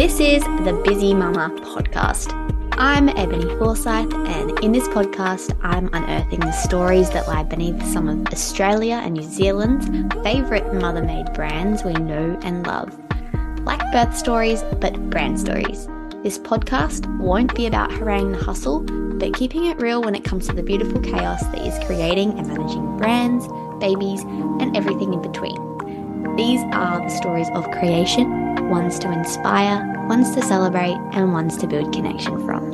This is the Busy Mama podcast. I'm Ebony Forsyth, and in this podcast, I'm unearthing the stories that lie beneath some of Australia and New Zealand's favourite mother made brands we know and love. Like birth stories, but brand stories. This podcast won't be about haranguing the hustle, but keeping it real when it comes to the beautiful chaos that is creating and managing brands, babies, and everything in between. These are the stories of creation, ones to inspire, ones to celebrate, and ones to build connection from.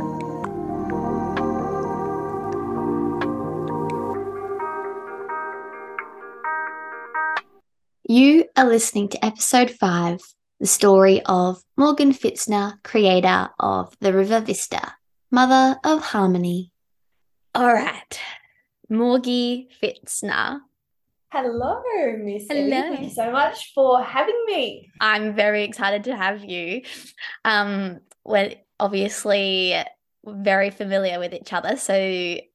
You are listening to episode 5, the story of Morgan Pfitzner, creator of The River Vista, mother of Harmonie. All right, Morgie Pfitzner. Hello, Miss Hello. Thank you so much for having me. I'm very excited to have you. Um, we're obviously very familiar with each other, so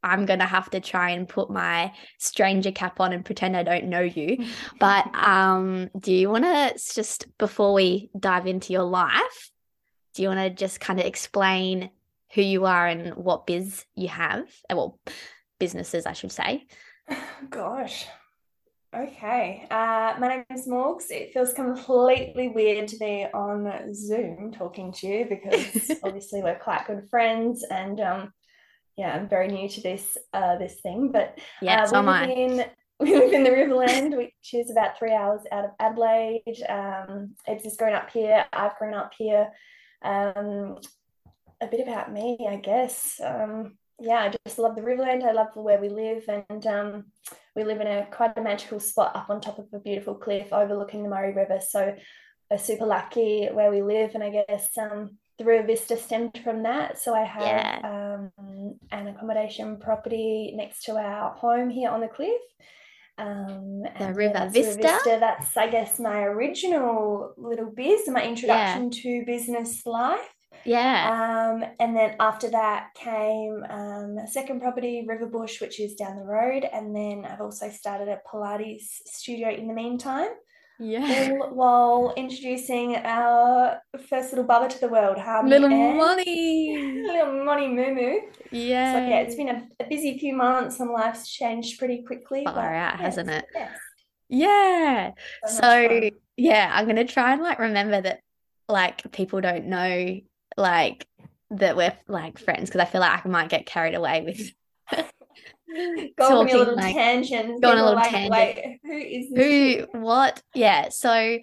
I'm gonna have to try and put my stranger cap on and pretend I don't know you. But um, do you want to just before we dive into your life, do you want to just kind of explain who you are and what biz you have, uh, well, businesses, I should say? Gosh. Okay. Uh, my name is Morgs. It feels completely weird to be on Zoom talking to you because obviously we're quite good friends and um, yeah, I'm very new to this uh, this thing. But Yeah, uh, so we live in we live in the Riverland, which is about three hours out of Adelaide. Um, Ebs has grown up here. I've grown up here. Um, a bit about me, I guess. Um, yeah, I just love the Riverland. I love where we live, and um, we live in a quite a magical spot up on top of a beautiful cliff overlooking the Murray River. So we're super lucky where we live, and I guess um, the River Vista stemmed from that. So I have um, an accommodation property next to our home here on the cliff. Um, yeah, River that's Vista? That's I guess my original little biz, my introduction to business life. Yeah. Um, and then after that came um, a second property, Riverbush, which is down the road. And then I've also started a Pilates studio in the meantime, yeah. all while introducing our first little bubba to the world, Harmonie Little Ann. money. Little Money Moo Moo. Yeah. So yeah, it's been a, a busy few months and life's changed pretty quickly. Far but out, yeah, hasn't it? best. Yeah. So So yeah, I'm gonna try and like remember that like people don't know like that we're like friends because I feel like I might get carried away with Go on a little like, tangent. go on a little like, tangent. Wait, who is this? who what yeah so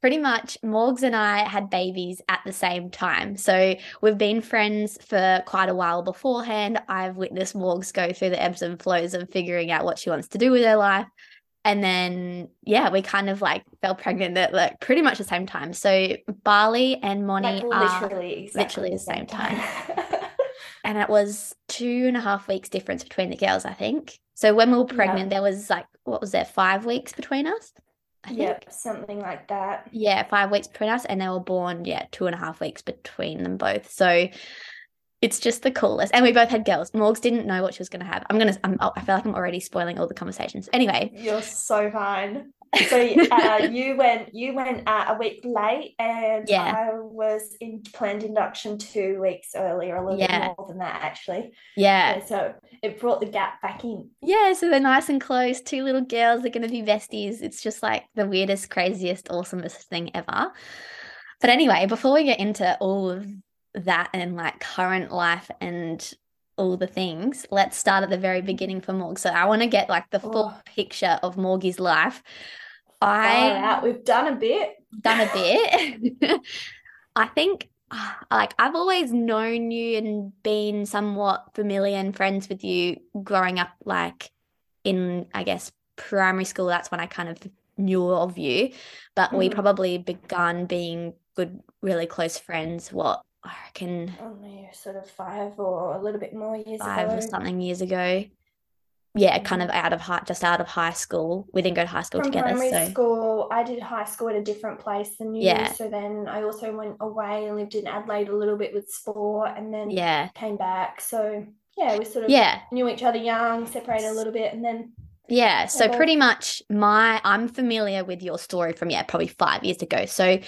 pretty much morgs and i had babies at the same time so we've been friends for quite a while beforehand i've witnessed morgs go through the ebbs and flows of figuring out what she wants to do with her life and then yeah we kind of like fell pregnant at like pretty much the same time so bali and moni Like are literally, exactly literally the same time. and it was two and a half weeks difference between the girls i think so when we were Yeah. pregnant there was like what was there five weeks between us i think Yep, something like that. yeah, five weeks between us, and they were born, yeah, two and a half weeks between them both. So it's just the coolest. And we both had girls. Morgs didn't know what she was going to have. I'm gonna, I'm, feel like I'm already spoiling all the conversations. Anyway, You're so fine. So uh, you went you went uh, a week late, and Yeah. I was in planned induction two weeks earlier, a little Yeah. bit more than that actually. yeah, Yeah, so it brought the gap back in. yeah. So they're nice and close. Two little girls. They're going to be besties. It's just like the weirdest, craziest, awesomest thing ever. But anyway, before we get into all of that and like current life and all the things, let's start at the very beginning for Morg. So I want to get like the full Oh. picture of Morgie's life. Far I out. We've done a bit. done a bit. I think ah, like I've always known you and been somewhat familiar and friends with you growing up like in I guess primary school that's when I kind of knew of you but we Mhm. probably begun being good really close friends what I reckon Only sort of five or a little bit more years five ago. or something years ago yeah mm-hmm. kind of out of high just out of high school we didn't go to high school From together primary so school, I did high school at a different place than you. Yeah. So then I also went away and lived in Adelaide a little bit with sport and then yeah came back. So yeah, we sort of yeah knew each other young, separated a little bit, and then Yeah, so pretty much my I'm familiar with your story from yeah, probably 5 years ago. So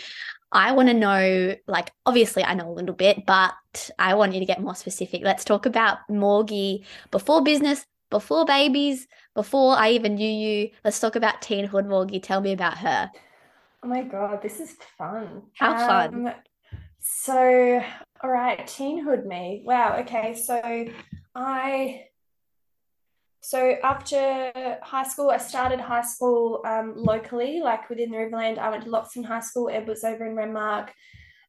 I want to know, like, obviously, I know a little bit, but I want you to get more specific. Let's talk about Morgie before business, before babies, before I even knew you. Let's talk about teenhood Morgie. Tell me about her. Oh my God, this is fun. How fun. Um, so, all right, teenhood me. Wow. Okay. So, I so after high school, I started high school um, locally, like within the Riverland. I went to Loxton High School. Ed was over in Renmark.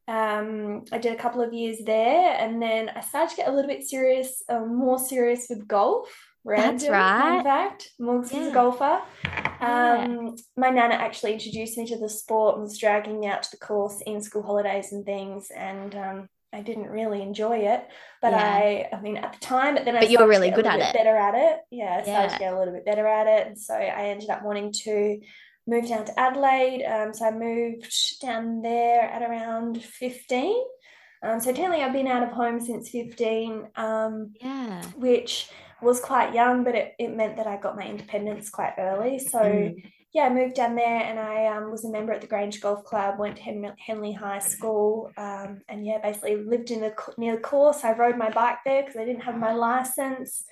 Um, I did a couple of years there, and then I started to get a little bit serious, uh, more serious with golf. Random, That's right. In fact, Morgs yeah. is a golfer. Um, yeah. My nana actually introduced me to the sport and was dragging me out to the course in school holidays and things. And um, I didn't really enjoy it, but yeah. I, I mean, at the time, but then I but you were really good at it, better at it. Yeah, I started yeah. to get a little bit better at it, and so I ended up wanting to move down to Adelaide. Um, so I moved down there at around fifteen. Um, so technically, I've been out of home since fifteen. Um, yeah, which was quite young, but it, it meant that I got my independence quite early. So mm yeah, I moved down there and I um, was a member at the Grange Golf Club, went to Hen- Henley High School, um, and yeah, basically lived in the near the course. I rode my bike there because I didn't have my license.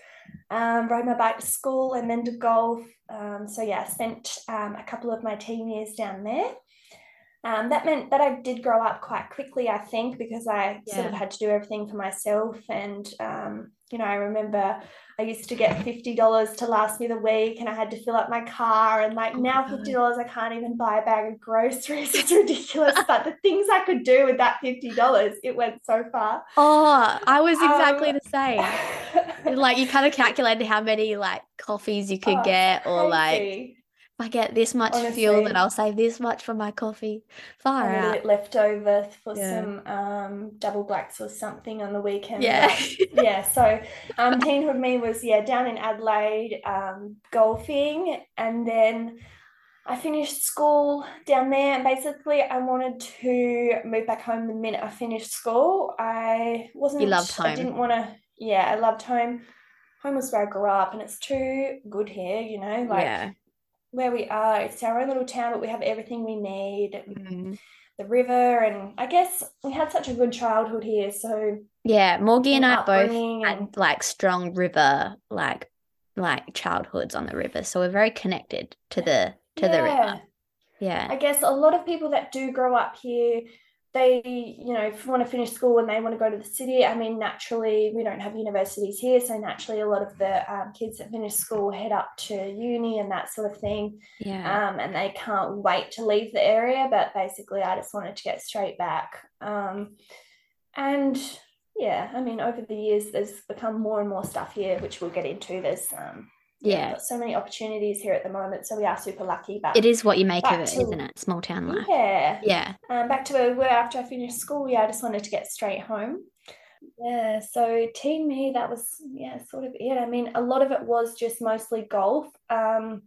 Um, rode my bike to school and then to golf. Um, so yeah, I spent um, a couple of my teen years down there. Um, that meant that I did grow up quite quickly, I think, because I yeah. sort of had to do everything for myself. And, um, you know, I remember I used to get $50 to last me the week and I had to fill up my car. And like oh now, $50, I can't even buy a bag of groceries. It's ridiculous. but the things I could do with that $50, it went so far. Oh, I was exactly um, the same. like you kind of calculated how many like coffees you could oh, get or crazy. like I get this much Honestly, fuel, then I'll save this much for my coffee. Far a out. left over for yeah. some um, double blacks or something on the weekend. Yeah. yeah. So um, teenhood me was yeah down in Adelaide um, golfing, and then I finished school down there, and basically I wanted to move back home the minute I finished school. I wasn't. You loved home. I didn't want to. Yeah, I loved home. Home was where I grew up, and it's too good here. You know, like. Yeah where we are. It's our own little town, but we have everything we need. Mm-hmm. The river, and I guess we had such a good childhood here. So yeah, Morgie and I both and... had like strong river, like like childhoods on the river. So we're very connected to the to yeah. the river. Yeah. I guess a lot of people that do grow up here they you know want to finish school and they want to go to the city i mean naturally we don't have universities here so naturally a lot of the um, kids that finish school head up to uni and that sort of thing. Yeah. Um, and they can't wait to leave the area but basically i just wanted to get straight back. Um, and yeah i mean over the years there's become more and more stuff here which we'll get into. There's um, yeah got so many opportunities here at the moment so we are super lucky but it is what you make of it not it small town life yeah yeah um, back to where we were after i finished school yeah i just wanted to get straight home yeah so teen me that was yeah sort of it i mean a lot of it was just mostly golf um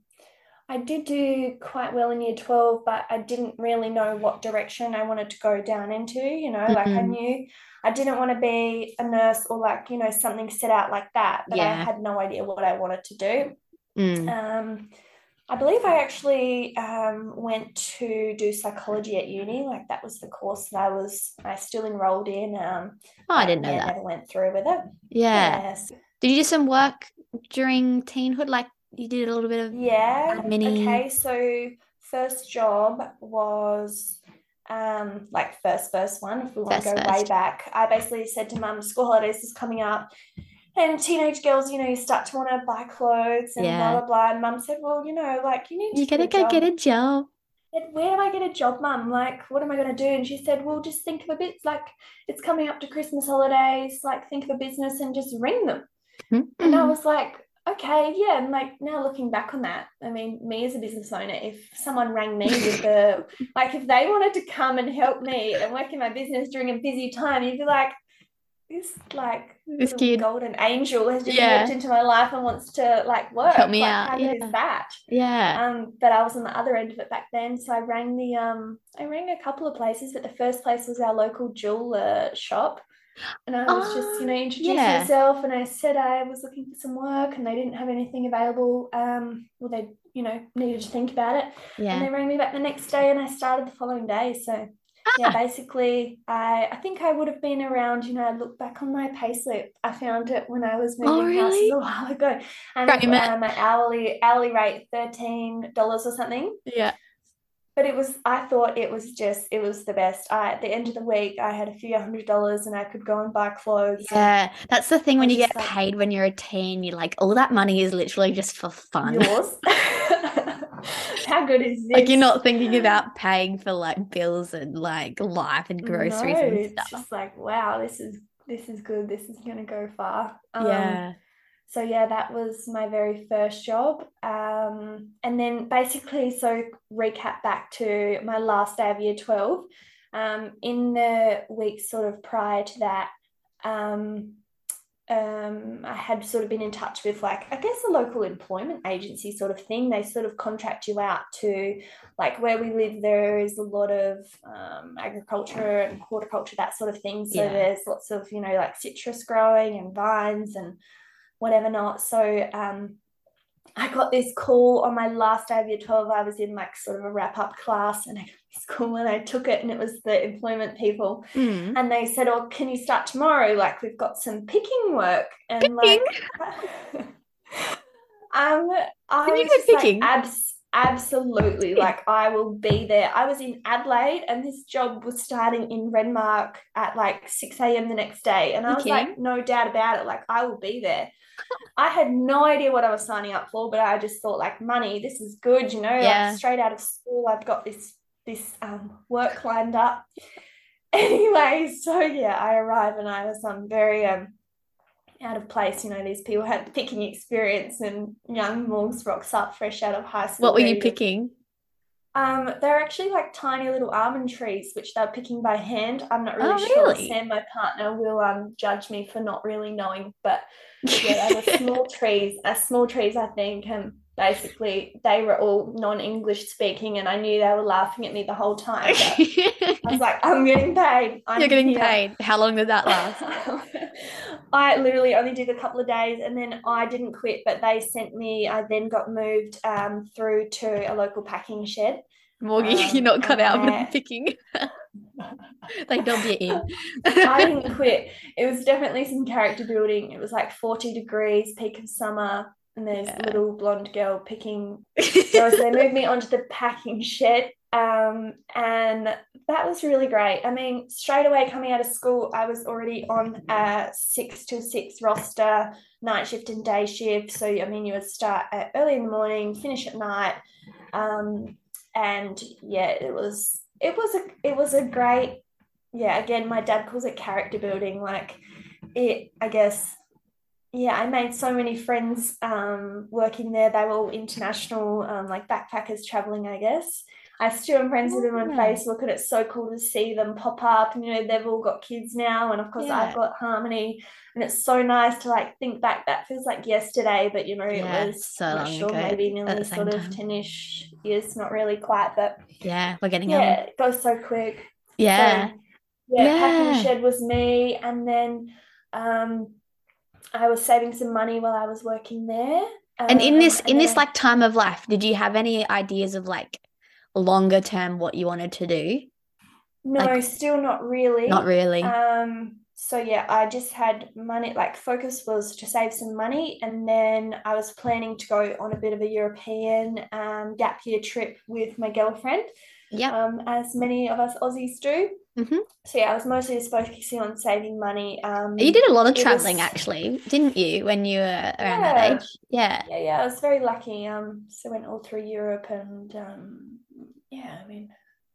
I did do quite well in year 12, but I didn't really know what direction I wanted to go down into. You know, mm-hmm. like I mm-hmm. knew I didn't want to be a nurse or like, you know, something set out like that, but yeah. I had no idea what I wanted to do. Mm. Um, I believe I actually um, went to do psychology at uni. Like that was the course that I was I still enrolled in. Um, oh, I didn't know yeah, that. Never went through with it. Yeah. Yes. Did you do some work during teenhood? Like you did a little bit of yeah. Mini... Okay, so first job was um like first first one if we want to go first. way back. I basically said to mum, school holidays is coming up. And teenage girls, you know, you start to want to buy clothes and yeah. blah blah blah. And mum said, Well, you know, like you need You gotta go job. get a job. Said, Where do I get a job, mum? Like, what am I gonna do? And she said, Well, just think of a bit like it's coming up to Christmas holidays, like think of a business and just ring them. Mm-hmm. And I was like, okay, yeah, and like now looking back on that, I mean, me as a business owner, if someone rang me with the like, if they wanted to come and help me and work in my business during a busy time, you'd be like, this like this kid golden angel has just yeah. walked into my life and wants to like work. Help me like, out. How yeah. is that? Yeah. Um, but I was on the other end of it back then, so I rang the um, I rang a couple of places, but the first place was our local jeweler shop. And I was just, you know, ah, introducing yeah. myself and I said I was looking for some work and they didn't have anything available. Um, well, they, you know, needed to think about it. Yeah. And they rang me back the next day and I started the following day. So yeah, basically, I I think I would have been around. You know, I look back on my payslip. I found it when I was Oh, moving houses a while ago, and it. uh, my hourly hourly rate thirteen dollars or something. Yeah. But it was, I thought it was just, it was the best. I, at the end of the week, I had a few hundred dollars and I could go and buy clothes. Yeah. That's the thing when you get like, paid when you're a teen, you're like, all that money is literally just for fun. yours. How good is this Like you're not thinking about paying for like bills and like life and groceries No, and it's just like, wow, this is this is good. This is gonna go far. Um, Yeah. So yeah, that was my very first job. Um, and then basically, so recap back to my last day of year 12. Um, in the weeks sort of prior to that, um, um, I had sort of been in touch with like, I guess a local employment agency sort of thing. They sort of contract you out to like where we live, there is a lot of um, agriculture and horticulture, that sort of thing. So Yeah. there's lots of, you know, like citrus growing and vines and whatever not. So um, I got this call on my last day of year 12. I was in like sort of a wrap up class and I got this call and I took it and it was the employment people. Mm. And they said, Oh, can you start tomorrow? Like we've got some picking work. And Picking? like um I Can you was just like picking? abs absolutely like I will be there. I was in Adelaide and this job was starting in Renmark at like 6 a.m. the next day. And I was Okay. like, no doubt about it, like I will be there. I had no idea what I was signing up for, but I just thought like money, this is good, you know, Yeah. like straight out of school, I've got this this um work lined up. Anyway, so yeah, I arrive and I was um very um out of place. You know, these people had picking experience and young Morgs rocks up fresh out of high school. What were you picking? Um, they're actually like tiny little almond trees, which they're picking by hand. I'm not really Oh, sure. really? Sam, my partner, will um judge me for not really knowing, but yeah, they were small trees, uh, small trees, I think, and basically they were all non-English speaking, and I knew they were laughing at me the whole time. I was like, I'm getting paid. I'm You're getting here. paid. How long did that last? I literally only did a couple of days and then I didn't quit, but they sent me, I then got moved um, through to a local packing shed. Morgie, Um, you're not cut out for picking. they dob you in. I didn't quit. It was definitely some character building. It was like 40 degrees, peak of summer, and there's Yeah. a little blonde girl picking so they moved me onto the packing shed um, and that was really great i mean straight away coming out of school i was already on a six to six roster night shift and day shift so i mean you would start early in the morning finish at night um, and yeah it was it was a it was a great yeah again my dad calls it character building like it i guess yeah, I made so many friends um, working there. They were all international, um, like backpackers traveling, I guess. I still am friends with them on Yeah. Facebook, and it's so cool to see them pop up. And, you know, they've all got kids now, and of course, Yeah. I've got Harmonie, and it's so nice to like think back. That feels like yesterday, but you know, Yeah, it was so I'm not sure, ago maybe nearly the sort of time. 10 ish years, not really quite, but Yeah, we're getting yeah, old. it goes so quick. Yeah. So, yeah, packing Yeah. shed was me, and then um, I was saving some money while I was working there. And in Um, this in this like time of life, did you have any ideas of like longer term what you wanted to do? no, like- still not really. Not really. Um, so yeah, I just had money, like focus was to save some money, and then I was planning to go on a bit of a European um, gap year trip with my girlfriend, Yep. um, as many of us Aussies do. Mm-hmm. So yeah, I was mostly just focusing on saving money. Um, You did a lot of traveling was- actually, didn't you, when you were around that age? Yeah. Yeah, yeah, I was very lucky. Um, so I went all through Europe and um, yeah, I mean,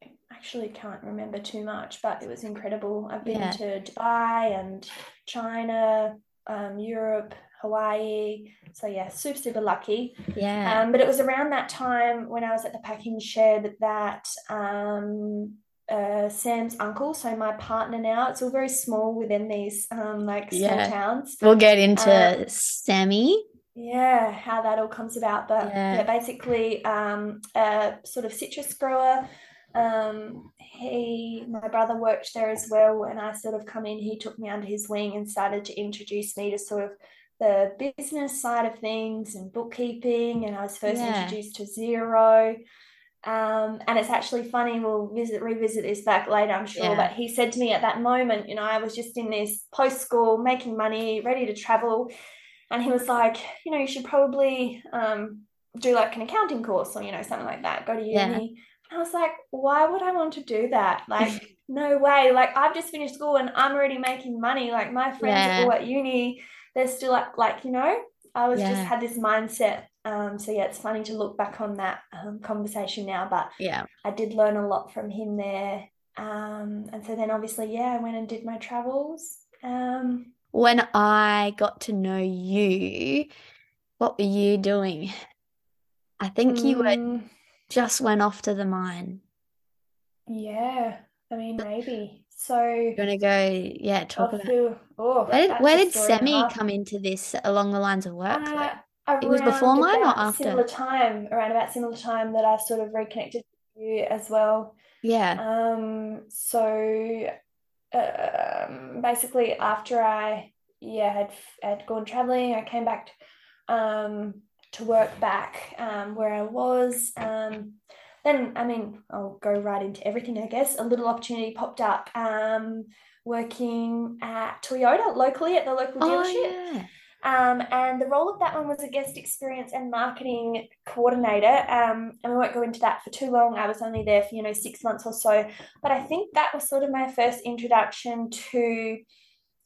I actually can't remember too much, but it was incredible. I've been Yeah. to Dubai and China, um, Europe, Hawaii. So yeah, super, super lucky. Yeah. Um, but it was around that time when I was at the packing shed that um, uh, Sam's uncle, so my partner now, it's all very small within these um, like small Yeah. towns. We'll get into uh, Sammy. Yeah, how that all comes about. But Yeah. yeah, basically, um, a sort of citrus grower. Um, he, my brother worked there as well, and I sort of come in. He took me under his wing and started to introduce me to sort of the business side of things and bookkeeping. And I was first Yeah. introduced to Xero. Um, and it's actually funny. We'll visit revisit this back later, I'm sure. Yeah. But he said to me at that moment, you know, I was just in this post school, making money, ready to travel, and he was like, you know, you should probably um, do like an accounting course or you know something like that. Go to uni. Yeah. I was like, why would I want to do that? Like, no way. Like, I've just finished school and I'm already making money. Like, my friends Yeah. are all at uni. They're still at, like, you know, I was just had this mindset. Um, so yeah, it's funny to look back on that um, conversation now, but Yeah. I did learn a lot from him there. Um, and so then obviously, yeah, I went and did my travels. Um, When I got to know you, what were you doing? I think you were mm, just went off to the mine. yeah, I mean, maybe. So You want to go, yeah, talk about oh, where did where did story and a Semi come into this along the lines of work? Uh, It was before mine or after? similar time, around about similar time that I sort of reconnected with you as well. Yeah. Um, so um, basically after I yeah had had gone traveling, I came back um to work back um where I was. Um, then I mean I'll go right into everything, I guess. A little opportunity popped up um working at Toyota locally at the local Oh dealership. yeah. Um, and the role of that one was a guest experience and marketing coordinator. Um, and we won't go into that for too long. I was only there for, you know, six months or so. But I think that was sort of my first introduction to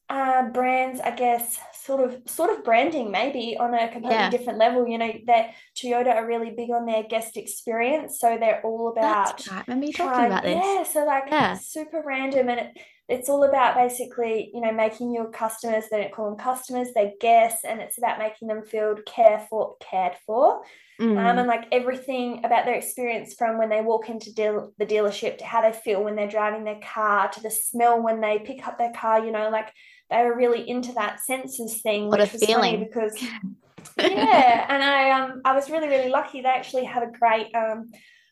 uh, brands, I guess, sort of sort of branding maybe on a completely Yeah. different level. You know, that Toyota are really big on their guest experience. So they're all about That's right. Remember you talking about this? yeah, so like Yeah. super random and it, it's all about basically, you know, making your customers, they don't call them customers, they're guests, and it's about making them feel cared for, cared for. Um, Mm. and like everything about their experience from when they walk into deal, the dealership to how they feel when they're driving their car to the smell when they pick up their car, you know, like they were really into that senses thing, What a which was funny feeling. because yeah, and I um I was really really lucky. They actually have a great um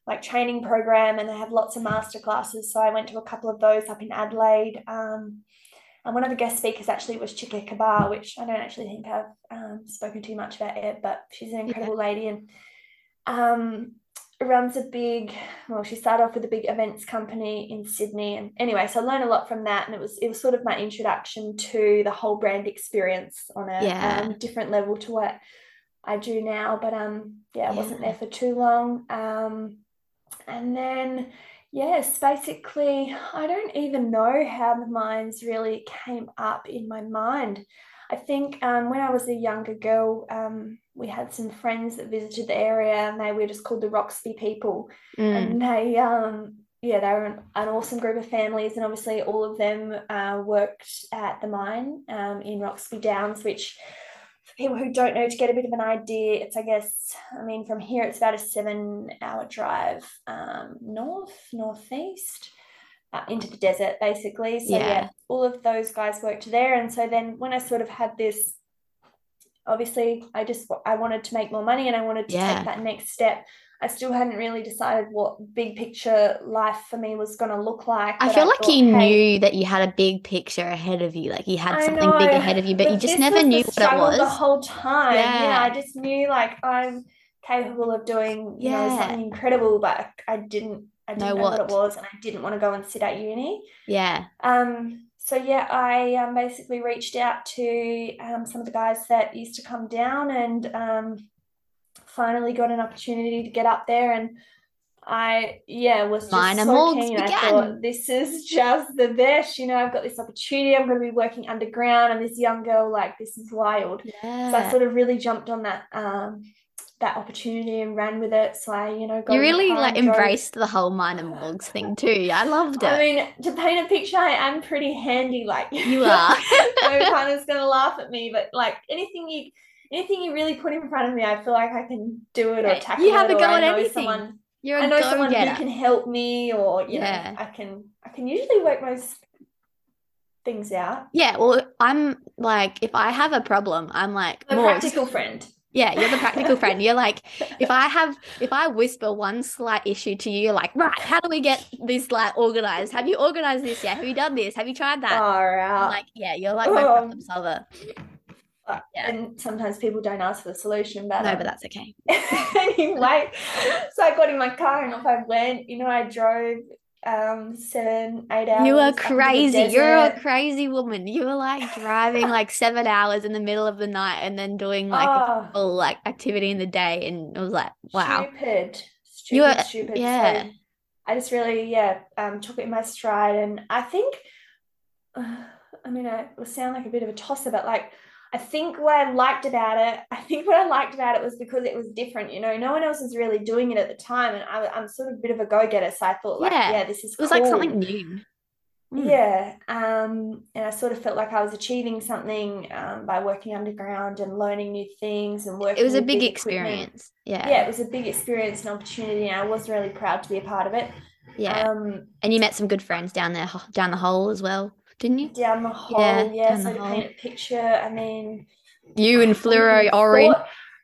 like training program, and they have lots of master classes. So I went to a couple of those up in Adelaide. Um, and one of the guest speakers actually was Chika Kabar, which I don't actually think I've um, spoken too much about it, but she's an incredible lady and um runs a big well she started off with a big events company in Sydney and anyway so I learned a lot from that and it was it was sort of my introduction to the whole brand experience on a Yeah. um, different level to what I do now but um yeah I wasn't there for too long um and then yes basically I don't even know how the mines really came up in my mind I think um, when I was a younger girl, um, we had some friends that visited the area, and they were just called the Roxby people. Mm. And they, um, yeah, they were an, an awesome group of families, and obviously all of them uh, worked at the mine um, in Roxby Downs, which people who don't know, to get a bit of an idea, it's I guess, I mean, from here it's about a seven-hour drive um, north, northeast. Uh, into the desert basically so yeah. Yeah. all of those guys worked there and so then when i sort of had this obviously i just i wanted to make more money and i wanted to Yeah. take that next step i still hadn't really decided what big picture life for me was going to look like I but feel like thought, you hey, knew that you had a big picture ahead of you, like you had I something big ahead of you, but you just never knew what it struggle the was. whole time yeah. Yeah. i just knew like i'm capable of doing you know something incredible but i didn't i didn't Know know what it was and i didn't want to go and sit at uni Yeah. Um, so yeah, I um, basically reached out to um, some of the guys that used to come down and um, finally got an opportunity to get up there and I yeah was just Minor so keen. I began. thought this is just the best, you know, I've got this opportunity, I'm gonna be working underground and this young girl, like this is wild. So I sort of really jumped on that um that opportunity and ran with it. So I, you know, got You really like drove embraced the whole minor Morgs thing too. I loved it. I mean, to paint a picture, I am pretty handy. Like You are. my partner's gonna laugh at me, but like anything you, anything you really put in front of me, I feel like I can do it or tackle you have it, a go I at know anything. someone, You're I a know someone who can help me, or you Yeah. know, I can, I can usually work most things out. Yeah, well, I'm like, if I have a problem, I'm like, A practical friend. Yeah, you're the practical friend. You're like, if I have, if I whisper one slight issue to you, you're like, right, how do we get this like organized? Have you organized this yet? Have you done this? Have you tried that? Far I'm like, yeah, you're like my Oh. problem solver. But, Yeah. And sometimes people don't ask for the solution. But No, but that's okay. anyway, so I got in my car and off I went. You know, I drove um seven, eight hours. You are up into the crazy. You're a crazy woman. You were like driving like seven hours in the middle of the night and then doing like a Oh, full like activity in the day. And it was like, wow. Stupid. You Stupid, are, stupid. yeah. So I just really, yeah, um, took it in my stride. And I think, uh, I mean, I will sound like a bit of a tosser, but like, I think what I liked about it, I think what I liked about it was because it was different. You know, no one else was really doing it at the time. And I, I'm sort of a bit of a go-getter. So I thought, like, Yeah. yeah, this is It was like something new. Mm. Yeah, um, and I sort of felt like I was achieving something um, by working underground and learning new things and working It was a big big equipment. experience. Yeah. Yeah, it was a big experience and opportunity, and I was really proud to be a part of it. Yeah. Um, And you met some good friends down there, down the hole as well, didn't you? down the hole, Yeah, yeah, so hole. paint a picture, I mean, You and fluoro orange.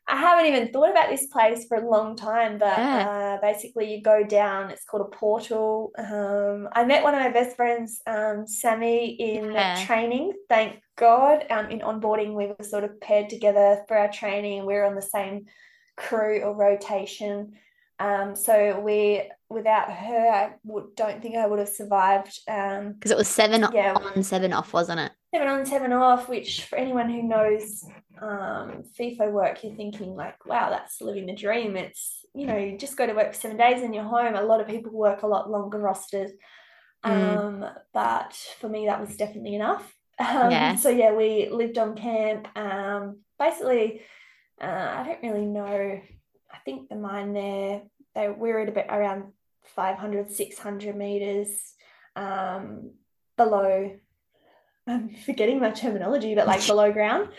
I haven't even thought about this place for a long time, but Yeah. uh, basically you go down, it's called a portal. Um, I met one of my best friends, um, Sammy, in Yeah. training, thank God. Um, in onboarding, we were sort of paired together for our training. We were on the same crew or rotation. Um, so we, without her, I would, don't think I would have survived. Um, Because it was seven yeah, on, seven off, wasn't it? seven on, seven off, which for anyone who knows um, FIFO work, you're thinking like, wow, that's living the dream. It's, you know, you just go to work for seven days and you're home. A lot of people work a lot longer rosters. Mm. Um, but for me, that was definitely enough. Um, Yeah. so yeah, we lived on camp. Um, basically, uh, I don't really know. I think the mine there, they we were at about around 500, 600 meters um, below. I'm forgetting my terminology, but like below ground.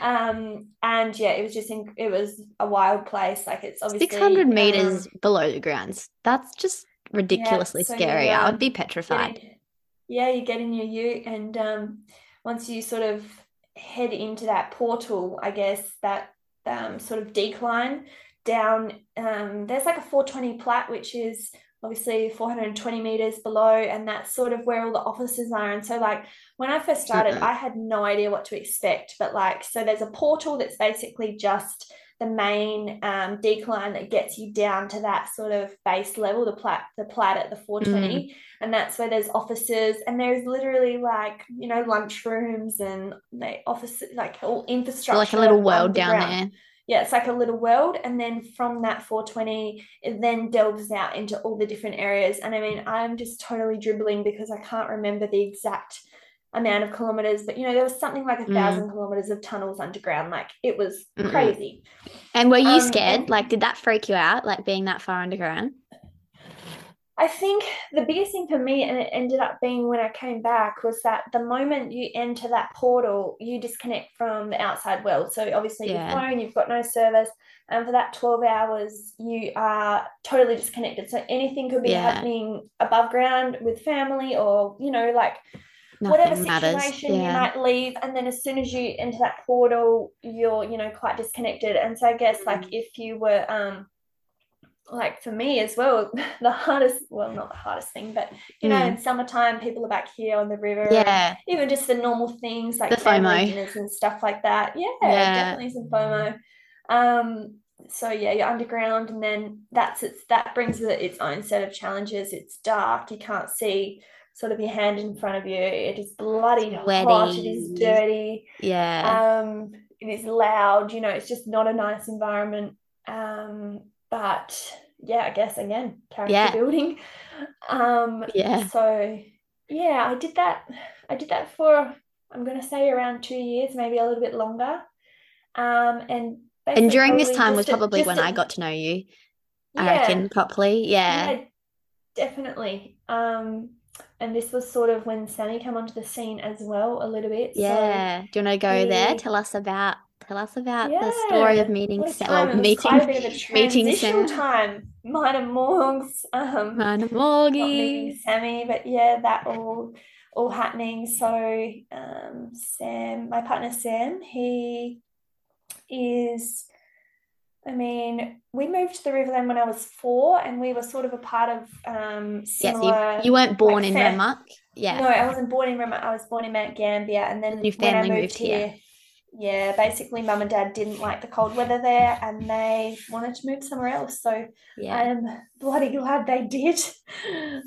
Um, and yeah, it was just in, it was a wild place. Like it's obviously 600 um, meters below the grounds. That's just ridiculously so you, scary. I would um, be petrified. in- yeah, you get in your ute, and um, once you sort of head into that portal, I guess that um, sort of decline down, um, there's like a 420 plat, which is obviously 420 meters below, and that's sort of where all the offices are. And so, like, when I first started, Mm-mm. I had no idea what to expect, but like, so there's a portal that's basically just the main um, decline that gets you down to that sort of base level, the plat, the plat at the 420, and that's where there's offices, and there's literally like you know lunchrooms and like offices, like all infrastructure, like a little world down there. Yeah, it's like a little world, and then from that 420, it then delves out into all the different areas. And I mean, I'm just totally dribbling because I can't remember the exact amount of kilometers, but you know, there was something like a Mm. thousand kilometers of tunnels underground. Like it was Mm-mm. crazy. And were you Um, scared? Like, did that freak you out? Like being that far underground? I think the biggest thing for me, and it ended up being when I came back, was that the moment you enter that portal, you disconnect from the outside world. So obviously Yeah. your phone, you've got no service, and for that 12 hours, you are totally disconnected. So anything could be Yeah. happening above ground with family or, you know, like Nothing whatever situation you might leave and then as soon as you enter that portal you're you know quite disconnected and so i guess like Mm. if you were um like for me as well the hardest well not the hardest thing but you know Mm. in summertime people are back here on the river Yeah. even just the normal things like The FOMO. dinners and stuff like that yeah, Yeah. definitely some FOMO um so yeah you're underground and then that's it's that brings with it its own set of challenges it's dark you can't see sort of your hand in front of you it is bloody hot it is dirty Yeah. um it is loud you know it's just not a nice environment um but yeah i guess again character Yeah. building um Yeah. so yeah i did that i did that for i'm going to say around two years maybe a little bit longer um and And during this time was just a- probably when a- I got to know you, I yeah, reckon, properly. Yeah. yeah definitely um and this was sort of when Sammy came onto the scene as well a little bit so Yeah. Do you want to go there? Tell us about tell us about the story of Yeah, meeting what a Sa- time. well, meeting a bit of a meeting time. And Morg's, um, not Morgie. Sammy, but yeah, that all all happening. So um, Sam, my partner Sam, he is. I mean, we moved to the Riverland when I was four, and we were sort of a part of um, Yes, you, similar. you weren't born like in Renmark. Yeah. No, I wasn't born in Rema. I was born in Mount Gambier, and then when I family moved moved here. here, yeah, basically, mum and dad didn't like the cold weather there and they wanted to move somewhere else. So Yeah. I'm bloody glad they did.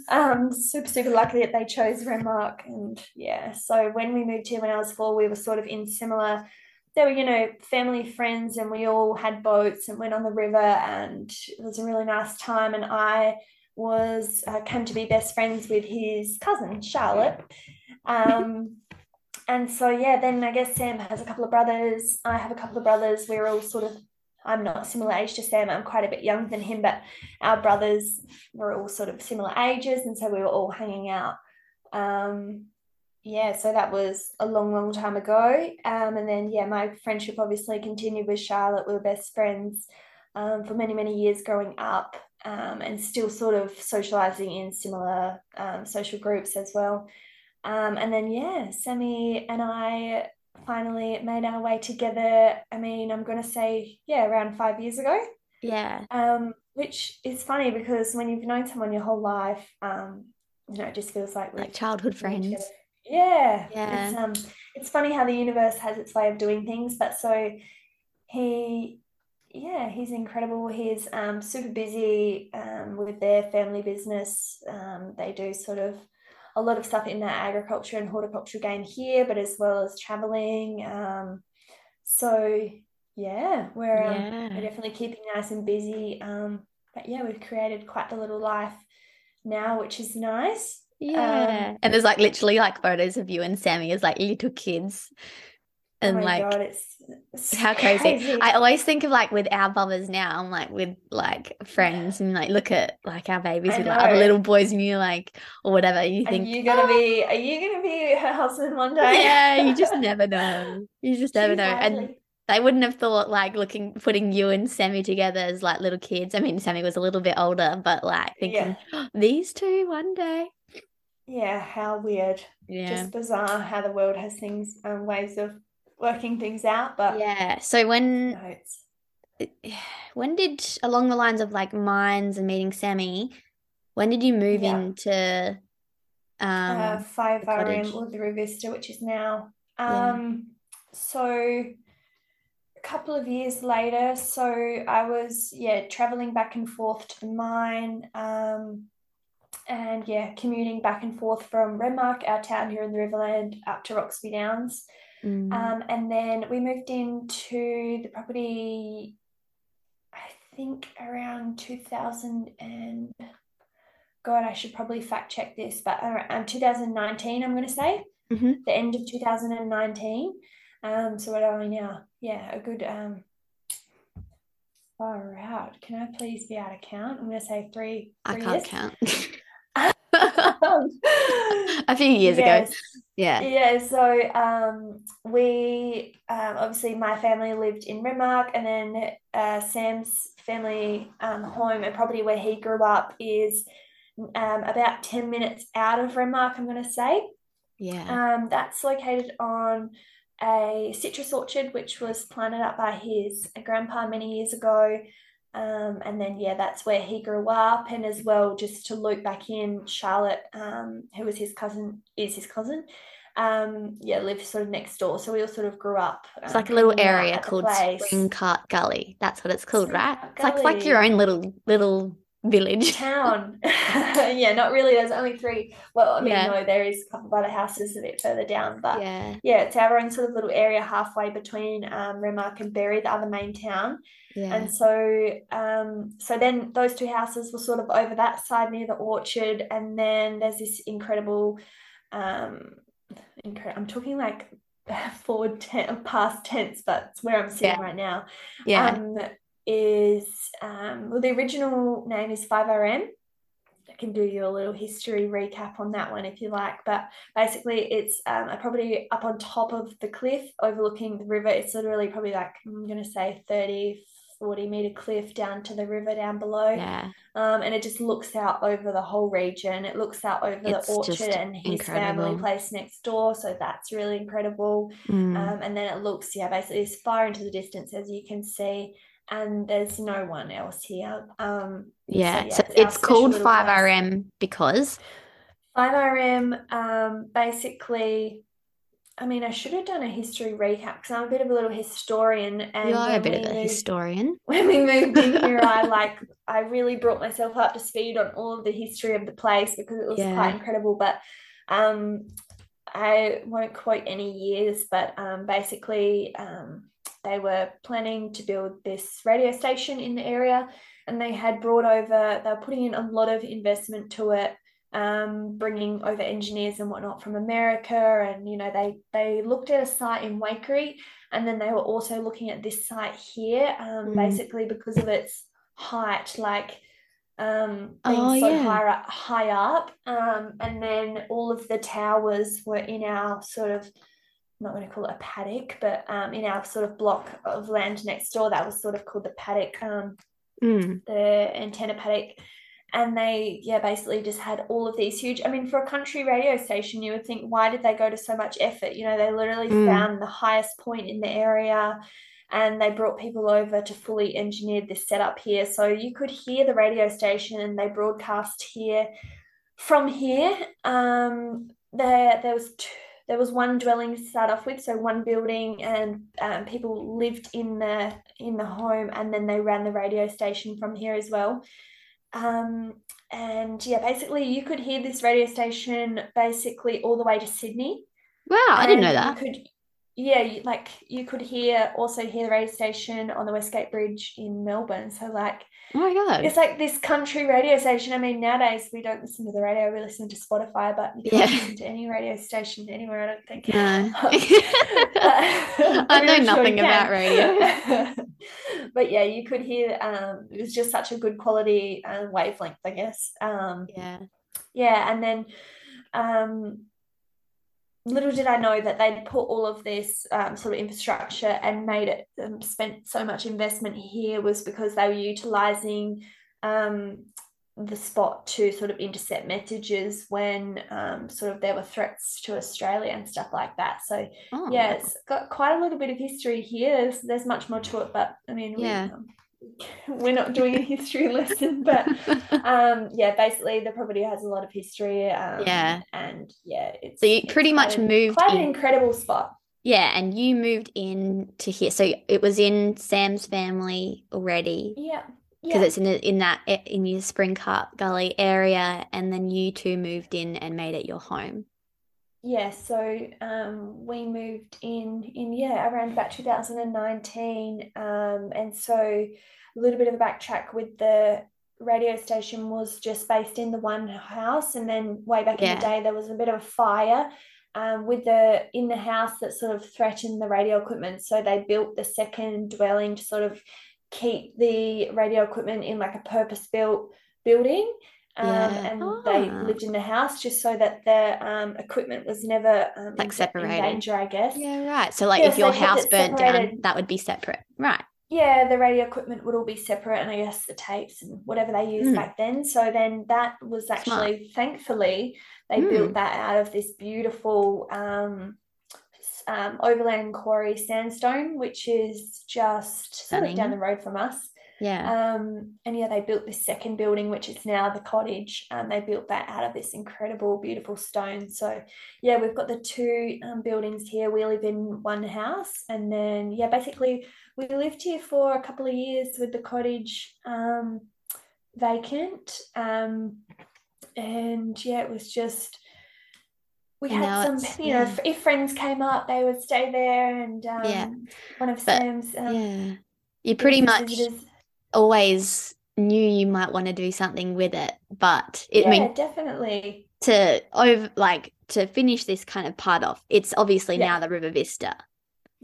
Um, super, super lucky that they chose Renmark. And yeah, so when we moved here when I was four, we were sort of in similar. There were, you know, family friends, and we all had boats and went on the river, and it was a really nice time. And I was uh, came to be best friends with his cousin Charlotte. Um, and so yeah, then I guess Sam has a couple of brothers. I have a couple of brothers. We're all sort of I'm not similar age to Sam. I'm quite a bit younger than him, but our brothers were all sort of similar ages, and so we were all hanging out. Um, yeah, so that was a long, long time ago. Um, and then yeah, my friendship obviously continued with Charlotte. We were best friends um, for many, many years growing up, um, and still sort of socializing in similar um, social groups as well. Um, and then yeah, Sammy and I finally made our way together. I mean, I'm going to say, yeah, around five years ago. Yeah. Um, which is funny because when you've known someone your whole life, um, you know, it just feels like Like childhood friends. Yeah, Yeah. it's um, it's funny how the universe has its way of doing things. But so he, yeah, he's incredible. He's um super busy um with their family business. Um, they do sort of a lot of stuff in the agriculture and horticulture game here, but as well as traveling. Um, so yeah, we're um, Yeah. we're definitely keeping nice and busy. Um, but yeah, we've created quite the little life now, which is nice. Yeah. Um, and there's like literally like photos of you and Sammy as like little kids. Oh And my like God, it's, it's how crazy. crazy. I always think of like with our brothers now, I'm like with like friends and like look at like our babies with like other little boys and you like or whatever. You Are think you're gonna "Oh, be? Are you gonna be her husband one day? Yeah, you just never know. You just never She's know. And they wouldn't have thought like looking putting you and Sammy together as like little kids. I mean, Sammy was a little bit older, but like thinking these two one day. Yeah, how weird. Yeah. Just bizarre how the world has things, um, ways of working things out. But Yeah. So when no, when did along the lines of like mines and meeting Sammy, when did you move Yeah. into um uh, five the cottage. RM Uluru Vista, which is now. Yeah. Um, so a couple of years later, so I was yeah traveling back and forth to the mine, um, and yeah commuting back and forth from Renmark, our town here in the Riverland, up to Roxby Downs. Mm, Um, and then we moved into the property, I think around 2000 and God, I should probably fact check this, but around 2019, I'm going to say Mhm. the end of 2019. Um, so what are we now? Yeah, a good um, far out. Can I please be out of count? I'm going to say three. I can't years. count. A few years ago. Yeah. Yeah, so um, we um, obviously my family lived in Renmark, and then uh, Sam's family um, home and property where he grew up is um, about 10 minutes out of Renmark, I'm going to say. Yeah. Um, that's located on a citrus orchard, which was planted up by his grandpa many years ago. Um, and then, yeah, that's where he grew up. And as well, just to loop back in, Charlotte, um, who was his cousin, is his cousin, um, yeah, lived sort of next door. So we all sort of grew up. It's um, like a little area called. Spring Cart Gully. That's what it's called, Spring right? Cart It's like like your own little little village. town. yeah, not really. There's only three. Well, I mean, Yeah. no, there is a couple of other houses a bit further down, but Yeah. yeah, it's our own sort of little area halfway between um, Renmark and Berri, the other main town. Yeah. And so, um, so then those two houses were sort of over that side near the orchard, and then there's this incredible, um, incre- I'm talking like forward ten- past tense, but it's where I'm sitting Yeah. right now. Yeah. Um, is um, well, the original name is 5RM. I can do you a little history recap on that one if you like. But basically, it's um, a property up on top of the cliff overlooking the river. It's literally probably like, I'm going to say 30, 40 meter cliff down to the river down below. Yeah. Um, and it just looks out over the whole region. It looks out over It's the orchard and his family place next door. So that's really incredible. Mm. Um, and then it looks, yeah, basically as far into the distance as you can see, and there's no one else here. Um, Yeah. yeah, So it's it's called 5RM because 5RM, um, basically, I mean, I should have done a history recap because I'm a bit of a little historian. And you are a bit of a moved- historian. when we moved in here, I like I really brought myself up to speed on all of the history of the place because it was Yeah. quite incredible. But um, I won't quote any years, but um, basically um, they were planning to build this radio station in the area, and they had brought over they were putting in a lot of investment to it. Um, bringing over engineers and whatnot from America, and you know they they looked at a site in Waikerie, and then they were also looking at this site here, um, Mm. basically because of its height, like um, being Oh, so yeah. high up, high up. Um, and then all of the towers were in our sort of, I'm not going to call it a paddock, but um, in our sort of block of land next door. That was sort of called the paddock, um, Mm. the antenna paddock. And they, yeah, basically just had all of these huge. I mean, for a country radio station, you would think, why did they go to so much effort? You know, they literally Mm. found the highest point in the area and they brought people over to fully engineer this setup here. So you could hear the radio station and they broadcast here. From here, um, there there was two, there was one dwelling to start off with, so one building, and um, people lived in the in the home, and then they ran the radio station from here as well. Um, and yeah, basically, you could hear this radio station basically all the way to Sydney. Wow, I didn't know that. You could, yeah, like you could hear also hear the radio station on the Westgate Bridge in Melbourne. So like Oh my god. it's like this country radio station. I mean, nowadays we don't listen to the radio; we listen to Spotify. But you Yeah. listen to any radio station anywhere. I don't think. No. I I know nothing about radio. but yeah, you could hear. Um, it was just such a good quality um, wavelength, I guess. Um, yeah. yeah, and then um, little did I know that they'd put all of this um, sort of infrastructure and made it um, spent so much investment here was because they were utilizing um, the spot to sort of intercept messages when um, sort of there were threats to Australia and stuff like that. So Oh, yeah, it's got quite a little bit of history here. There's, there's much more to it, but I mean, Yeah. we, um, we're not doing a history lesson, but um, yeah, basically the property has a lot of history. Um, Yeah. and yeah, it's So you it's pretty much moved quite an incredible spot. Yeah, and you moved in to here. So it was in Sam's family already Yeah, because yeah, it's in the, in that in your Spring Cart Gully area, and then you two moved in and made it your home. Yeah. So um, we moved in in yeah around about 2019, um, and so a little bit of a backtrack with the radio station was just based in the one house, and then way back in the day there was a bit of a fire. Um, with the in the house that sort of threatened the radio equipment, so they built the second dwelling to sort of keep the radio equipment in like a purpose-built building. Um, Yeah. and they Ah. lived in the house just so that the um, equipment was never um, Like separated. in danger, I guess. Yeah, right. So like Yeah, if so your house burnt down, that would be separate. Right. Yeah, the radio equipment would all be separate, and I guess the tapes and whatever they used Mm. back then. So then that was actually, thankfully, they Mm. built that out of this beautiful um, um, overland quarry sandstone, which is just down the road from us. Yeah. Um, and yeah, they built this second building, which is now the cottage. And they built that out of this incredible, beautiful stone. So yeah, we've got the two um, buildings here. We live in one house, and then yeah, basically we lived here for a couple of years with the cottage um, vacant. Um, and yeah, it was just we And had some, you know, yeah. if, if friends came up, they would stay there, and um, Yeah. one of But, Sam's um, yeah. You pretty much visitors- always knew you might want to do something with it, but it, yeah, mean, definitely. to over like to finish this kind of part off, it's obviously Yeah. now the River Vista.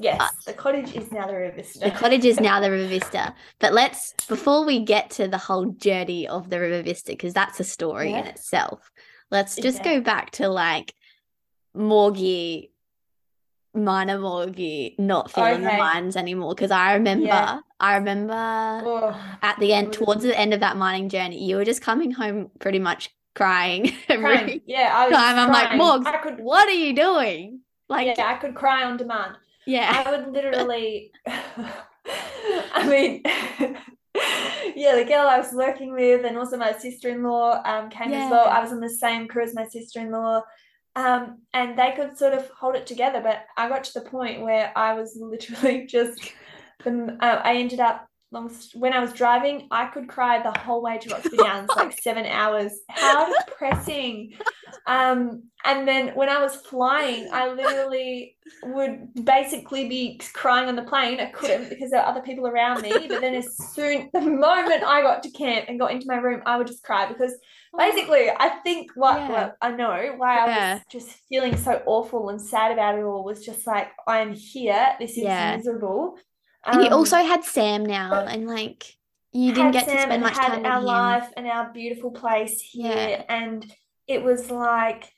Yes, the cottage is now the River Vista. The cottage is now the River Vista. But let's before we get to the whole journey of the River Vista, because that's a story in itself. Let's just Yeah. go back to like Morgie, minor Morgie, not feeling the mines anymore. Because I remember, Yeah. I remember Oh, at the end, towards the end of that mining journey, you were just coming home pretty much crying every crying. Yeah, I was time. I'm like, crying. Morgs, I could, what are you doing? Like, yeah, I could cry on demand. yeah, I would literally, I mean, yeah, the girl I was working with, and also my sister-in-law um, came as well. I was on the same crew as my sister-in-law. Um, and they could sort of hold it together. But I got to the point where I was literally just, the, uh, I ended up long when I was driving, I could cry the whole way to Roxby Downs, like seven hours. How depressing. Um, and then when I was flying, I literally would basically be crying on the plane. I couldn't because there were other people around me. But then as soon the moment I got to camp and got into my room, I would just cry because basically I think what yeah. I know why yeah. I was just feeling so awful and sad about it all was just like I'm here. This is yeah. miserable. And you also um, had Sam now, and like you didn't get Sam to spend much had time our with life and our beautiful place here, and it was like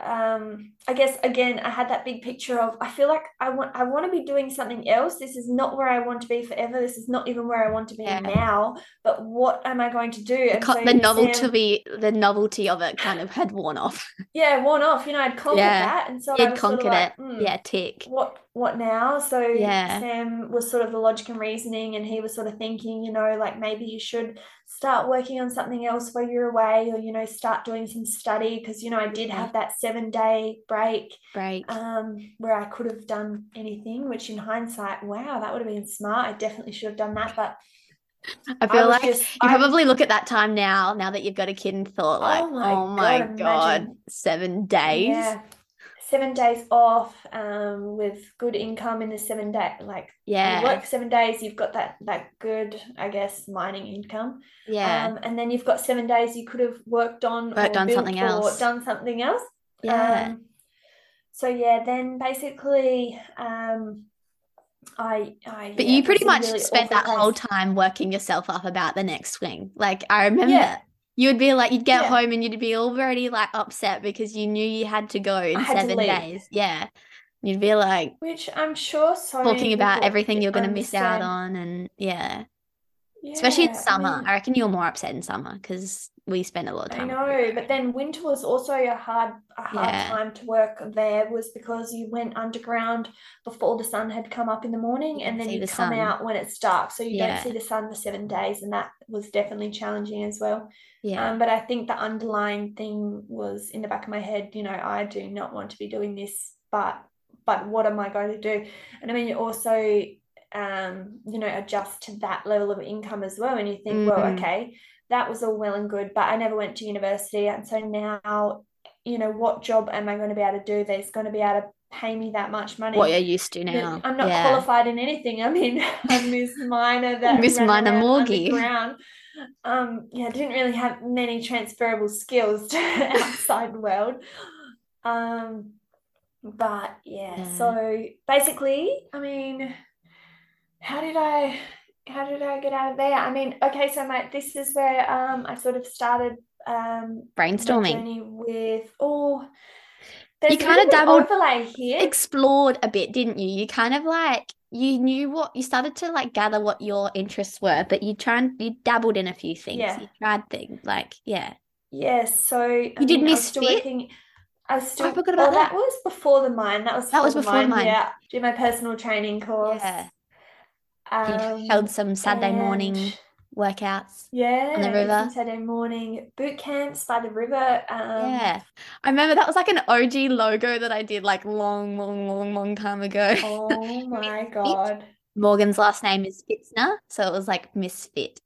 um i guess again i had that big picture of i feel like i want i want to be doing something else. This is not where i want to be forever. This is not even where i want to be yeah. now. But what am i going to do? And the, so the novelty Sam, the novelty of it kind of had worn off. Yeah worn off. You know i'd conquered yeah. that. And so you'd conquered sort of like, it. mm, yeah tick. what what now? So yeah. Sam was sort of the logic and reasoning and he was sort of thinking you know like maybe you should start working on something else while you're away or you know start doing some study because you know I did have that 7 day break break. um where I could have done anything which in hindsight wow that would have been smart. I definitely should have done that but I feel I like just, you I, probably look at that time now now that you've got a kid and thought like oh my, oh my god, god 7 days? Yeah seven days off um, with good income in the seven day like yeah. you work seven days you've got that that good i guess mining income. Yeah. Um, and then you've got seven days you could have worked on worked on something else. done something else. Yeah. Um, so yeah then basically um I, I but yeah, you pretty much really spent that place. whole time working yourself up about the next swing like i remember yeah you would be like you'd get yeah. home and you'd be already like upset because you knew you had to go in seven days. Yeah. You'd be like which i'm sure so talking about everything you're going to miss out on and yeah, yeah especially in summer I, mean, I, reckon you're more upset in summer because we spend a lot of time i know but then winter was also a hard a hard yeah. time to work there was because you went underground before the sun had come up in the morning and then you the come sun. out when it's dark so you don't see the sun for seven days and that was definitely challenging as well yeah. Um, but I think the underlying thing was in the back of my head, you know, I do not want to be doing this, but but what am I going to do? And I mean, you also um, you know, adjust to that level of income as well. And you think, mm-hmm. well, okay, that was all well and good, but I never went to university. And so now, you know, what job am I going to be able to do that's going to be able to pay me that much money. What you're used to now. I'm not yeah. qualified in anything. I mean, I'm Miss Minor that Miss Minor Morgie. Um, yeah, I didn't really have many transferable skills to outside world. Um, but yeah, yeah, so basically, I mean, how did I how did I get out of there? I mean, okay, so my this is where um I sort of started um brainstorming with oh you kind of dabbled overlay here explored a bit didn't you you kind of like you knew what you started to like gather what your interests were but you tried you dabbled in a few things yeah. you tried things like yeah yes so you I did miss fit working, I was still. I forgot about that. that. was before the mine. That was that was before mine. mine. Yeah, did my personal training course. Yeah. Um, you held some Saturday morning workouts. Yeah, on the river. Saturday morning boot camps by the river. Um, yeah, I remember that was like an OG logo that I did like long, long, long, long time ago. Oh my god! Morgan's last name is Pfitzner, so it was like Misfit.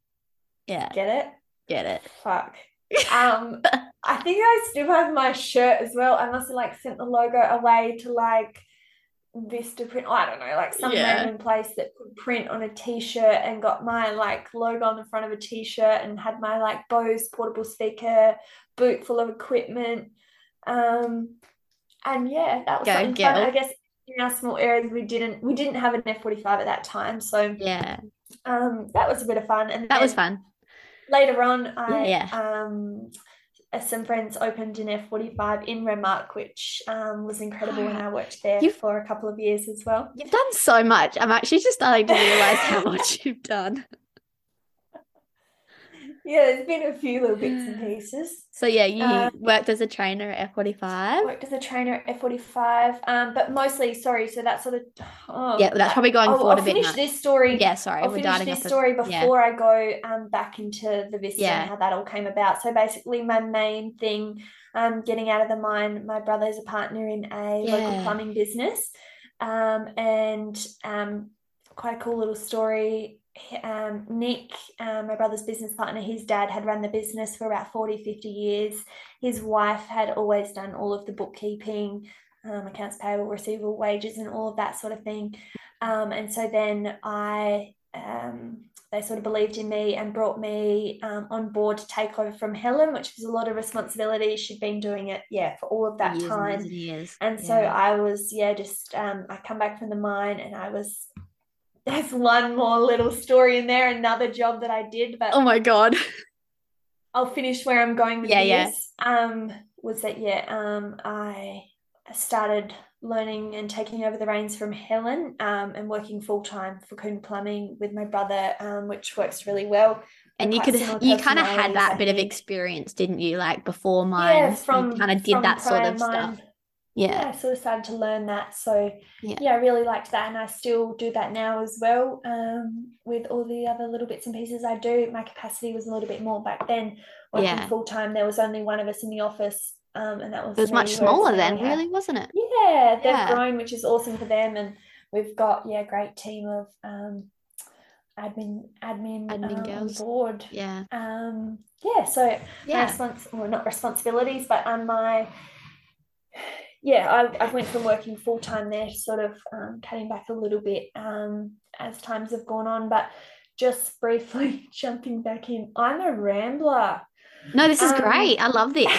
Yeah, get it? Get it? Fuck. Um, I think I still have my shirt as well. I must have like sent the logo away to like Vistaprint. I don't know, like some yeah. random place that could print on a t-shirt and got my like logo on the front of a t-shirt and had my like Bose portable speaker boot full of equipment. Um, and yeah, that was Go something fun. I guess in our small areas we didn't we didn't have an F forty five at that time, so yeah, um, that was a bit of fun. And that was fun. Later on, I yeah. um some friends opened an F45 in Renmark, which um, was incredible when I worked there you've, for a couple of years as well. You've done so much. I'm actually just starting to realize how much you've done. Yeah, there's been a few little bits and pieces. So yeah, you Um, worked as a trainer at F45. Worked as a trainer at F45, um, but mostly, sorry, so that's sort of. Oh, Yeah, that's probably going I'll, forward I'll a bit finish much. this story. Yeah, sorry, I'll we're finish this up a- story yeah. before I go um, back into the Vista Yeah. and how that all came about. So basically, my main thing, um, getting out of the mine. My brother's a partner in a local plumbing business, um, and um, quite a cool little story. Um, Nick, um, my brother's business partner, his dad had run the business for about 40, 50 years. His wife had always done all of the bookkeeping, um, accounts payable, receivable, wages, and all of that sort of thing. Um, and so then I, um, they sort of believed in me and brought me um, on board to take over from Helen, which was a lot of responsibility. She'd been doing it, yeah, for all of that years time. and years. And so I was, yeah, just um, I come back from the mine and I was. There's one more little story in there, another job that I did, but Oh my god. I'll finish where I'm going with Yeah, yeah. Um, was that yeah? Um, I started learning and taking over the reins from Helen, um, and working full time for Coon Plumbing with my brother, um, which works really well. And you could you kind of had that I bit of experience, didn't you? Like before mine, Yeah, from kind of did that sort of mine. stuff. Yeah. sort of started to learn that. So Yeah. yeah, I really liked that, and I still do that now as well. Um, with all the other little bits and pieces I do, my capacity was a little bit more back then. Working Yeah. full time, there was only one of us in the office, um, and that was It was much smaller then, really, wasn't it? Yeah, they've Yeah. grown, which is awesome for them, and we've got yeah, a great team of um, admin admin, Admin um, girls. board. Yeah. Um, yeah, so my Yeah. respons- well, not responsibilities, but on my yeah, I, I went from working full time there, to sort of um, cutting back a little bit um, as times have gone on. But just briefly jumping back in, I'm a rambler. No, this is Um, great. I love this.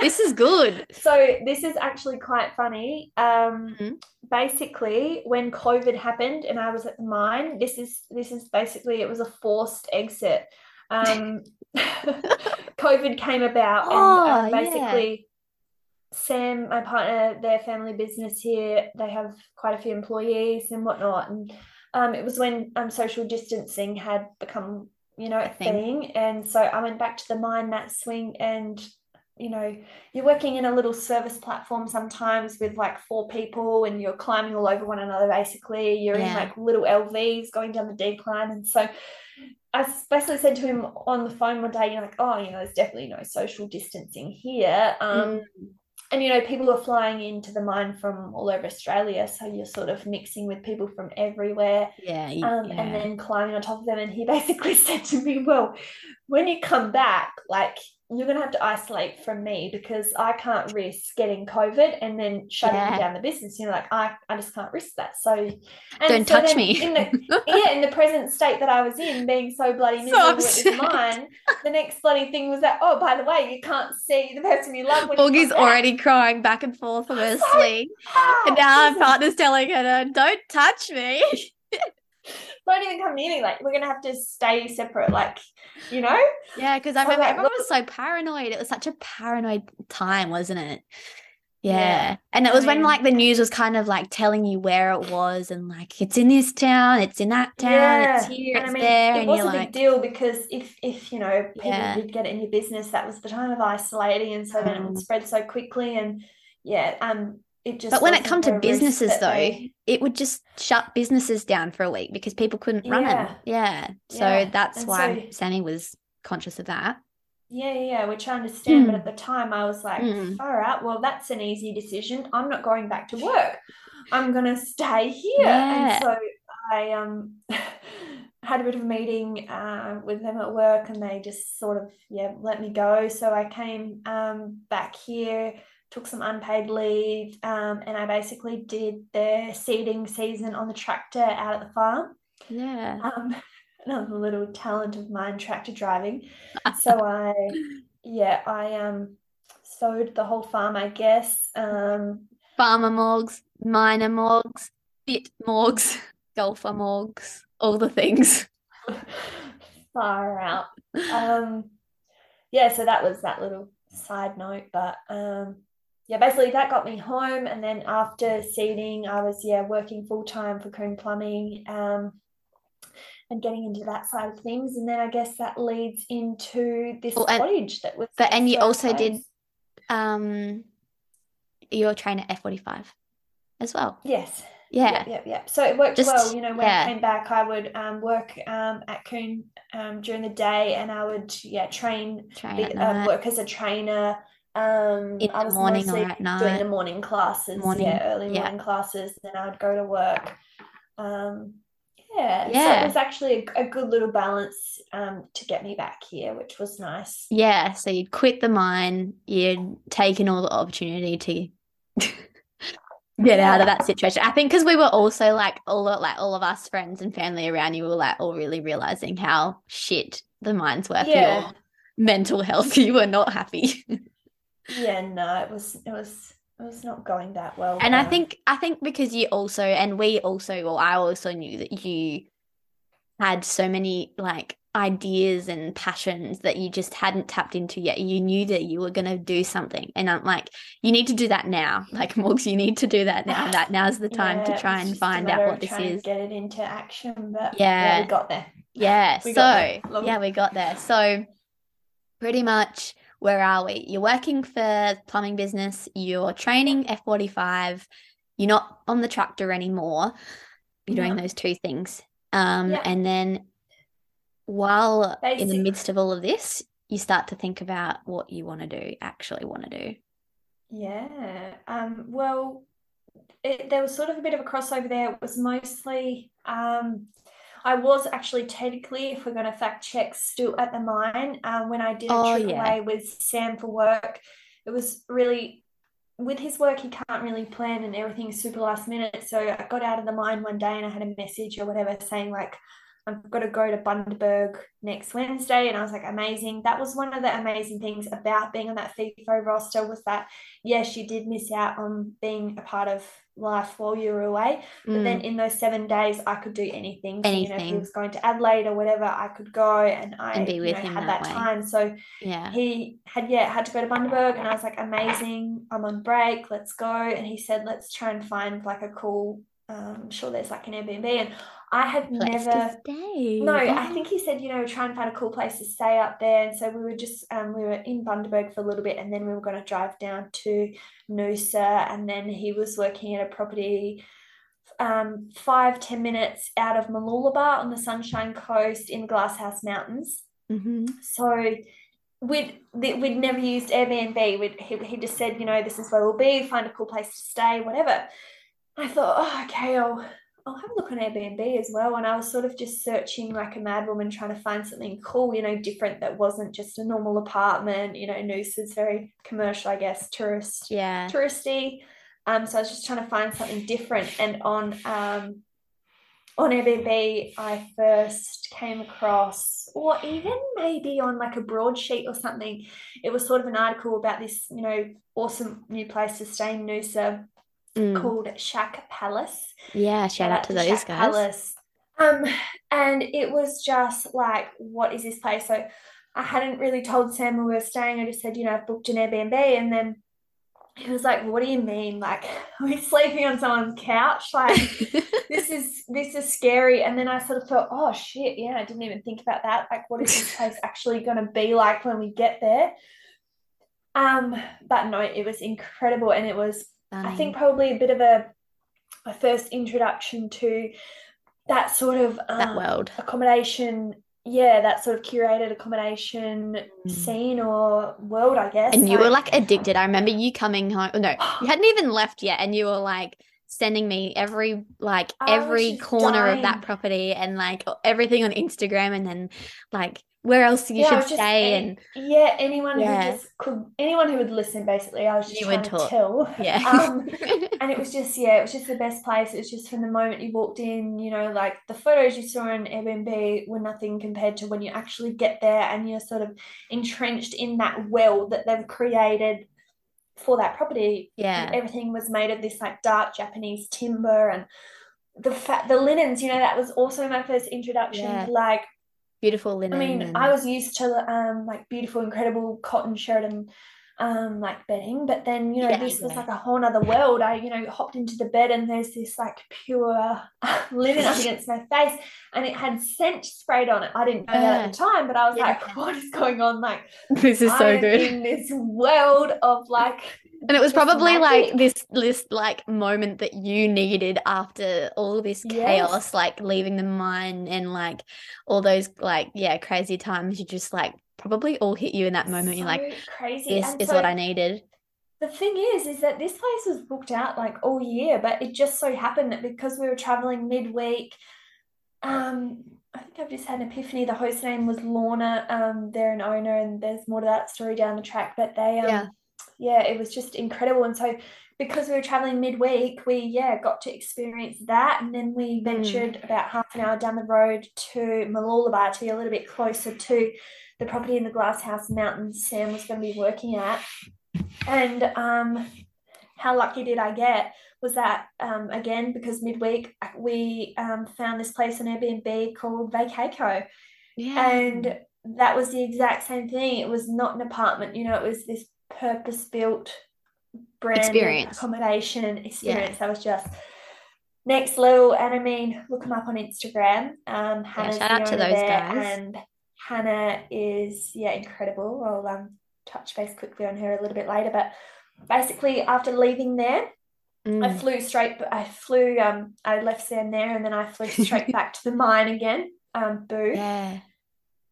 This is good. so this is actually quite funny. Um, Mhm. Basically, when COVID happened and I was at the mine, this is this is basically it was a forced exit. Um, COVID came about, and Oh, um, yeah. basically, Sam, my partner, their family business here, they have quite a few employees and whatnot, and um, it was when um, social distancing had become, you know, a thing. thing, and so I went back to the mine that swing and you know, you're working in a little service platform sometimes with like four people and you're climbing all over one another basically. You're in like little LVs going down the decline. And so i basically said to him on the phone one day, you know, like, oh, you know, there's definitely no social distancing here. Um, Mm. And you know, people are flying into the mine from all over Australia. So you're sort of mixing with people from everywhere Yeah. um, yeah. and then climbing on top of them. And he basically said to me, Well, when you come back, like you're gonna have to isolate from me because I can't risk getting COVID and then shutting Yeah. down the business. You know, like I, I just can't risk that. So and Don't so touch me. In the, yeah, in the present state that I was in, being so bloody miserable this upset. mine, the next bloody thing was that, oh, by the way, you can't see the person you love when you Borgie's back. already crying back and forth from her sleep. Ah, And now our Jesus. partner's telling her, don't touch me. don't even come near me. Like we're gonna have to stay separate. Like, you know? Yeah, because I remember like, everyone was so paranoid. It was such a paranoid time, wasn't it? Yeah. Yeah, And it I was when like the news was kind of like telling you where it was and like it's in this town, it's in that town, it's here, and it's I mean, there, it was a big deal because if if you know people Yeah. did get it in your business, that was the time of isolating, and so then it would Mm. spread so quickly, and yeah, um, it just. but when it come to businesses though, they- it would just shut businesses down for a week because people couldn't run Yeah. them. Yeah. So Yeah, that's and why so- Sammy was conscious of that. yeah, yeah, which I understand, but Mm. at the time I was like, Mm. far out. Well, that's an easy decision. I'm not going back to work. I'm gonna stay here, Yeah. and so I um. had a bit of a meeting uh, with them at work and they just sort of yeah let me go so i came um, back here took some unpaid leave um, and i basically did the seeding season on the tractor out at the farm Yeah. um, another little talent of mine tractor driving so i yeah i um sowed the whole farm i guess um, Farmer Morgs, miner Morgs, bit Morgs, golfer Morgs, all the things. far out um yeah so that was that little side note but um yeah basically that got me home and then after seeding i was yeah working full time for Coon plumbing um and getting into that side of things. And then I guess that leads into this Well, cottage that was. But and you also close. did um your train at F45 as well. Yes. Yeah. Yep, yep, yep. So it worked Just- well. You know, when yeah. I came back, I would um, work um, at Coon um, during the day, and I would yeah train, Train uh, work as a trainer. Um, In I the was morning or at doing night? the morning classes, Morning, yeah, early yeah. morning classes. Then I would go to work. Um, yeah, so Yeah. it was actually a, a good little balance um, to get me back here, which was nice. Yeah, so you'd quit the mine, you'd taken all the opportunity to get out of that situation. I think because we were also like all of, like all of us friends and family around you were like all really realizing how shit the mines were for your mental health. You were not happy. Yeah, no, it was it was it was not going that well. And I think I think because you also and we also well I also knew that you had so many like ideas and passions that you just hadn't tapped into yet. You knew that you were gonna do something. And I'm like, you need to do that now. Like Morgs, you need to do that now. That now's the time Yeah, to try and find out what this is. Get it into action, but Yeah. yeah we got there. Yeah. We so there. Yeah, we got there. So pretty much where are we? You're working for plumbing business, you're training F45, you're not on the tractor anymore. You're doing No. those two things. Um, Yeah. and then while in the midst of all of this, you start to think about what you want to do, actually want to do. Yeah. Um, well, it, there was sort of a bit of a crossover there. It was mostly, um, I was actually technically, if we're going to fact check, still at the mine. Um, when I did a Oh, trip yeah. away with Sam for work, it was really, with his work, he can't really plan and everything's super last minute. So I got out of the mine one day and I had a message or whatever saying, like, I've got to go to Bundaberg next Wednesday. And I was like, amazing. That was one of the amazing things about being on that FIFO roster was that, yes, you did miss out on being a part of life while you were away. But Mm, then in those seven days, I could do anything. So, you know, if he was going to Adelaide or whatever, I could go and I, And be you with know, him had that that time. So yeah. he had, yeah, had to go to Bundaberg and I was like, amazing. I'm on break. Let's go. And he said, let's try and find like a cool, um, I'm sure there's like an Airbnb. And I had Place never. stay. No, I think he said, you know, try and find a cool place to stay up there. And so we were just, um, we were in Bundaberg for a little bit and then we were going to drive down to Noosa. And then he was working at a property um, five, ten minutes out of Mooloolaba on the Sunshine Coast in Glasshouse Mountains. Mhm. So we'd we'd never used Airbnb. We'd, he, he just said, you know, this is where we'll be, find a cool place to stay, whatever. I thought, oh, okay, I'll I'll have a look on Airbnb as well. And I was sort of just searching like a mad woman, trying to find something cool, you know, different that wasn't just a normal apartment. You know, Noosa's very commercial, I guess, tourist Yeah. touristy. Um, so I was just trying to find something different. And on um, on Airbnb, I first came across, or even maybe on like a broadsheet or something, it was sort of an article about this, you know, awesome new place to stay in Noosa Mm. called Shack Palace. Yeah. Shout out to those Shack guys. Palace. Um, and it was just like, what is this place? So I hadn't really told Sam where we were staying. I just said, you know, I've booked an Airbnb. And then he was like, what do you mean? Like, we're we sleeping on someone's couch? Like, this is this is scary. And then I sort of thought, oh shit, yeah, I didn't even think about that. Like, what is this place actually going to be like when we get there? Um, but no, it was incredible, and it was I think probably a bit of a a first introduction to that sort of that um, world. accommodation. Yeah, that sort of curated accommodation Mm. scene or world, I guess. And you were like addicted. I remember you coming home. No, you hadn't even left yet, and you were like sending me every like every corner of that property and like everything on Instagram, and then like where else you Yeah, should stay, any- and yeah, anyone Yeah. who just could, anyone who would listen, basically, I was just You trying to tell. yeah, Um, and it was just, yeah, it was just the best place. It was just from the moment you walked in, you know, like the photos you saw on Airbnb were nothing compared to when you actually get there and you're sort of entrenched in that world that they've created for that property. yeah, Everything was made of this like dark Japanese timber and the fat, the linens, you know, that was also my first introduction Yeah. to like beautiful linen. I mean, and- I was used to um like beautiful, incredible cotton Sheridan um like bedding but then you know Yeah, this was like a whole other world I you know hopped into the bed and there's this like pure linen up against my face and it had scent sprayed on it I didn't know that at the time but I was Yeah. like what is going on like This is so good. in this world of like And it was probably like this this like moment that you needed after all this chaos, Yes. like leaving the mine and like all those like yeah, crazy times. You just like probably all hit you in that moment. You're like, crazy this and is so what I needed. The thing is, is that this place was booked out like all year, but it just so happened that because we were traveling midweek, um, I think I've just had an epiphany. The host name was Lorna. Um, they're an owner, and there's more to that story down the track. But they, um, Yeah. Yeah, it was just incredible. And so, because we were traveling midweek, we yeah got to experience that, and then we ventured about half an hour down the road to Mooloolaba to be a little bit closer to the property in the Glass House Mountains Sam was going to be working at. And um, how lucky did I get was that um, again because midweek we um, found this place on Airbnb called Vacaco, Yeah. and that was the exact same thing. It was not an apartment, you know, it was this purpose built branded Experience. accommodation experience that was just next level. And I mean, look them up on Instagram. Um, Hannah's shout out to those there, guys. and Hannah is yeah incredible. I'll um, touch base quickly on her a little bit later, but basically after leaving there. I Mm. flew straight. I flew. Um, I left Sam there, and then I flew straight back to the mine again. Um, boo. Yeah.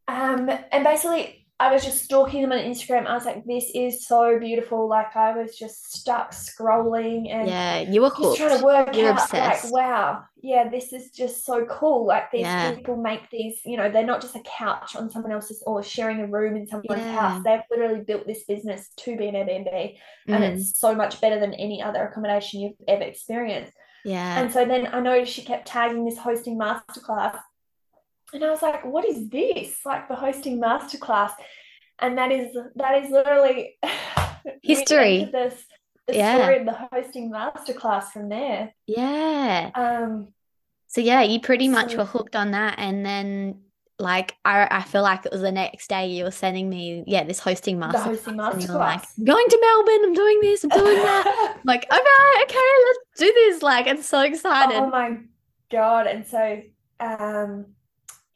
Um, and basically, I was just stalking them on Instagram. I was like, "This is so beautiful." Like I was just stuck scrolling and Yeah. you were just trying to work You're out, obsessed. like, wow, yeah, this is just so cool. Like these Yeah. people make these. You know, they're not just a couch on someone else's or sharing a room in someone's Yeah. house. They've literally built this business to be an Airbnb, and Mm. it's so much better than any other accommodation you've ever experienced. Yeah. And so then I noticed she kept tagging this hosting masterclass. And I was like, what is this? Like the hosting masterclass. And that is that is literally History. this the Yeah. story of the hosting masterclass from there. Yeah. Um So yeah, you pretty much So- were hooked on that, and then like I I feel like it was the next day you were sending me yeah this hosting the master hosting and you were like going to Melbourne, I'm doing this, I'm doing that. I'm like okay, okay, let's do this. Like I'm so excited. Oh my God. And so um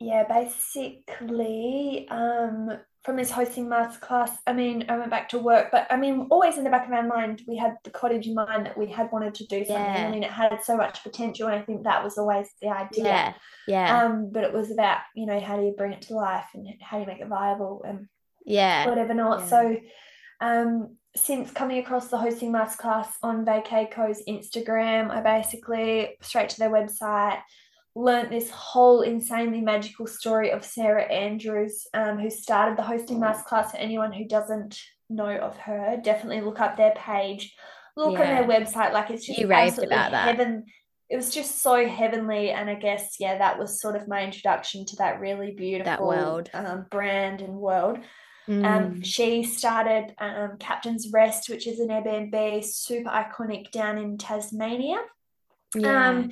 yeah, basically um from this hosting masterclass, I mean, I went back to work, but I mean, always in the back of our mind, we had the cottage in mind that we had wanted to do something. Yeah. I mean, it had so much potential, and I think that was always the idea. yeah, yeah, Um, but it was about, you know, how do you bring it to life and how do you make it viable and yeah, whatever not. Yeah. So, um, since coming across the hosting masterclass on Vacaco's Instagram, I basically straight to their website learnt this whole insanely magical story of Sarah Andrews, um, who started the hosting masterclass. For anyone who doesn't know of her, definitely look up their page, look on their website. Like it's just You absolutely about that. heaven. It was just so heavenly, and I guess yeah, that was sort of my introduction to that really beautiful that world. um, brand and world. Mm. Um, she started um, Captain's Rest, which is an Airbnb, super iconic down in Tasmania. yeah, Um,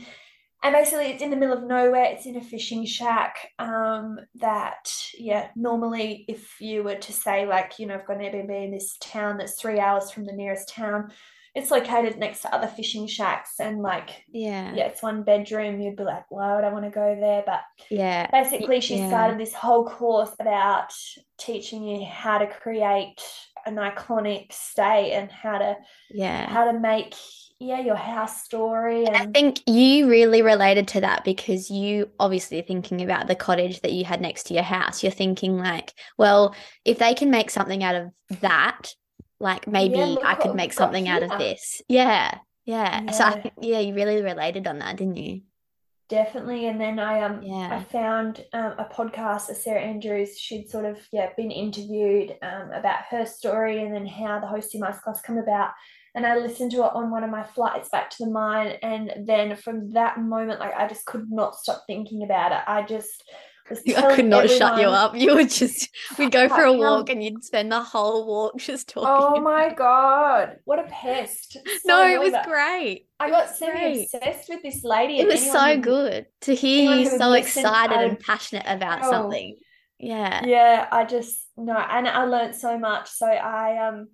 and basically, it's in the middle of nowhere. It's in a fishing shack. Um, that yeah, normally if you were to say like, you know, I've got an Airbnb in this town that's three hours from the nearest town, it's located next to other fishing shacks, and like, yeah, yeah, it's one bedroom. You'd be like, why would I want to go there? But yeah, basically she yeah. started this whole course about teaching you how to create an iconic stay and how to yeah. how to make yeah your house story I think you really related to that because you obviously thinking about the cottage that you had next to your house. You're thinking like, well, if they can make something out of that, like maybe look I could make something out of this. Yeah. Yeah. So I Yeah. think yeah, you really related on that, didn't you? definitely and then I um yeah. I found um, a podcast of Sarah Andrews she'd sort of yeah been interviewed um, about her story and then how the hosting masterclass come about and I listened to it on one of my flights back to the mine and then from that moment like I just could not stop thinking about it I just was I could not shut you up. You would just we'd go for a walk and you'd spend the whole walk just talking. Oh my god, what a pest. So No, it was great. I It got was semi-obsessed with this lady. It was so who- good to hear you so listen, excited I and passionate about Oh. something. Yeah. Yeah, I just no, and I learned so much. So I um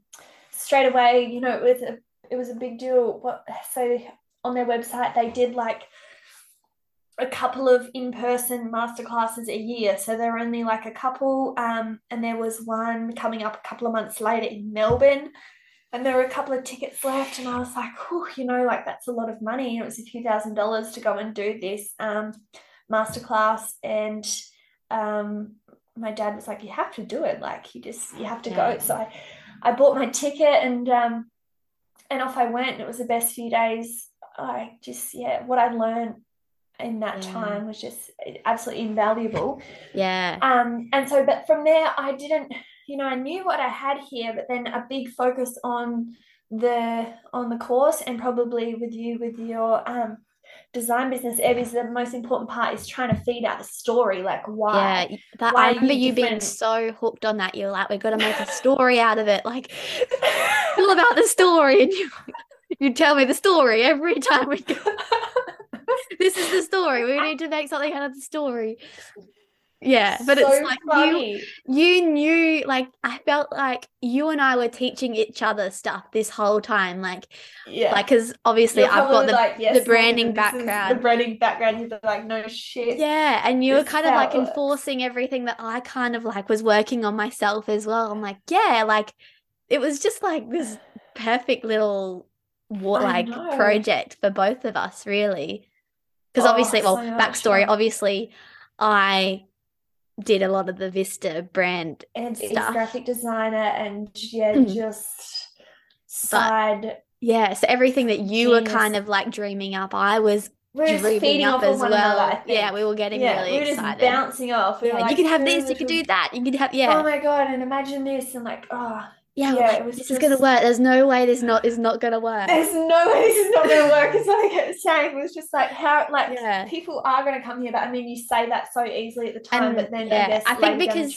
straight away, you know, it was a it was a big deal. What so on their website they did like a couple of in-person masterclasses a year. So there were only like a couple, um, and there was one coming up a couple of months later in Melbourne. And there were a couple of tickets left, and I was like, oh, you know, like that's a lot of money. And it was a few thousand dollars to go and do this um, masterclass. And um, my dad was like, you have to do it. Like you just you have to yeah. go. So I, I bought my ticket and um, and off I went. It was the best few days. I just yeah, what I learned in that yeah. time was just absolutely invaluable. Yeah. Um, and so, but from there, I didn't, you know, I knew what I had here, but then a big focus on the on the course and probably with you with your um design business Eb is the most important part is trying to feed out the story like why? Yeah that why I remember you, you being so hooked on that. You're like we've got to make a story out of it. Like all about the story and you you tell me the story every time we go. This is the story. We need to make something out of the story. Yeah, but so it's like funny. you you knew like I felt like you and I were teaching each other stuff this whole time. Like yeah, like because obviously You're I've got the, like, yes, the branding background. The branding background, you're like, no shit. Yeah, and you were kind of like enforcing everything that I kind of like was working on myself as well. I'm like, yeah, like it was just like this perfect little what like project for both of us, really because oh, obviously, well, so backstory. Obviously, I did a lot of the Vista brand and stuff. graphic designer, and yeah, mm. just side. But, yeah, so everything that you genius. were kind of like dreaming up, I was we dreaming up as well. Another, yeah, we were getting yeah, really we were excited. just bouncing off. We yeah, like, you could have this, you could do that, you could have yeah. Oh my god! And imagine this, and like, oh, yeah, yeah like, this just, is gonna work. There's no way this not is not gonna work. There's no way this is not gonna work. It's like I kept saying, it was just like how like yeah. people are gonna come here, but I mean you say that so easily at the time, and, but then yeah, I, guess, I think because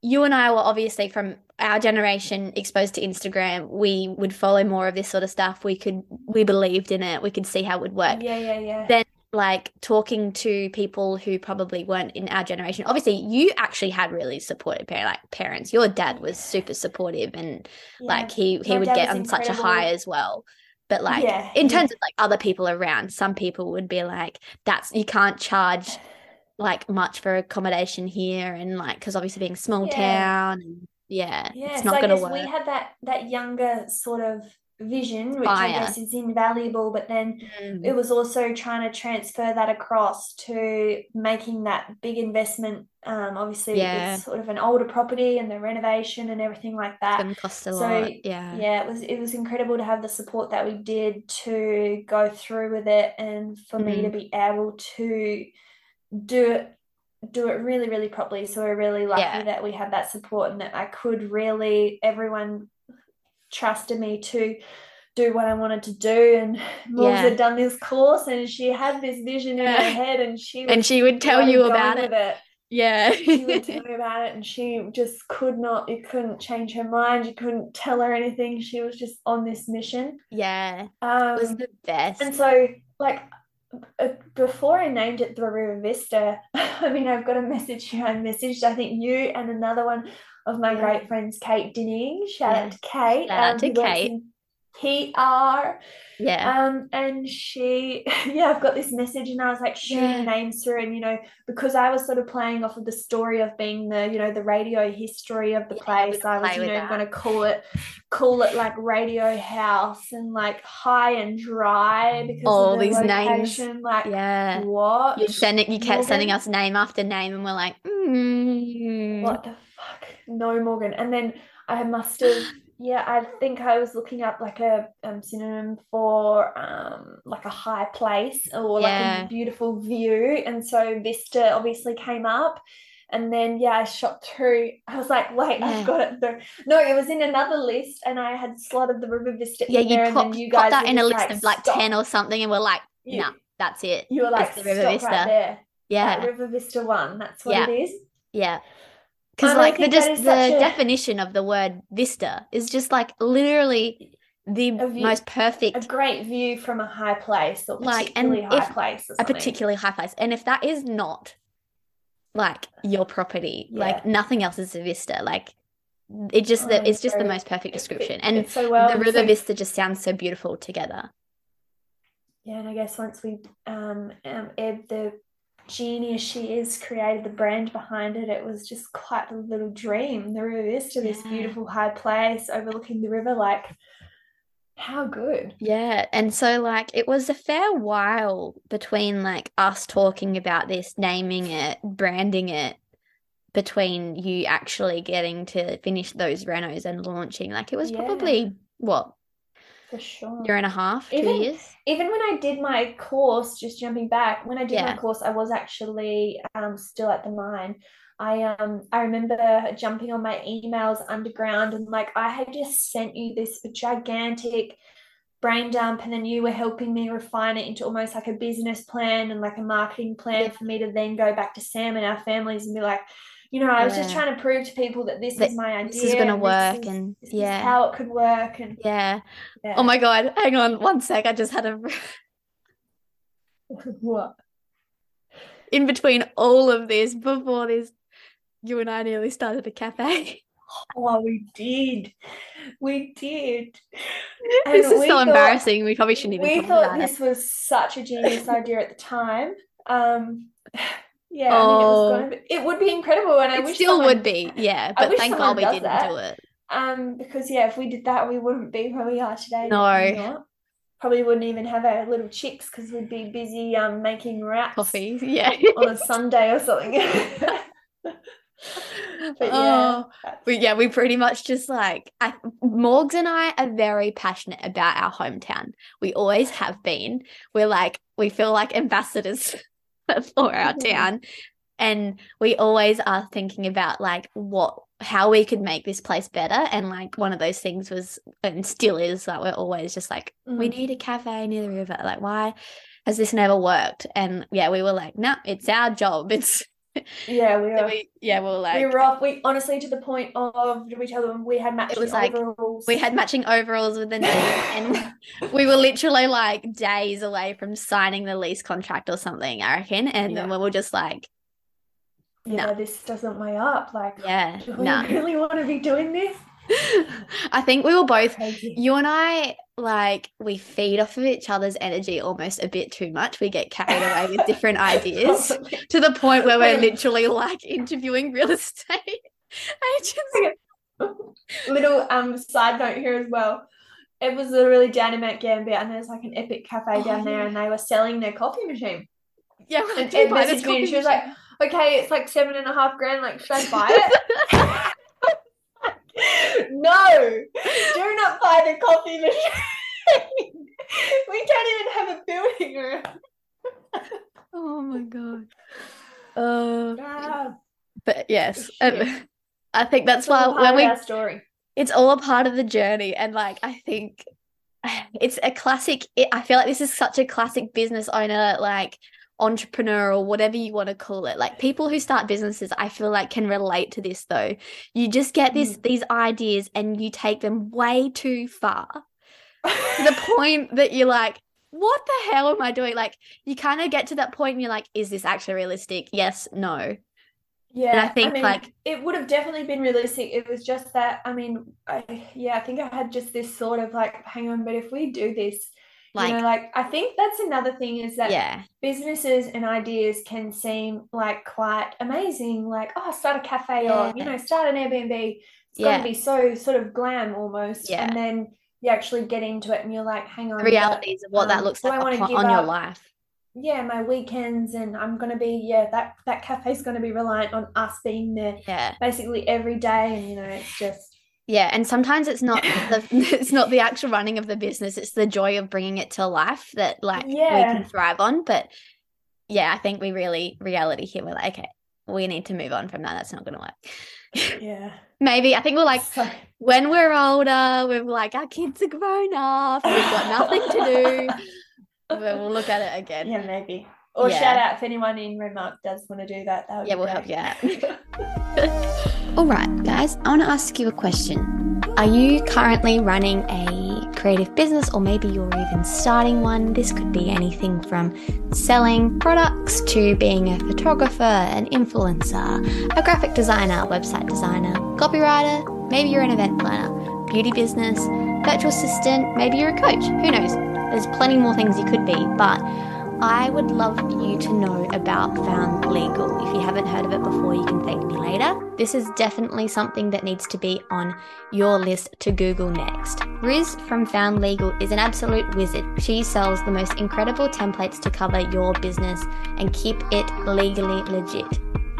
you and I were obviously from our generation exposed to Instagram, we would follow more of this sort of stuff. We could we believed in it. We could see how it would work. Yeah, yeah, yeah. Then like talking to people who probably weren't in our generation. Obviously, you actually had really supportive parent, like parents. Your dad was super supportive, and yeah. like he he My would get on incredible. such a high as well. But like yeah, in terms of like other people around, some people would be like, "That's you can't charge like much for accommodation here," and like because obviously being small yeah. town, and yeah, yeah, it's not so going to work. We had that that younger sort of vision, which Fire. I guess is invaluable, but then mm. it was also trying to transfer that across to making that big investment. Um, obviously, yeah. it's sort of an older property and the renovation and everything like that. It's cost a so, lot. Yeah, yeah, it was it was incredible to have the support that we did to go through with it, and for mm. me to mm. be able to do it do it really really properly so we're really lucky yeah. that we had that support and that I could really everyone trusted me to do what I wanted to do. And Morgs yeah. had done this course and she had this vision in her head and she and she would tell you about it. it. Yeah. she would tell me about it and she just could not, you couldn't change her mind. You couldn't tell her anything. She was just on this mission. Yeah. Um, it was the best. And so, like, uh, before I named it the River Vista, I mean, I've got a message here. I messaged, I think, you and another one of my yeah. great friends, Kate Dinning. Shout yeah. out to Kate. Shout um, out to Kate. PR. Yeah. Um, and she, yeah, I've got this message, and I was like shooting yeah. names through, and you know, because I was sort of playing off of the story of being the, you know, the radio history of the yeah, place. I was, you know, going to call it, call it like Radio House and like High and Dry because all the these location. names. Like, yeah, what? You send it. You kept Morgan? sending us name after name, and we're like, mm. what the? No, Morgan. And then I must have yeah, I think I was looking up like a um, synonym for um, like a high place or like yeah. a beautiful view. And so Vista obviously came up. And then, yeah, I shot through. I was like, wait, yeah. I've got it. No, it was in another list and I had slotted the River Vista yeah, you there. Pop, you guys that in a list like, of like stop. 10 or something. And we're like, no, nah, that's it. You were like, the River Vista. Right there. Yeah. That River Vista one. That's what yeah. it is. Yeah because like the just the a... definition of the word vista is just like literally the view, most perfect a great view from a high place or like and high place a particularly high place. And if that is not like your property yeah. like nothing else is a vista. Like it just Oh, the, it's just the most perfect description. and so well the river so- vista just sounds so beautiful together. Yeah, and I guess once we um, um Eb, the genius she is, created the brand behind it, it was just quite a little dream. The River is to this Yeah. beautiful high place overlooking the river, like how good. Yeah, and so like it was a fair while between like us talking about this, naming it, branding it, between you actually getting to finish those renos and launching. Like it was Yeah. probably what, For sure. year and a half, two Even- years? Even when I did my course, just jumping back, when I did my course, I was actually um still at the mine. I um I remember jumping on my emails underground and like I had just sent you this gigantic brain dump and then you were helping me refine it into almost like a business plan and like a marketing plan Yeah. for me to then go back to Sam and our families and be like, you know, I was just trying to prove to people that this That is my idea. This is gonna work is- and this yeah. how it could work and Yeah. yeah. Oh my God, hang on one sec. I just had a what? in between all of this, before this, you and I nearly started a cafe. Oh, we did. We did. This is so thought- embarrassing. We probably shouldn't even We thought about it. this was such a genius idea at the time. Um, yeah, Oh. I mean, it was be, it would be incredible, and I It wish still someone, would be, yeah. But thank God we didn't that. do it. Um, because yeah, if we did that, we wouldn't be where we are today. No. Probably wouldn't even have our little chicks because we'd be busy um making wraps Coffee, yeah. on a Sunday or something. But yeah, Oh, we, yeah, we pretty much just like I, Morgs and I are very passionate about our hometown. We always have been. We're like we feel like ambassadors for our town, and we always are thinking about like what how we could make this place better. And like one of those things was and still is that we're always just like we Mm. need a cafe near the river. Like why has this never worked? And yeah, we were like, no, it's our job. It's yeah, we so are. we yeah, we were like we were off. We honestly to the point of did we tell them we had matching it was like, overalls? we had matching overalls with the name and we were literally like days away from signing the lease contract or something, I reckon. And then we were just like, yeah, no. this doesn't weigh up. Like, yeah, do we no. really want to be doing this? I think we were both you and I like we feed off of each other's energy almost a bit too much. We get carried away with different ideas to the point where we're literally like interviewing real estate agents. Little um side note here as well. It was literally down in Mount Gambier, and there's like an epic cafe Oh, down there, yeah. and they were selling their coffee machine. Yeah, And "Do buy this messaged me, and she was like, "Okay, it's like seven and a half grand. Like, should I buy it?" No, do not buy the coffee machine. we don't even have a building around. oh my god. Uh, Ah, but yes, um, I think that's it's why when we story. it's all a part of the journey and like i think it's a classic it, i feel like this is such a classic business owner like entrepreneur or whatever you want to call it. Like people who start businesses i feel like can relate to this though. You just get this mm. these ideas and you take them way too far to the point that you're like what the hell am i doing? Like you kind of get to that point and you're like is this actually realistic? Yes no. Yeah, I think, mean, like- it would have definitely been realistic. It was just that, I mean, I, yeah, I think I had just this sort of like, hang on, but if we do this, you like know, like I think that's another thing is that yeah businesses and ideas can seem like quite amazing, like, oh, start a cafe Yeah. or, you know, start an Airbnb. It's Yeah. to be so sort of glam almost. Yeah. And then you actually get into it and you're like, hang on, the but, realities of what that um, looks do I like upon, give on your up life yeah, my weekends and I'm gonna be, yeah, that that cafe's gonna be reliant on us being there yeah basically every day and you know it's just Yeah, and sometimes it's not the it's not the actual running of the business, it's the joy of bringing it to life that like we can thrive on. But yeah, I think we really reality here. We're like, okay, we need to move on from that. That's not going to work. yeah Maybe I think we're like so when we're older, we're like our kids are grown up, we've got nothing to do. We'll look at it again. yeah maybe or Yeah. shout out if anyone in Renmark does want to do that that would Yeah, we'll help you out. All right, guys, I want to ask you a question. Are you currently running a creative business, or maybe you're even starting one? This could be anything from selling products to being a photographer, an influencer, a graphic designer, website designer, copywriter, Maybe you're an event planner, beauty business, virtual assistant, maybe you're a coach. Who knows? There's plenty more things you could be, but I would love you to know about Foundd Legal. If you haven't heard of it before, you can thank me later. This is definitely something that needs to be on your list to Google next. Riz from Foundd Legal is an absolute wizard. She sells the most incredible templates to cover your business and keep it legally legit.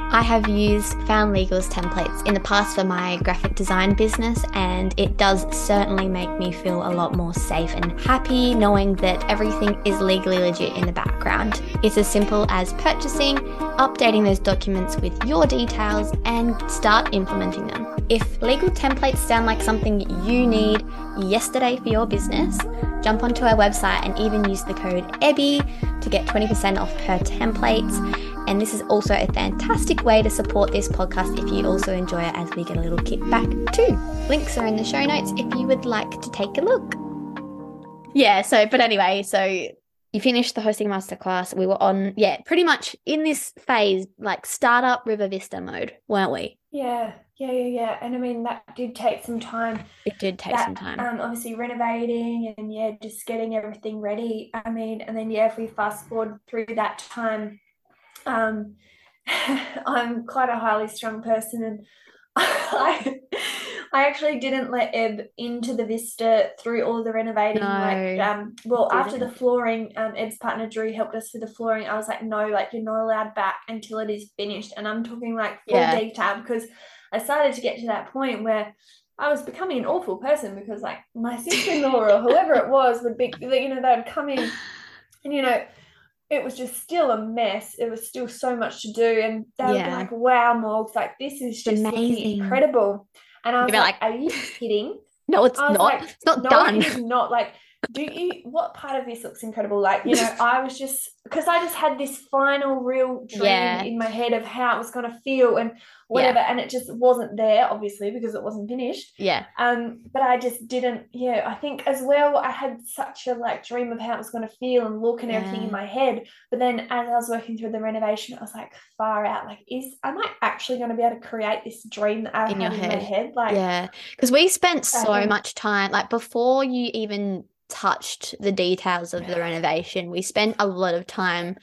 I have used Foundd Legal's templates in the past for my graphic design business, and it does certainly make me feel a lot more safe and happy knowing that everything is legally legit in the background. It's as simple as purchasing, updating those documents with your details, and start implementing them. If legal templates sound like something you need yesterday for your business, jump onto our website and even use the code EBBY to get 20% off her templates. And this is also a fantastic way to support this podcast if you also enjoy it as we get a little kickback too. Links are in the show notes if you would like to take a look. Yeah, so, but anyway, so you finished the hosting masterclass. We were on, yeah, pretty much in this phase, like startup River Vista mode, weren't we? Yeah, yeah, yeah, yeah. And I mean, that did take some time. It did take That, some time. um, obviously renovating and yeah, just getting everything ready. I mean, and then yeah, if we fast forward through that time, um, I'm quite a highly strung person, and I, I actually didn't let Eb into the Vista through all the renovating. Like, No, um, well, after the flooring, um, Eb's partner Drew helped us with the flooring. I was like, no, like you're not allowed back until it is finished, and I'm talking like full Yeah. detail because I started to get to that point where. I was becoming an awful person because, like, my sister-in-law or whoever it was would be, you know, they'd come in, and you know, it was just still a mess. It was still so much to do, and they Yeah. like, "Wow, Morgs, like this is just amazing. incredible." And I was You'd like, "Are you kidding?" No, it's not. like, it's not No, done. it is not. Like, do you? What part of this looks incredible? Like, you know, I was just because I just had this final real dream Yeah. in my head of how it was going to feel and whatever, and it just wasn't there, obviously, because it wasn't finished. Yeah. Um, but I just didn't, yeah, I think as well, I had such a like dream of how it was going to feel and look and everything in my head. But then as I was working through the renovation, I was like, far out, like, is am I actually going to be able to create this dream that I In have your in my head. head? Like, Yeah, because we spent so Um, much time, like before you even touched the details of the renovation, we spent a lot of time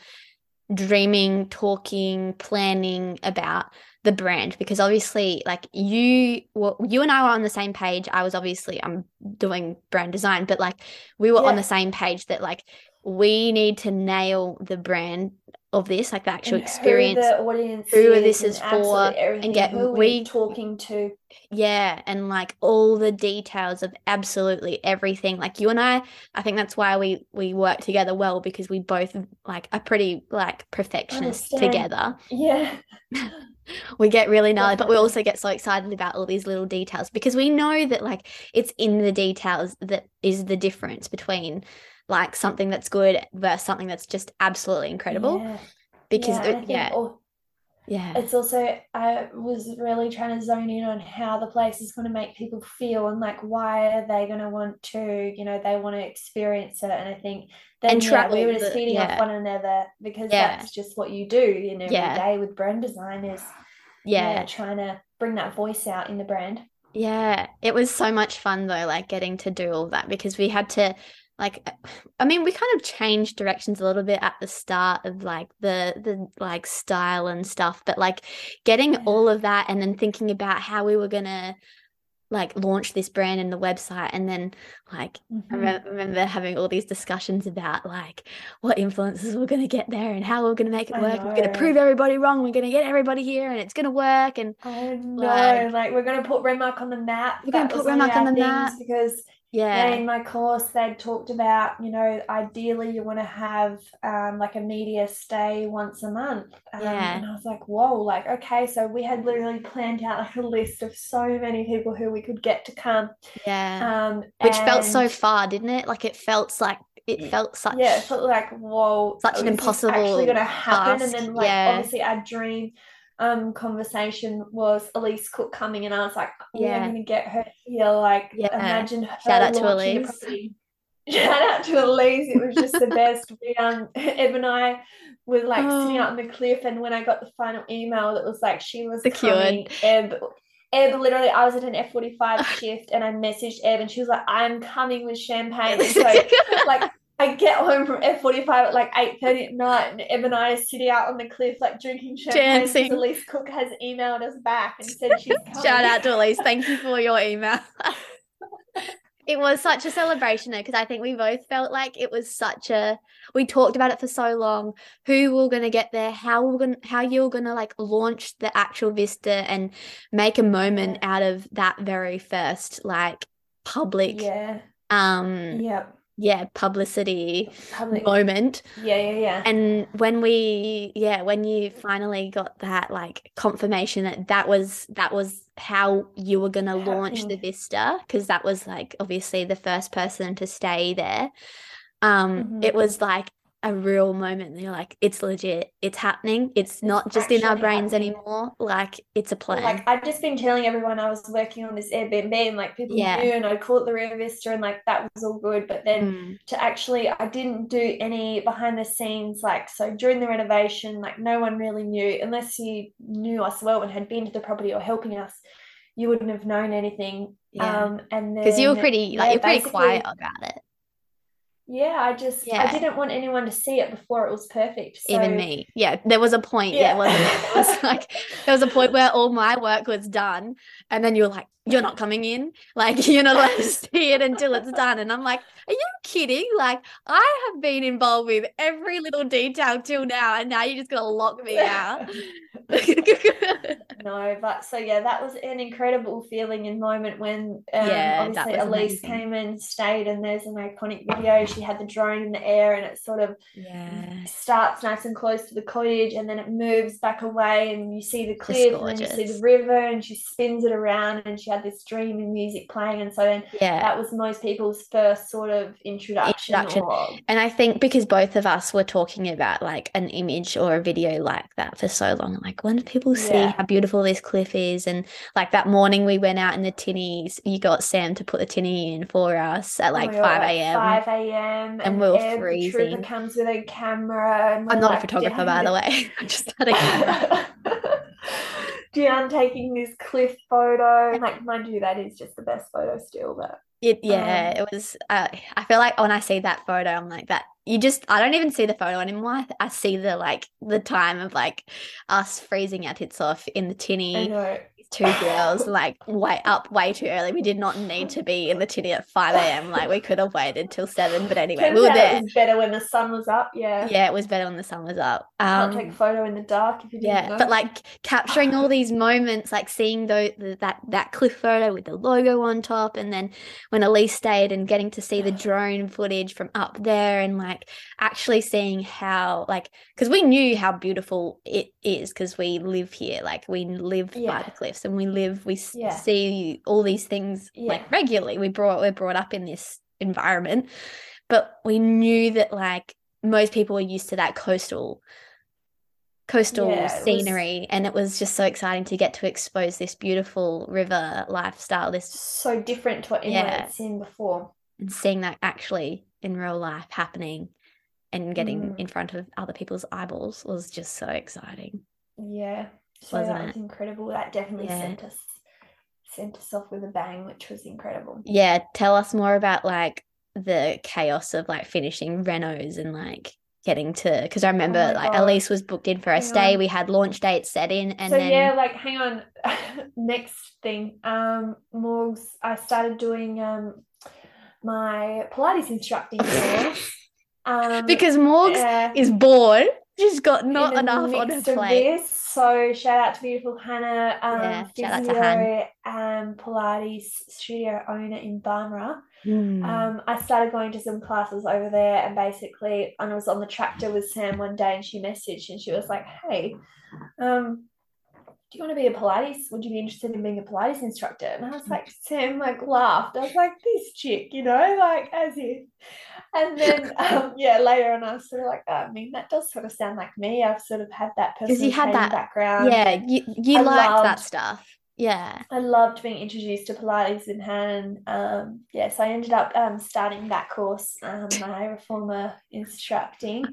dreaming, talking, planning about the brand because obviously like you well, you and I were on the same page. I was obviously I'm doing brand design, but like we were on the same page that like we need to nail the brand of this, like the actual and experience. who the audience who this is is and for, absolutely get- who we- talking to. Yeah, and like all the details of absolutely everything. Like you and I, I think that's why we we work together well because we both like are pretty like perfectionists together. Yeah. We get really gnarly, but we also get so excited about all these little details because we know that like it's in the details that is the difference between like something that's good versus something that's just absolutely incredible. Yeah. Because yeah, it- yeah, yeah, it's also I was really trying to zone in on how the place is going to make people feel and like why are they going to want to you know they want to experience it. And I think then And yeah, we were just feeding off one another because that's just what you do you know every day with brand design is yeah. trying to bring that voice out in the brand. Yeah, it was so much fun though, like getting to do all that because we had to like I mean, we kind of changed directions a little bit at the start of like the the like style and stuff, but like getting Yeah. all of that and then thinking about how we were gonna like launch this brand and the website and then like I Mhm. remem- remember having all these discussions about like what influences we're gonna get there and how we're gonna make it work. We're gonna prove everybody wrong. We're gonna get everybody here and it's gonna work and I know, Like- like, we're going to put Renmark on the map. We're gonna put was one of Renmark on the map. because yeah. in my course they'd talked about you know ideally you want to have um, like a media stay once a month um, Yeah. and I was like whoa like okay so we had literally planned out like a list of so many people who we could get to come Yeah. um, Which felt so far, didn't it? Like it felt like it felt such yeah it felt like whoa such an impossible actually going to happen and then like yeah. obviously our dream um conversation was Elise Cook coming and I was like "Yeah, I'm to get her here like Yeah. imagine her Shout out to Elise. Shout out to Elise. It was just the best. We um Eb and I were like sitting Oh. out on the cliff and when I got the final email that was like she was Secured. coming, Eb Eb literally, I was at an F45 shift and I messaged Eb and she was like, I'm coming with champagne. So, like, I get home from F45 at like 8.30 at night and Eb and I are sitting out on the cliff, like, drinking champagne. Dancing. Elise Cook has emailed us back and said she's coming. Shout out to Elise. Thank you for your email. it was such a celebration though, because I think we both felt like it was such a we talked about it for so long, who we're gonna get there, how we're gonna how you're gonna like launch the actual Vista and make a moment out of that very first like public Yeah. um Yep. Yeah publicity Public. moment Yeah, yeah, yeah. and when we yeah when you finally got that like confirmation that that was that was how you were going to launch the vista because that was like obviously the first person to stay there um Mhm. it was like a real moment and you're like it's legit it's happening it's not just in our brains happening. anymore like it's a plan Like I've just been telling everyone I was working on this Airbnb and like people Yeah. knew and I'd call it the River Vista and like that was all good. But then Mm, to actually I didn't do any behind the scenes like so during the renovation, like no one really knew unless you knew us well and had been to the property or helping us, you wouldn't have known anything. yeah Um and because you were pretty like yeah, you're pretty quiet about it Yeah, I just I didn't want anyone to see it before it was perfect. even me yeah there was a point yeah, Yeah. wasn't there? There was like there was a point where all my work was done and then you're like you're not coming in. Like you're not allowed to see it until it's done. And i'm like are you kidding? Like i have been involved with every little detail till now and now you're just gonna lock me out. No, but so yeah, that was an incredible feeling and moment when um, Yeah, obviously Elise amazing. came and stayed, and there's an iconic video. She had the drone in the air, and it sort of yeah. starts nice and close to the cottage, and then it moves back away, and you see the cliff, and you see the river, and she spins it around, and she had this dreamy music playing, and so then yeah that was most people's first sort of introduction. Introduction. Or, And I think because both of us were talking about like an image or a video like that for so long, like when do people see Yeah. how beautiful this cliff is? And like that morning we went out in the tinnies, you got Sam to put the tinny in for us at oh like God, 5 a.m. 5 a.m. and we were freezing. comes with a camera. And I'm not a photographer, by the way. I just had a Gian taking this cliff photo. Like, mind you, that is just the best photo still. But It yeah, Um, it was. Uh, I feel like when I see that photo, I'm like that. You just I don't even see the photo anymore. I, I see the like the time of like us freezing our tits off in the tinny. Two girls like way up way too early. We did not need to be in the tinny at five a.m. Like we could have waited till seven. But anyway, Turns we were there. it was better when the sun was up. Yeah. Yeah, it was better when the sun was up. Can't take Um, a photo in the dark if you didn't yeah, know. but like capturing all these moments, like seeing those that that cliff photo with the logo on top, and then when Elise stayed and getting to see the drone footage from up there, and like actually seeing how like because we knew how beautiful it is because we live here, like we live by the cliffs, and we live we Yeah. see all these things like regularly. We brought we're brought up in this environment, but we knew that like most people were used to that coastal coastal Yeah, it was- scenery and it was just so exciting to get to expose this beautiful river lifestyle this so different to what anyone Yeah. had seen before. and seeing that actually in real life happening and getting Mm. in front of other people's eyeballs was just so exciting Yeah. So Wasn't that it? was incredible. That definitely Yeah. sent us sent us off with a bang, which was incredible. yeah tell us more about like the chaos of like finishing renos and like getting to because i remember Oh like God. elise was booked in for a Hang stay on. we had launch dates set in and so then yeah, like hang on. Next thing, um, Morgs, I started doing um my Pilates instructing course. Um, because morgs uh, is bored she's got not the enough on her plate this. So shout out to beautiful Hannah, um, Yeah, shout out to physio and Pilates studio owner in Barmera. Mm. Um, I started going to some classes over there, and basically, and I was on the tractor with Sam one day, and she messaged and she was like, "Hey, um, do you want to be a Pilates? Would you be interested in being a Pilates instructor?" And I was like, Sam like laughed. I was like, "This chick, you know, like as if." And then, um, yeah, later on, I was sort of like, oh, I mean, that does sort of sound like me. I've sort of had that 'Cause personal you had that- background. yeah you, you I liked that stuff yeah I loved being introduced to Pilates in hand. Um, yeah, so I ended up um, starting that course, um, my reformer instructing.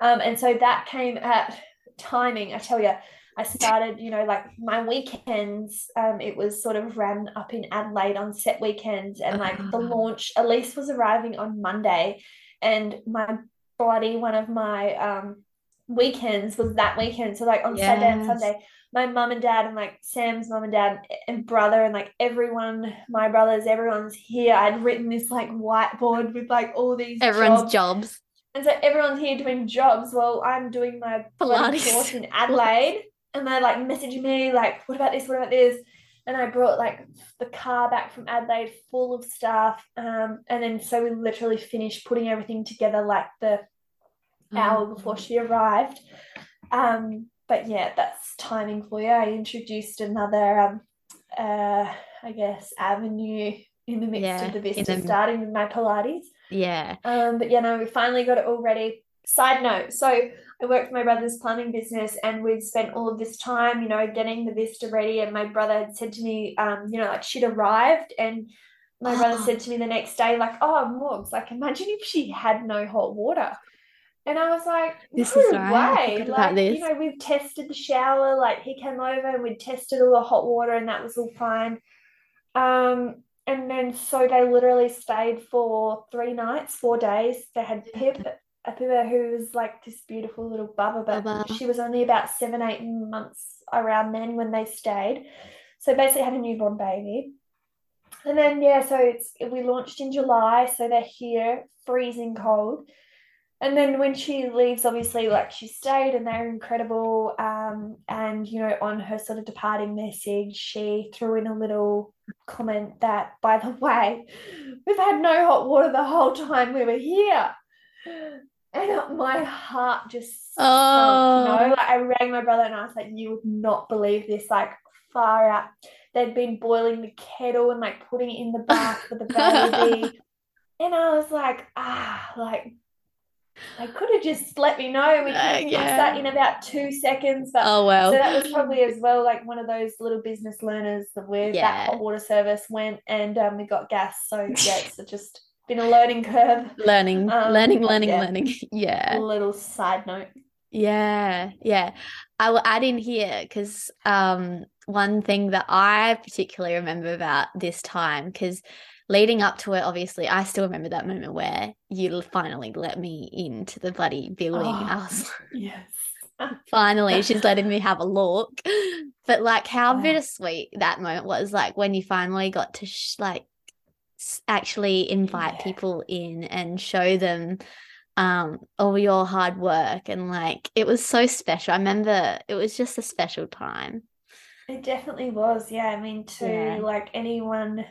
Um, and so that came at timing. I tell you, I started, you know, like my weekends, um, it was sort of ran up in Adelaide on set weekends. And like the Ah. launch, Elise was arriving on Monday. And my bloody one of my um weekends was that weekend. So like on Saturday and Sunday, my mum and dad and like Sam's mum and dad and brother and like everyone, my brothers, everyone's here. I'd written this like whiteboard with like all these Everyone's jobs. jobs. And so everyone's here doing jobs while I'm doing my Pilates. course in Adelaide. And they're like messaging me, like, what about this? What about this? And I brought like the car back from Adelaide full of stuff. Um, and then so we literally finished putting everything together like the hour Oh. before she arrived. Um, but yeah, that's timing for you. I introduced another um uh I guess avenue in the midst Yeah, of the in Vista the- starting with my Pilates. Yeah. Um, but yeah, no, we finally got it all ready. Side note, so I worked for my brother's plumbing business and we'd spent all of this time, you know, getting the Vista ready. And my brother had said to me, um, you know, like she'd arrived and my brother Oh. said to me the next day, like, oh, Morgs, like imagine if she had no hot water. And I was like, This no is right, way. Like, this. you know, we've tested the shower, like he came over and we'd tested all the hot water and that was all fine. Um, and then so they literally stayed for three nights, four days. They had Pip, who was like this beautiful little bubba, but Bubba. she was only about seven, eight months around then when they stayed. So basically had a newborn baby. And then yeah, so it's we launched in July, so they're here, freezing cold. And then when she leaves, obviously, like she stayed and they're incredible. Um, and you know, on her sort of departing message, she threw in a little comment that, by the way, we've had no hot water the whole time we were here. And my heart just sunk, you know, Oh. like I rang my brother and I was like, you would not believe this, like far out. They'd been boiling the kettle and like putting it in the bath for the baby. And I was like, ah, like I could have just let me know. We Uh, yeah. that in about two seconds. But Oh well. so that was probably as well like one of those little business learners that where Yeah. that hot water service went and um, we got gas. So yeah, it's just been a learning curve. learning, Um, learning, learning, yeah. learning. Yeah. Little side note. Yeah, yeah. I will add in here because um, one thing that I particularly remember about this time, because leading up to it, obviously, I still remember that moment where you finally let me into the bloody building. Oh. was Yes. finally, she's letting me have a look. But like how Oh. bittersweet that moment was, like when you finally got to sh like actually invite Yeah. people in and show them um all your hard work and like it was so special. I remember it was just a special time. It definitely was. Yeah. I mean, to Yeah. like anyone,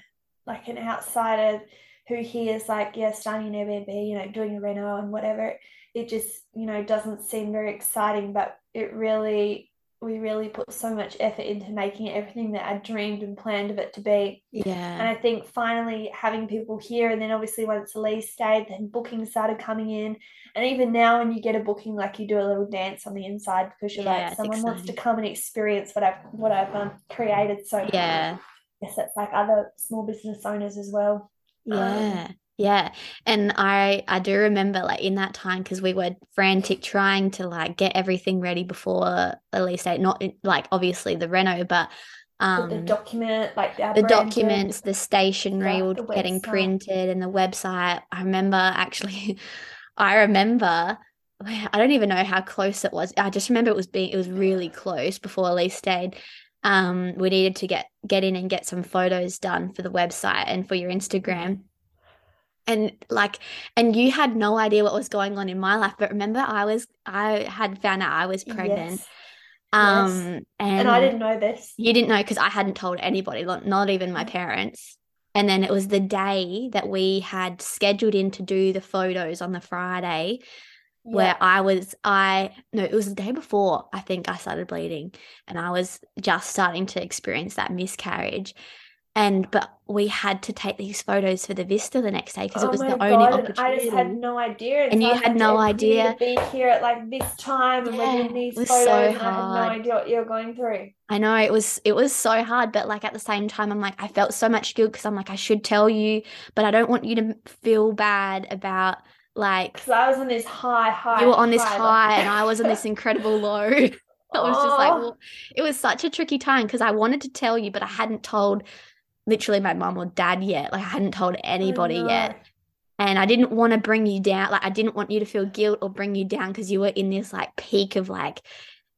like an outsider who hears, like, yeah, starting an Airbnb, you know, doing a reno and whatever, it just, you know, doesn't seem very exciting, but it really, we really put so much effort into making it everything that I dreamed and planned of it to be. Yeah. And I think finally having people here, and then obviously once Elise stayed, then bookings started coming in. And even now, when you get a booking, like you do a little dance on the inside because you're Yeah, like, someone wants to come and experience what I've what I've um, created. So Yeah. yes, it's like other small business owners as well. Um, Yeah. Yeah. And I I do remember like in that time because we were frantic trying to like get everything ready before Elise date, not like obviously the reno, but Put the um document, like the branded documents, the stationery were the getting website. printed and the website. I remember actually I remember I don't even know how close it was. I just remember it was being it was really close before Elise stayed. Um, we needed to get get in and get some photos done for the website and for your Instagram. And like, and you had no idea what was going on in my life, but remember, I was, I had found out I was pregnant. Yes. Um, Yes. and And I didn't know this. you didn't know because I hadn't told anybody, not not even my parents. And then it was the day that we had scheduled in to do the photos on the Friday where I was, I, no, it was the day before I think I started bleeding and I was just starting to experience that miscarriage. And, but we had to take these photos for the Vista the next day because it Oh was my the only God, and I just had no idea. And so you had no agree to idea. be here at like this time and we're Yeah, doing these was photos so and I had no idea what you're going through. I know it was it was so hard, but like at the same time, I'm like I felt so much guilt because I'm like I should tell you, but I don't want you to feel bad about like Because I was on this high, high, you were on this high, high and I was on this incredible low. I was just like, oh. well, it was such a tricky time because I wanted to tell you, but I hadn't told literally my mom or dad yet. Like I hadn't told oh, anybody yet. And I didn't want to bring you down. Like I didn't want you to feel guilt or bring you down because you were in this like peak of like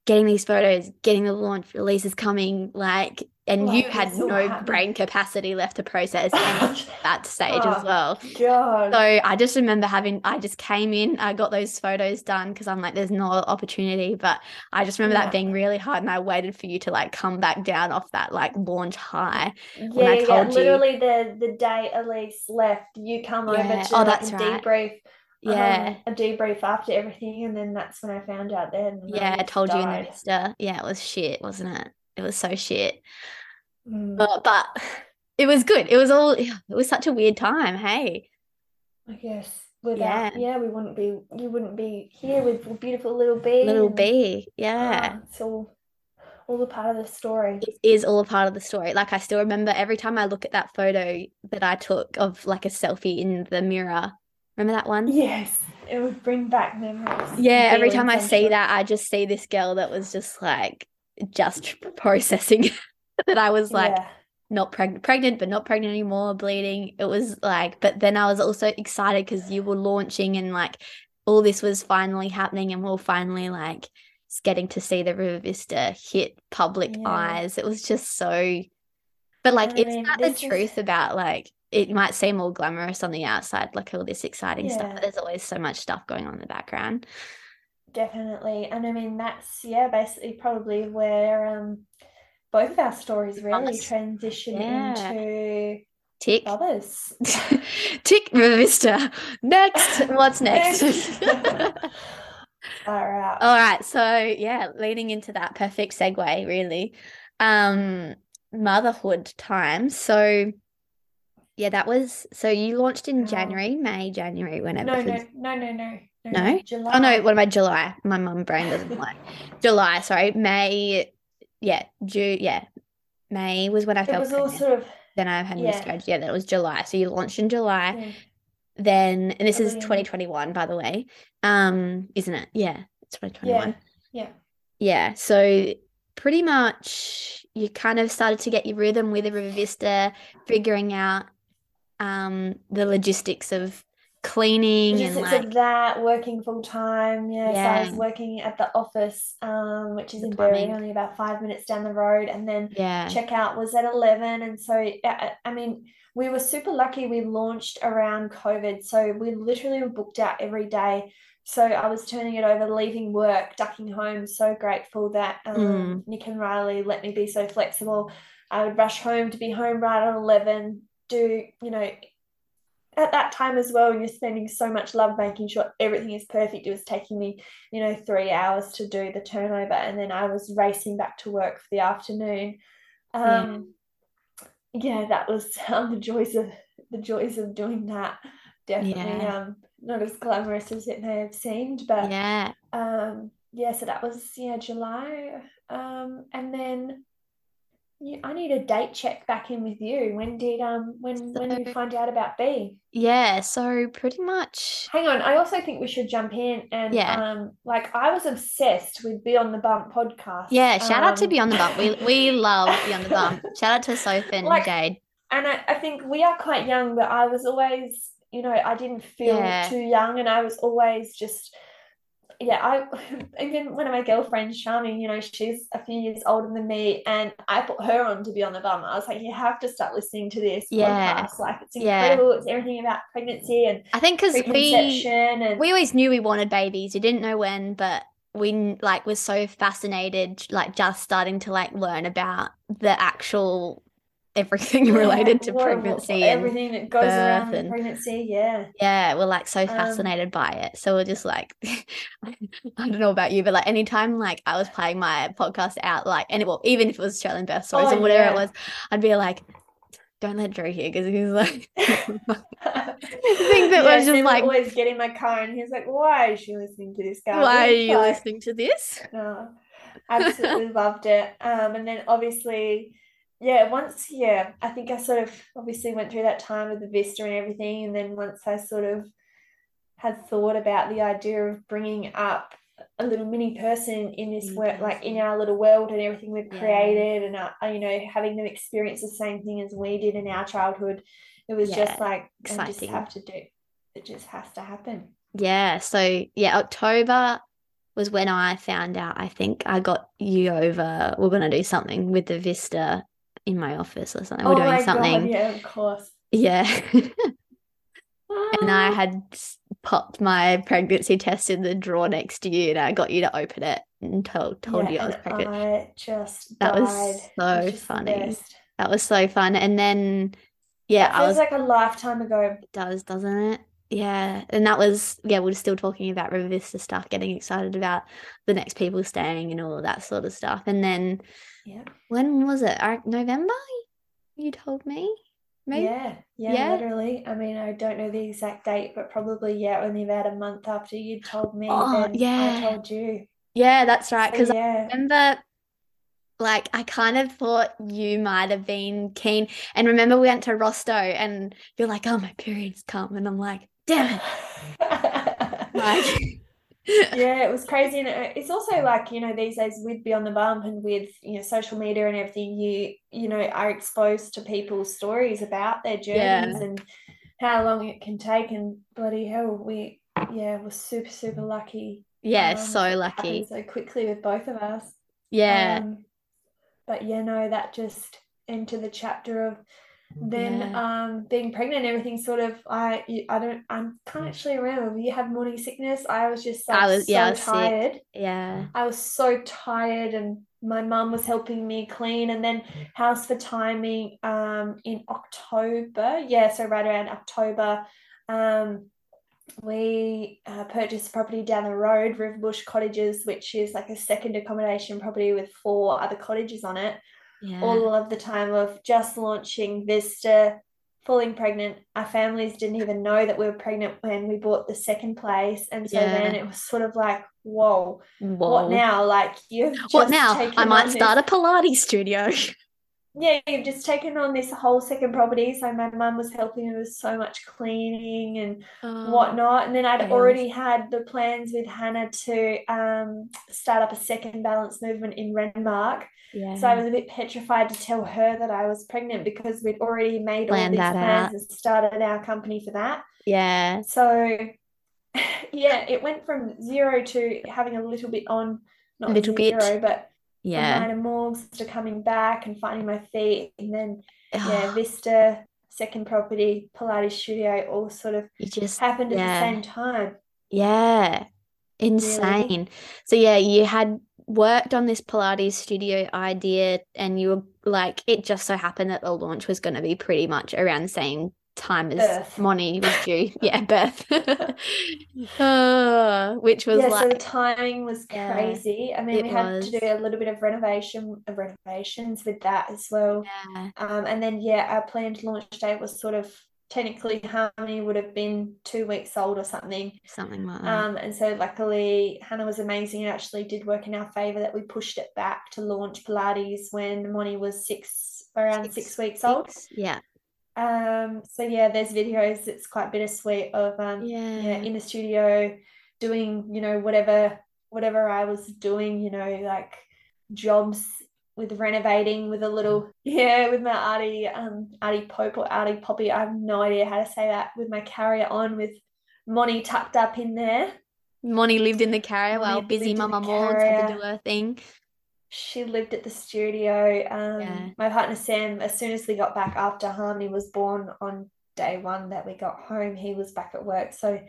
getting these photos, getting the launch releases coming, like and you had no brain capacity left to process at that stage oh, as well. God. So I just remember having, I just came in, I got those photos done because I'm like, there's no opportunity. But I just remember yeah. that being really hard, and I waited for you to like come back down off that like launch high. Yeah, when I told yeah. Literally you, the the day Elise left, you come yeah. over to oh, that's like, right. debrief yeah um, a debrief after everything and then that's when i found out then yeah i told died. you in the Insta. yeah it was shit wasn't it it was so shit mm. but, but it was good it was all it was such a weird time hey i guess without yeah, yeah we wouldn't be you wouldn't be here with beautiful little bee little bee yeah uh, it's all all a part of the story. It is all a part of the story. Like I still remember every time I look at that photo that I took of like a selfie in the mirror Remember that one? Yes. It would bring back memories. Yeah, every time I see that, I just see this girl that was just like just processing that I was like yeah. not pregnant pregnant, but not pregnant anymore, bleeding. It was like, but then I was also excited because you were launching and like all this was finally happening and we are finally like getting to see the River Vista hit public yeah. eyes. It was just so but like I mean, it's not the truth is... about like it might seem all glamorous on the outside, like all this exciting yeah. stuff, but there's always so much stuff going on in the background. Definitely. And I mean that's yeah, basically probably where um both of our stories really transition yeah. into Tick. Others. Tick Vista. Next. What's next? All right. All right. So yeah, leading into that perfect segue, really. Um, motherhood time. So yeah, that was so you launched in January, May, January, whenever. No, no, no, no, no. No? July. Oh no, what about July? My mum brain doesn't like July, sorry. May yeah, June yeah. May was when I felt it was all sort of then I had yeah. miscarriage. Yeah, that was July. So you launched in July. Yeah. Then and this is 2021, by the way. Um, isn't it? Yeah, it's 2021. Yeah. Yeah. Yeah. So pretty much you kind of started to get your rhythm with River Vista, figuring out um, the logistics of cleaning and like that working full time yeah, yeah. so I was working at the office um which is the in Berri only about five minutes down the road and then yeah checkout was at 11 and so I mean we were super lucky we launched around COVID so we literally were booked out every day so I was turning it over, leaving work, ducking home. So grateful that um, mm. Nick and Riley let me be so flexible. I would rush home to be home right at 11, do, you know, at that time as well, you're spending so much love making sure everything is perfect. It was taking me, you know, three hours to do the turnover, and then I was racing back to work for the afternoon. Um, yeah. yeah, that was um, the joys of the joys of doing that. Definitely, yeah. um, not as glamorous as it may have seemed, but yeah, um, yeah. So that was yeah July, um, and then I need a date check back in with you. When did um when so, when did you find out about B? Yeah, so pretty much. Hang on, I also think we should jump in and yeah. um like I was obsessed with Beyond the Bump podcast. Yeah, shout um, out to Beyond the Bump. We we love Beyond the Bump. Shout out to Sophie and like, Jade. And I, I think we are quite young, but I was always, you know, I didn't feel yeah. too young and I was always just yeah, I even one of my girlfriends, Charming, you know, she's a few years older than me, and I put her on to Beyond the Bump. I was like, you have to start listening to this yeah. podcast. Like, it's incredible. Yeah. It's everything about pregnancy and I think because we and we always knew we wanted babies. We didn't know when, but we like were so fascinated, like just starting to like learn about the actual everything yeah, related to pregnancy everything that goes around and, pregnancy yeah. Yeah we're like so um, fascinated um, by it. So we're just like i don't know about you but like anytime like i was playing my podcast out like and it, well even if it was australian birth stories oh, or whatever yeah. it was i'd be like don't let Drew hear because he's like things that yeah, was just like always get in my car and he's like why is she listening to this guy why are you like, listening to this? no absolutely loved it. Um and then obviously yeah, once, yeah, I think I sort of obviously went through that time with the Vista and everything. And then once I sort of had thought about the idea of bringing up a little mini person in this work, like in our little world and everything we've Yeah. created, and uh, you know, having them experience the same thing as we did in our childhood. It was just Yeah, like I just have to do. It just has to happen. Yeah. So yeah, October was when I found out. I think I got you over. We're gonna do something with the Vista in my office or something. We're Oh doing my God, something. yeah, of course. Yeah. And I Ah, had popped my pregnancy test in the drawer next to you, and I got you to open it and told told yeah, you I was pregnant. I just That died. was It was so just funny. That was so fun. And then, yeah, That I was, like a lifetime ago. it does, doesn't it? Yeah. And that was, yeah, we are still talking about River Vista stuff, getting excited about the next people staying and all of that sort of stuff. And then, Yeah. when was it? I, November? You told me? Maybe? Yeah, yeah, Yeah. literally. I mean, I don't know the exact date, but probably, yeah, only about a month after you told me, Oh, then I yeah. told you. Yeah, that's right. So, Because I remember, like, I kind of thought you might have been keen. And remember, we went to Rosto and you're like, oh, my period's come. And I'm like, damn it. Like, Yeah, it was crazy. And it's also like, you know, these days with Beyond the Bump and with, you know, social media and everything, you, you know, are exposed to people's stories about their Yeah. journeys and how long it can take. And bloody hell, we, yeah, we're super, super lucky. yeah, um, so for it to lucky. so quickly with both of us. Yeah. Um, but yeah, no, that just into the chapter of then Yeah. um being pregnant and everything sort of I I don't I can't actually remember. You had morning sickness. I was just like I was, yeah, I so was sick. tired. Yeah. I was so tired and my mum was helping me clean and then house for timing um in October. Yeah, so right around October. Um we uh, purchased property down the road, Riverbush Cottages, which is like a second accommodation property with four other cottages on it. Yeah. All of the time of just launching Vista, falling pregnant. Our families didn't even know that we were pregnant when we bought the second place. And so then it was sort of like, whoa, what now? Like you've What now? taken I might start this a Pilates studio. yeah, you've just taken on this whole second property. So my mum was helping me with so much cleaning and Oh, whatnot. And then I'd already had the plans with Hannah to um, start up a second balance movement in Renmark. yeah. So I was a bit petrified to tell her that I was pregnant because we'd already made all these plans out. and started our company for that. Yeah. So yeah, it went from zero to having a little bit on, not Little bit. zero, but Yeah. minor Morgs to coming back and finding my feet. And then yeah, Vista, second property, Pilates studio, all sort of you just, happened at the same time. Yeah. Really. Insane. So yeah, you had worked on this Pilates studio idea and you were like, it just so happened that the launch was going to be pretty much around the same time as Birth. Moni was due. Yeah, birth. Uh, which was Yeah, so the timing was Yeah, crazy. I mean, we had to do a little bit of renovation of renovations with that as well. yeah, Um, and then yeah, our planned launch date was sort of technically Harmonie would have been two weeks old or something. something like that. Um, and so luckily Hannah was amazing and actually did work in our favor that we pushed it back to launch Pilates when Moni was six around six, Six, weeks old. yeah, Um, so yeah, there's videos. It's quite bittersweet of um, yeah, yeah, in the studio doing, you know, whatever whatever I was doing, you know, like jobs with renovating with a little yeah, with my Artie um Artie Pope or Artie Poppy. I have no idea how to say that with my carrier on with Moni tucked up in there. Moni lived in the carrier while busy in the Mama Morgs had to do her thing. She lived at the studio. Um, Yeah. my partner Sam, as soon as we got back after Harmonie was born on day one that we got home, he was back at work. So,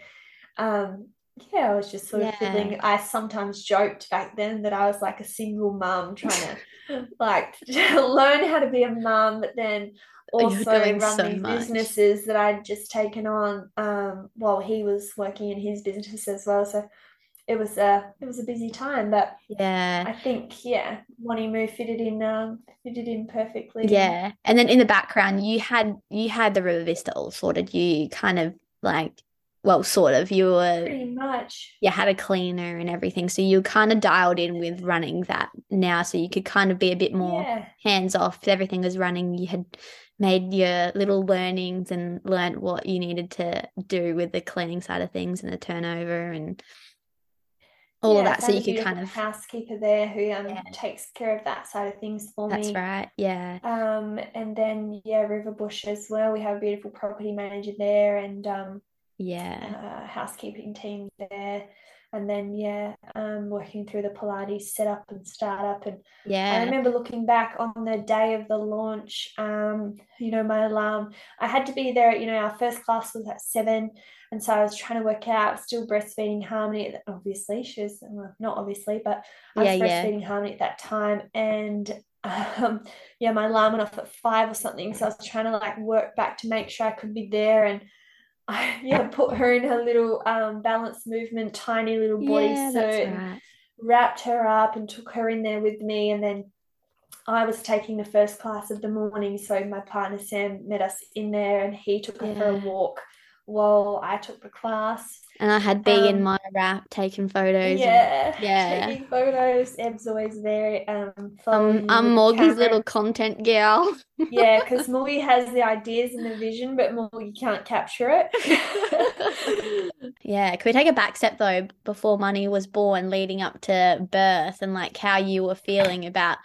um, yeah, I was just sort of Yeah. fiddling. I sometimes joked back then that I was like a single mum trying to like learn how to be a mum, but then also doing run so these much. businesses that I'd just taken on um, while he was working in his business as well. So it was a it was a busy time, but yeah I think yeah, Money Move fitted in um fitted in perfectly. Yeah. And then in the background you had you had the River Vista all sorted. You kind of like well, sort of. You were pretty much. you had a cleaner and everything. So you kind of dialed in with running that now so you could kind of be a bit more Yeah. hands off. Everything was running. You had made your little learnings and learned what you needed to do with the cleaning side of things and the turnover and all of that so you could kind of housekeeper there who um Yeah. takes care of that side of things for me. that's right yeah Um, and then yeah, Riverbush as well. We have a beautiful property manager there and um yeah uh, housekeeping team there. And then yeah, um, working through the Pilates setup and startup. And yeah, I remember looking back on the day of the launch. Um, you know, my alarm. I had to be there. You know, our first class was at seven, and so I was trying to work out. Still breastfeeding Harmonie. Obviously, she was well, not obviously, but I was yeah yeah breastfeeding Harmonie at that time, and um, yeah, my alarm went off at five or something. So I was trying to like work back to make sure I could be there and. I yeah put her in her little um balance movement tiny little yeah that's right. wrapped her up and took her in there with me. And then I was taking the first class of the morning so my partner Sam met us in there and he took her for a walk while I took the class and I had B in um my wrap taking photos and yeah yeah taking photos Eb's always there um I'm following I'm Morgie's little content gal. yeah because Morgie has the ideas and the vision but Morgie can't capture it Yeah, can we take a back step though before Moni was born, leading up to birth, and like how you were feeling about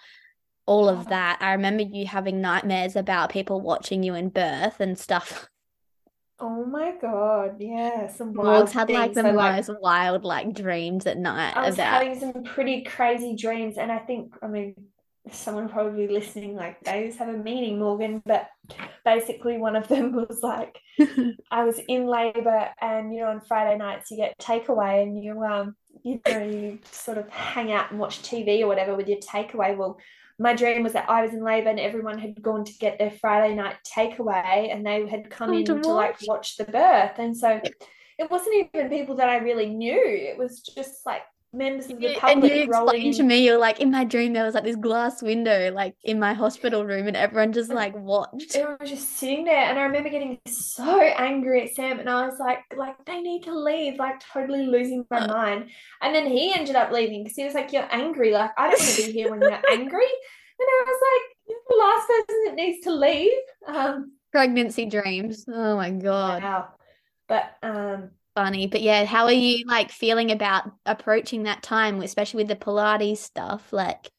all of that? I remember you having nightmares about people watching you in birth and stuff. Oh my God, yeah, some Morg's had like the So like most wild like dreams at night I was about having some pretty crazy dreams, and I think, I mean, someone probably listening, like, those have a meaning, Morgan, but basically one of them was like, I was in labor, and you know, on Friday nights you get takeaway, and you um, you know, you sort of hang out and watch TV or whatever with your takeaway. Well, my dream was that I was in labor, and everyone had gone to get their Friday night takeaway, and they had come Come in to like watch the birth, and so it wasn't even people that I really knew. It was just like members of the You- and you public explained to me, you're like, in my dream, there was like this glass window, like in my hospital room, and everyone just like watched. Everyone was just sitting there, and I remember getting so angry at Sam, and I was like, like they need to leave, like totally losing my Uh. mind. And then he ended up leaving because he was like, "You're angry. Like I don't want to be here when you're angry." And I was like, "You're the last person that needs to leave." Um, Pregnancy dreams. Oh my God. wow. But um, Funny. But yeah, how are you like feeling about approaching that time, especially with the Pilates stuff? Like,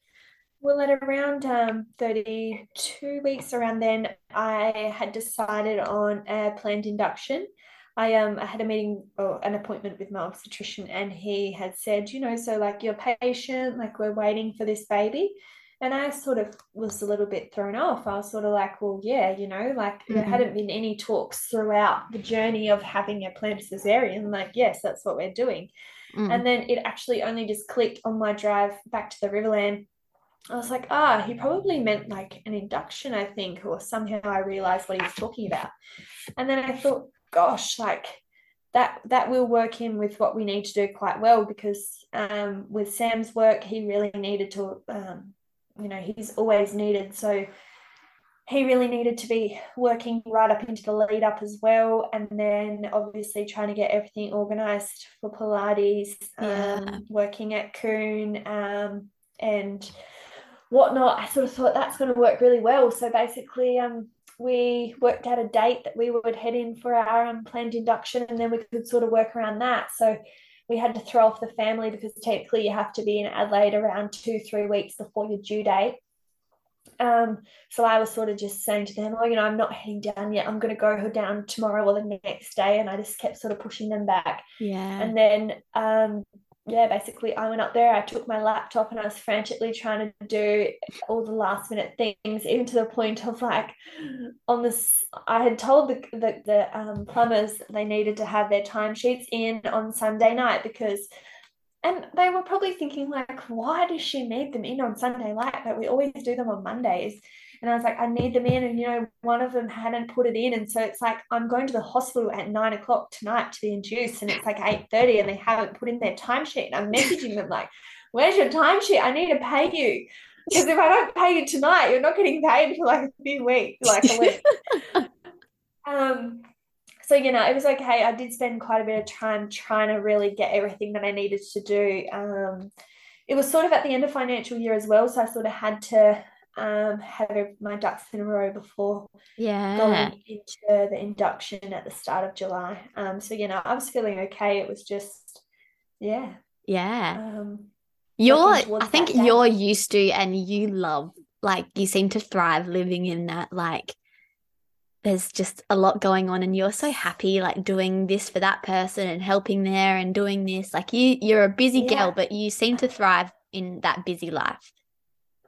Well, at around um, 32 weeks around then, I had decided on a planned induction. I um I had a meeting or an appointment with my obstetrician, and he had said, you know, so like you're patient, like we're waiting for this baby. And I sort of was a little bit thrown off. I was sort of like, well, yeah, you know, like there Mhm. hadn't been any talks throughout the journey of having a planned cesarean. Like, yes, that's what we're doing. mm, And then it actually only just clicked on my drive back to the Riverland. I was like, ah, he probably meant like an induction, I think, or somehow I realized what he was talking about. And then I thought, gosh, like that that will work in with what we need to do quite well because um, with Sam's work, he really needed to, um, you know, he's always needed. So he really needed to be working right up into the lead up as well. And then obviously trying to get everything organized for Pilates, Yeah. um, working at Coon, um, and whatnot. I sort of thought that's going to work really well. So basically, um, we worked out a date that we would head in for our um, planned induction, and then we could sort of work around that. So we had to throw off the family because technically you have to be in Adelaide around two, three weeks before your due date. Um, so I was sort of just saying to them, oh, you know, I'm not heading down yet. I'm going to go down tomorrow or the next day. And I just kept sort of pushing them back. yeah. And then, um, yeah, basically, I went up there. I took my laptop and I was frantically trying to do all the last minute things, even to the point of like, on this, I had told the the, the um, plumbers they needed to have their timesheets in on Sunday night because, and they were probably thinking like, why does she need them in on Sunday night? But we always do them on Mondays. And I was like, I need them in. And, you know, one of them hadn't put it in. And so it's like, I'm going to the hospital at nine o'clock tonight to be induced. And it's like 8.30 and they haven't put in their timesheet. And I'm messaging them like, where's your timesheet? I need to pay you. Because if I don't pay you tonight, you're not getting paid for like a few weeks, like a week. um, so you know, it was okay. I did spend quite a bit of time trying to really get everything that I needed to do. Um, it was sort of at the end of financial year as well, so I sort of had to um, have my ducks in a row before Yeah. going into the induction at the start of July. Um, so you know, I was feeling okay. It was just, yeah, Yeah. Um, You're, I think you're used to and you love, like, you seem to thrive living in that, like, there's just a lot going on and you're so happy, like, doing this for that person and helping there and doing this. Like, you, you're a busy Yeah. girl, but you seem to thrive in that busy life.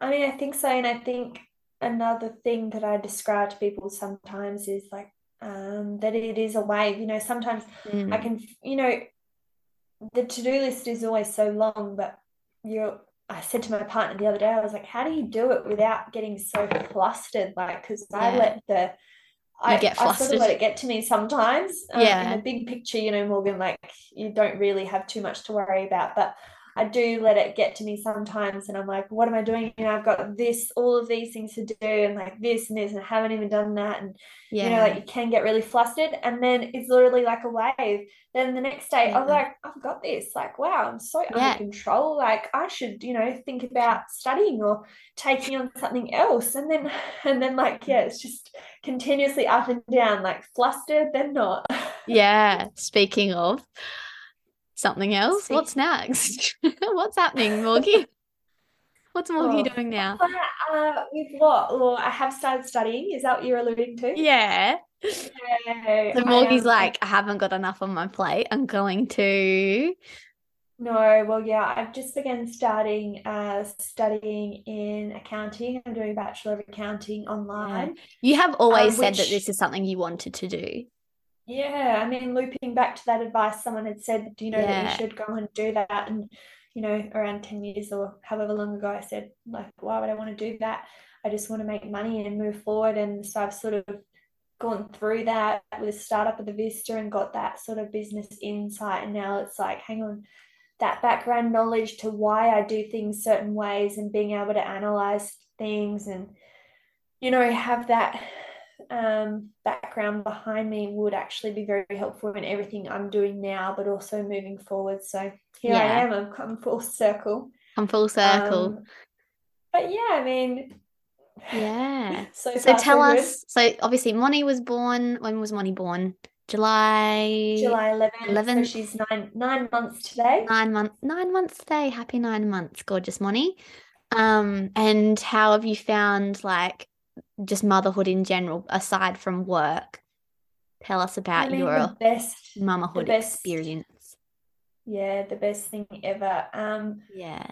I mean, I think so, and I think another thing that I describe to people sometimes is like um, that it is a wave. You know, sometimes I Mm. can, you know, the to-do list is always so long, but you're. I said to my partner the other day, I was like, "How do you do it without getting so flustered?" Like, because I let the I, get I sort of let it get to me sometimes. Um, Yeah. in the big picture, you know, Morgan, like you don't really have too much to worry about, but I do let it get to me sometimes, and I'm like, what am I doing? You know, I've got this, all of these things to do, and like this and this, and I haven't even done that, and you know, Yeah. like you can get really flustered, and then it's literally like a wave. Then the next day, I'm mm-hmm. like, I've got this. Like, wow, I'm so Yeah. under control. Like, I should, you know, think about studying or taking on something else, and then, and then, like, yeah, it's just continuously up and down, like flustered, then not. Yeah. Speaking of something else, Speak- what's next? What's happening, Morgie? What's Morgie Oh. doing now? Uh, with what? Well, I have started studying. Is that what you're alluding to? Yeah. Yeah, So I Morgie's like, I haven't got enough on my plate. I'm going to. No, well, yeah, I've just begun starting uh, studying in accounting. I'm doing a Bachelor of Accounting online. You have always Um, said that this is something you wanted to do. Yeah, I mean, looping back to that advice, someone had said, do you know that you should go and do that? And, you know, around 10 years or however long ago, I said, like, why would I want to do that? I just want to make money and move forward. And so I've sort of gone through that with startup of the Vista and got that sort of business insight. And now it's like, hang on, that background knowledge to why I do things certain ways and being able to analyze things and, you know, have that um, background behind me would actually be very helpful in everything I'm doing now, but also moving forward. So here I am, I've come full circle. Come full circle. Um, but yeah, I mean, yeah. so So tell so us. So obviously, Moni was born. When was Moni born? July. July 11th, so 11th. she's nine nine months today. Nine months. Nine months today. Happy nine months, gorgeous Moni. Um, and how have you found like just motherhood in general, aside from work? Tell us I about mean, your best, mamahood best- experience. yeah, the best thing ever. Um, Yeah.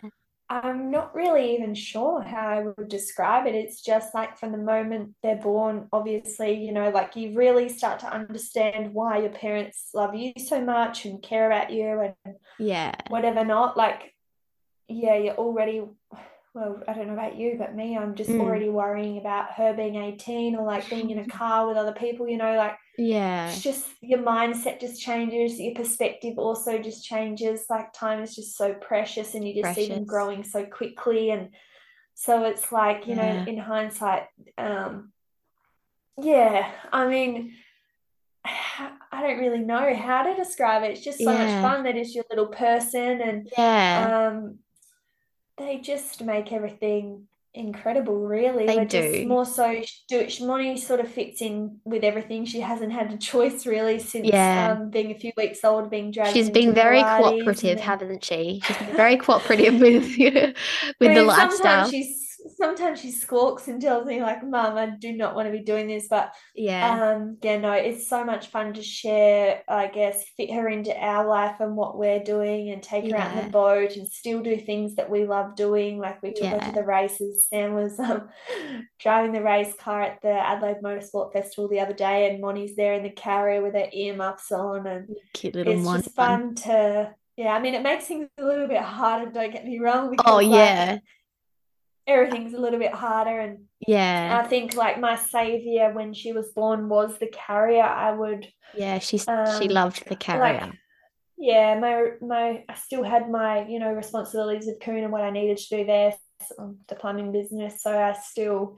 I'm not really even sure how I would describe it. It's just like from the moment they're born, obviously, you know, like you really start to understand why your parents love you so much and care about you and Yeah. whatever not. Like, yeah, you're already, well, I don't know about you, but me, I'm just Mm. already worrying about her being 18 or like being in a car with other people, you know, like Yeah. it's just your mindset just changes, your perspective also just changes. Like time is just so precious and you just see them growing so quickly. And so it's like, you know, in hindsight, um, yeah, I mean, I don't really know how to describe it. It's just so much Yeah. fun that is your little person and Yeah. um they just make everything incredible, really. They We're do. more so Moni sort of fits in with everything. She hasn't had a choice really since Yeah. um being a few weeks old, being dragged She's been very cooperative, then haven't she? She's been very cooperative with with I the lifestyle. she's sometimes she squawks and tells me like, Mum, I do not want to be doing this, but Yeah. um, yeah, no, it's so much fun to share, I guess, fit her into our life and what we're doing and take her out in the boat and still do things that we love doing. Like we took her to the races. Sam was um, driving the race car at the Adelaide Motorsport Festival the other day, and Moni's there in the carrier with her earmuffs on, and Cute little it's just fun to, yeah, I mean, it makes things a little bit harder, don't get me wrong, Oh because like yeah. Everything's a little bit harder and Yeah. I think like my savior when she was born was the carrier. I would Yeah. She's she um loved the like carrier. yeah, my my I still had my, you know, responsibilities with Coon and what I needed to do there, um, the plumbing business. So I still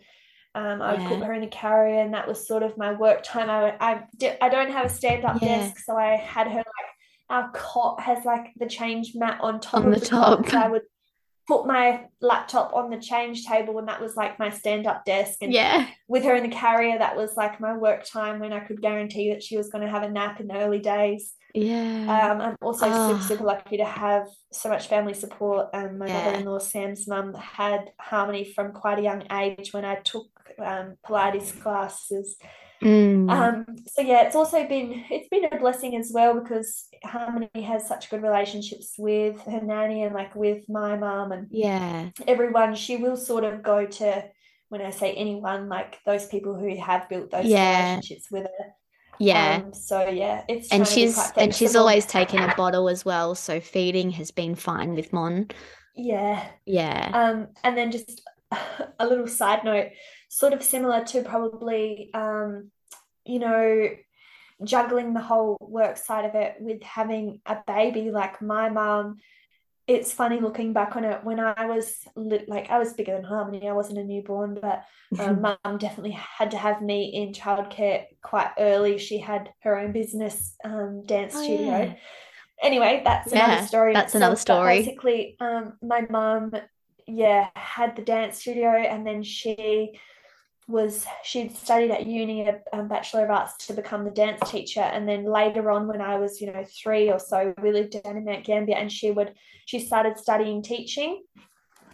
um I would put her in the carrier and that was sort of my work time. I I I don't have a stand-up Yeah. desk, so I had her like our cot has like the change mat on top On of the the cot, top. so I would put my laptop on the change table and that was like my stand-up desk and yeah with her in the carrier that was like my work time when I could guarantee that she was going to have a nap in the early days yeah um, I'm also Oh. super super lucky to have so much family support um, my Yeah. mother-in-law Sam's mum had Harmonie from quite a young age when I took um, Pilates classes Mm. um, so yeah, it's also been it's been a blessing as well because Harmonie has such good relationships with her nanny and like with my mum and yeah everyone. She will sort of go to when I say anyone, like those people who have built those Yeah. relationships with her. yeah Um, so yeah, it's and trying to be she's and she's always taken a bottle as well so feeding has been fine with mon yeah. yeah Um, and then just a little side note, sort of similar to probably, um, you know, juggling the whole work side of it with having a baby. Like my mum, it's funny looking back on it when I was li- like I was bigger than Harmonie. I wasn't a newborn, but um, mum definitely had to have me in childcare quite early. She had her own business um, dance Oh, studio. yeah. Anyway, that's Yeah, another story. that's another but story. Basically, um, my mum, yeah, had the dance studio, and then she was she'd studied at uni a um, bachelor of arts to become the dance teacher. And then later on when i was you know three or so we lived down in mount gambier and she would she started studying teaching.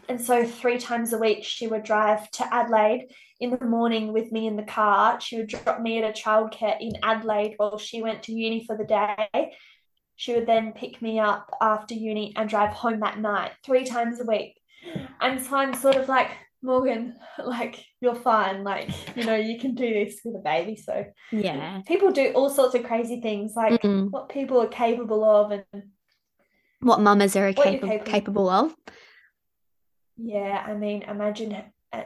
And so three times a week she would drive to adelaide in the morning with me in the car. She would drop me at a childcare in adelaide while she went to uni for the day. She would then pick me up after uni and drive home that night three times a week. And so i'm sort of like Morgan, like you're fine. Like, you know, you can do this with a baby. So yeah people do all sorts of crazy things, like Mm. what people are capable of. And what mamas are What capable capable- capable of yeah, I mean, imagine uh,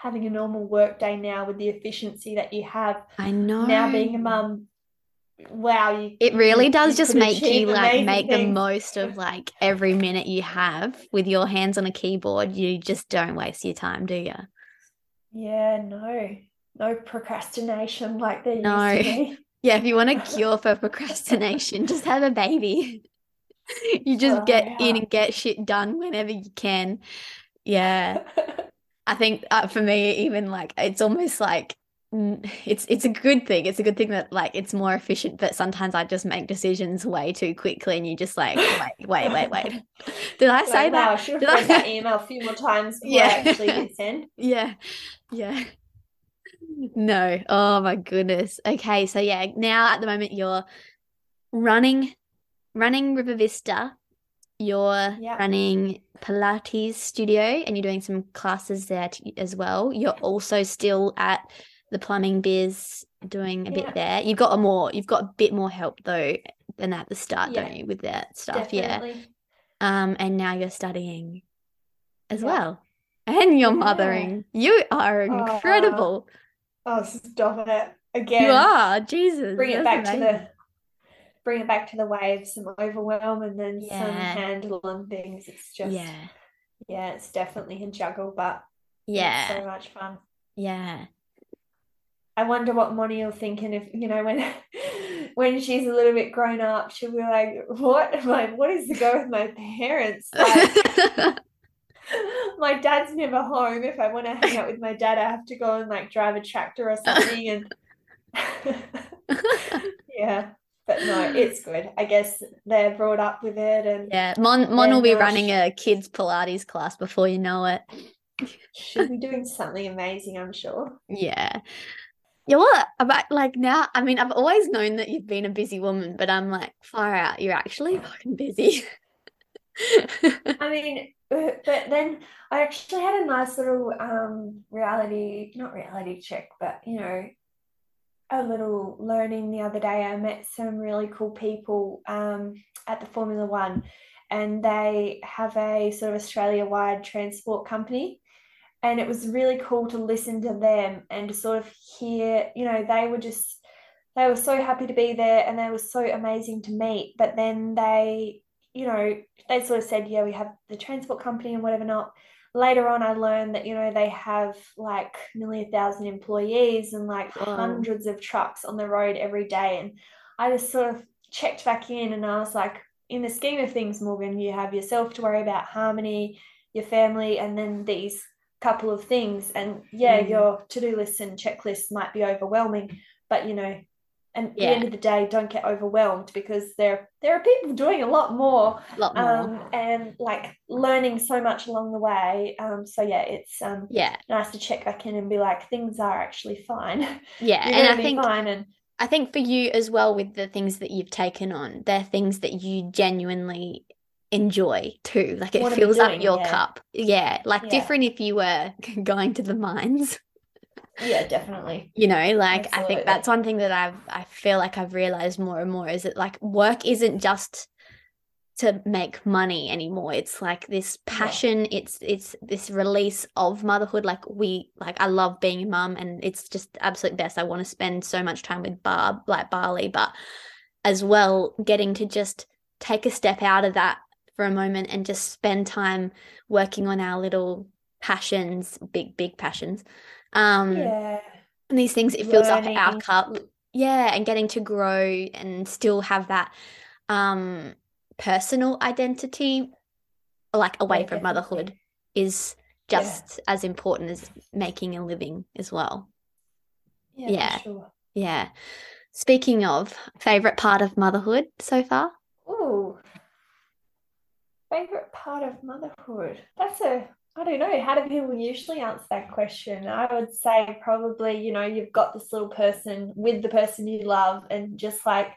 having a normal work day now with the efficiency that you have i know now being a mum. Wow, you It really does just make you like make the most of like every minute you have with your hands on a keyboard. You just don't waste your time, do you? Yeah, no, no procrastination like there No. used to be. Yeah, if you want a cure for procrastination, just have a baby. You just Oh, get yeah. in and get shit done whenever you can. Yeah, I think uh, for me, even like it's almost like Mm, it's it's a good thing. It's a good thing that like it's more efficient, but sometimes I just make decisions way too quickly, and you just like wait, wait, wait, wait. Did I say Like, wow, I should have Did I- read that email a few more times before Yeah. I actually hit send. Yeah, yeah. No, oh my goodness. Okay, so yeah, now at the moment you're running, running River Vista. You're Yeah. running Pilates studio, and you're doing some classes there t- as well. You're also still at the plumbing biz doing a Yeah. bit there. You've got a more, you've got a bit more help though than at the start, Yeah. don't you, with that stuff? Yeah. Um, and now you're studying as Yeah. well. And you're mothering. You are incredible. Oh, stop it again. You are. Jesus. Bring it back to the bring it back to the waves, some overwhelm and then some Yeah. handling things. It's just Yeah. yeah, it's definitely a juggle, but Yeah. so much fun. Yeah. I wonder what Moni will thinking if you know when when she's a little bit grown up, she'll be like, "What? Like, what is the go with my parents? Like, my dad's never home. If I want to hang out with my dad, I have to go and like drive a tractor or something." And yeah, but no, it's good. I guess they're brought up with it, and yeah. Mon Mon will be no, running a kids Pilates class before you know it. she'll be doing something amazing, I'm sure. Yeah. Well, about like now, I mean, I've always known that you've been a busy woman, but I'm like, far out, you're actually fucking busy. I mean, uh, but then I actually had a nice little um reality, not reality check, but you know, a little learning the other day. I met some really cool people um at the Formula One, and they have a sort of Australia-wide transport company. And it was really cool to listen to them and to sort of hear, you know, they were just they were so happy to be there and they were so amazing to meet. But then they you know, they sort of said, yeah, we have the transport company and whatever not. Later on, I learned that, you know, they have like nearly a thousand employees and like hundreds of trucks on the road every day. And I just sort of checked back in and I was like, in the scheme of things, Morgan, you have yourself to worry about, Harmonie, your family and then these couple of things. And yeah Mm. your to-do lists and checklists might be overwhelming but you know and at the end of the day don't get overwhelmed because there there are people doing a lot more a lot more. um and like learning so much along the way. Um so yeah it's um yeah, nice to check back in and be like things are actually fine. Yeah, and I think fine and I think for you as well with the things that you've taken on, they're things that you genuinely enjoy too. Like it fills up your yeah. cup. Yeah, like Yeah. different if you were going to the mines. yeah definitely You know, like I think that's one thing that I've I feel like I've realized more and more is that like work isn't just to make money anymore. It's like this passion, it's it's this release of motherhood. Like we like I love being a mum and it's just absolute best. I want to spend so much time with Barb, like Barley, but as well getting to just take a step out of that for a moment and just spend time working on our little passions, big, big passions. Um yeah and these things it fills up our cup yeah and getting to grow and still have that um personal identity like away Yeah, from motherhood is Yeah. just as important as making a living as well yeah, Yeah. sure yeah speaking of favorite part of motherhood so far Ooh. Favorite part of motherhood? That's a, I don't know. How do people usually answer that question? I would say probably, you know, you've got this little person with the person you love and just like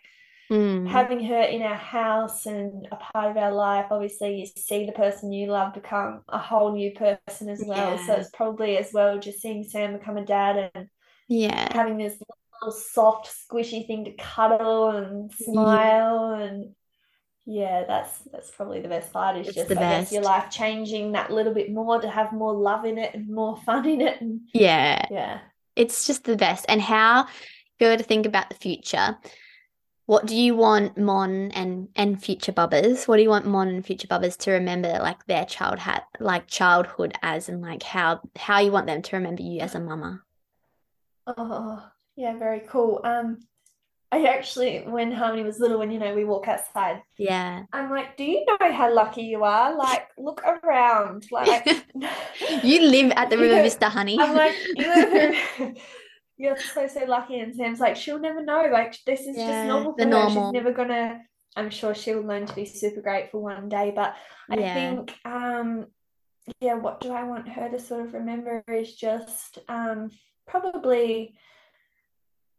Mm, having her in our house and a part of our life. Obviously, you see the person you love become a whole new person as well. So it's probably as well just seeing Sam become a dad and yeah having this little soft, squishy thing to cuddle and smile and yeah, that's that's probably the best part is It's just the I guess your life changing that little bit more to have more love in it and more fun in it and yeah yeah. it's just the best. And how, you were to think about the future, what do you want Mon and and future bubbers? What do you want Mon and future bubbers to remember like their child had like childhood as and like how how you want them to remember you as a mama? Oh, yeah, very cool. Um I actually when Harmonie was little when you know we walk outside, Yeah. I'm like, do you know how lucky you are? Like look around. Like You live at the River. Vista, honey. I'm like, you you're so so lucky. And Sam's like, she'll never know. Like this is Yeah, just normal the for her. She's never gonna. I'm sure she'll learn to be super grateful one day. But I Yeah. think, um, yeah, what do I want her to sort of remember is just um probably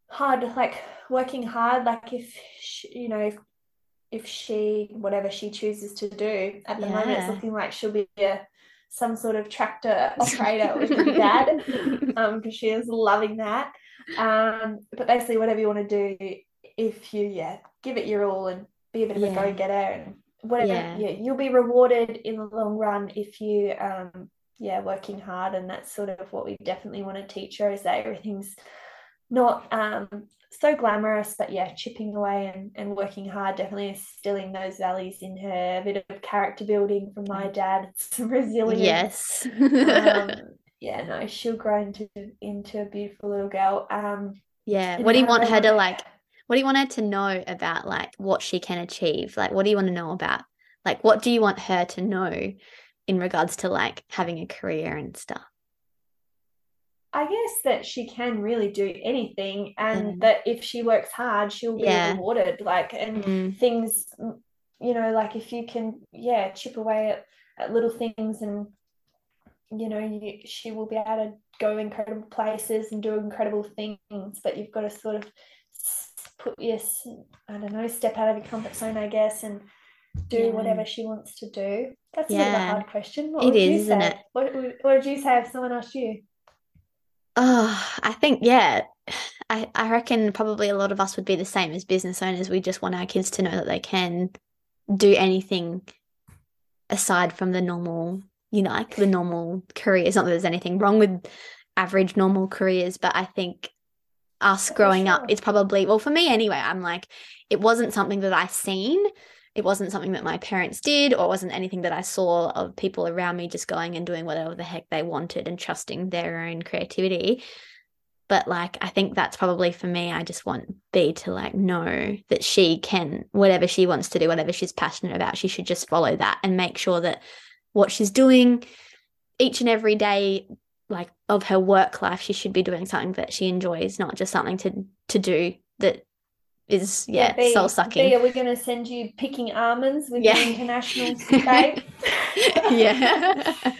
hard, like working hard. Like if she, you know if if she whatever she chooses to do at the moment, it's looking like she'll be a some sort of tractor operator with her dad um because she is loving that um but basically whatever you want to do if you yeah give it your all and be a bit of a Yeah. go-getter and whatever Yeah. yeah you'll be rewarded in the long run if you um yeah working hard and that's sort of what we definitely want to teach her is that everything's not um so glamorous but yeah chipping away and, and working hard definitely instilling those values in her a bit of character building from my dad some resilience Yes. um, yeah, no, she'll grow into into a beautiful little girl. Um, Yeah. What do you want her to like? What do you want her to know about like what she can achieve? Like, what do you want to know about? Like, what do you want her to know in regards to like having a career and stuff? I guess that she can really do anything, and Yeah. that if she works hard, she'll be Yeah. rewarded. Like, and Mm, things, mm, you know, like if you can, yeah, chip away at, at little things, and you know, you, she will be able to go incredible places and do incredible things. But you've got to sort of put your, I don't know, step out of your comfort zone, I guess, and do Yeah. whatever she wants to do. That's a bit of a hard question. What It would you is, isn't say? it? What what would you say if someone asked you? Oh, I think, yeah. I, I reckon probably a lot of us would be the same as business owners. We just want our kids to know that they can do anything aside from the normal, you know, like the normal careers. Not that there's anything wrong with average normal careers, but I think us growing up, it's probably, well, for me anyway, I'm like, it wasn't something that I seen. It wasn't something that my parents did, or wasn't anything that I saw of people around me just going and doing whatever the heck they wanted and trusting their own creativity. But like, I think that's probably for me. I just want B to like know that she can, whatever she wants to do, whatever she's passionate about, she should just follow that and make sure that what she's doing each and every day like of her work life she should be doing something that she enjoys not just something to to do that is yeah, yeah soul sucking. Are we going to send you picking almonds with yeah. the international day? yeah.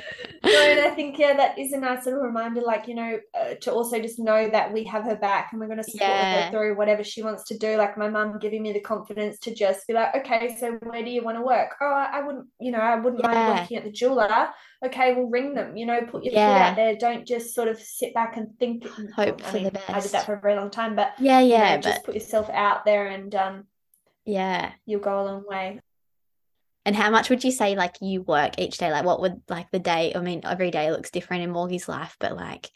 no, and I think yeah, that is a nice little reminder, like you know, uh, to also just know that we have her back and we're going to support yeah. her through whatever she wants to do. Like my mum giving me the confidence to just be like, okay, so where do you want to work? Oh, I wouldn't, you know, I wouldn't yeah. mind working at the jeweler. Okay, we'll ring them. You know, put your yeah. foot out there. Don't just sort of sit back and think. Hope I for mean, the best. I did that for a very long time, but yeah, yeah, you know, but... just put yourself out there and um, yeah, you'll go a long way. And how much would you say like you work each day? Like what would like the day? I mean, every day looks different in Morgie's life, but like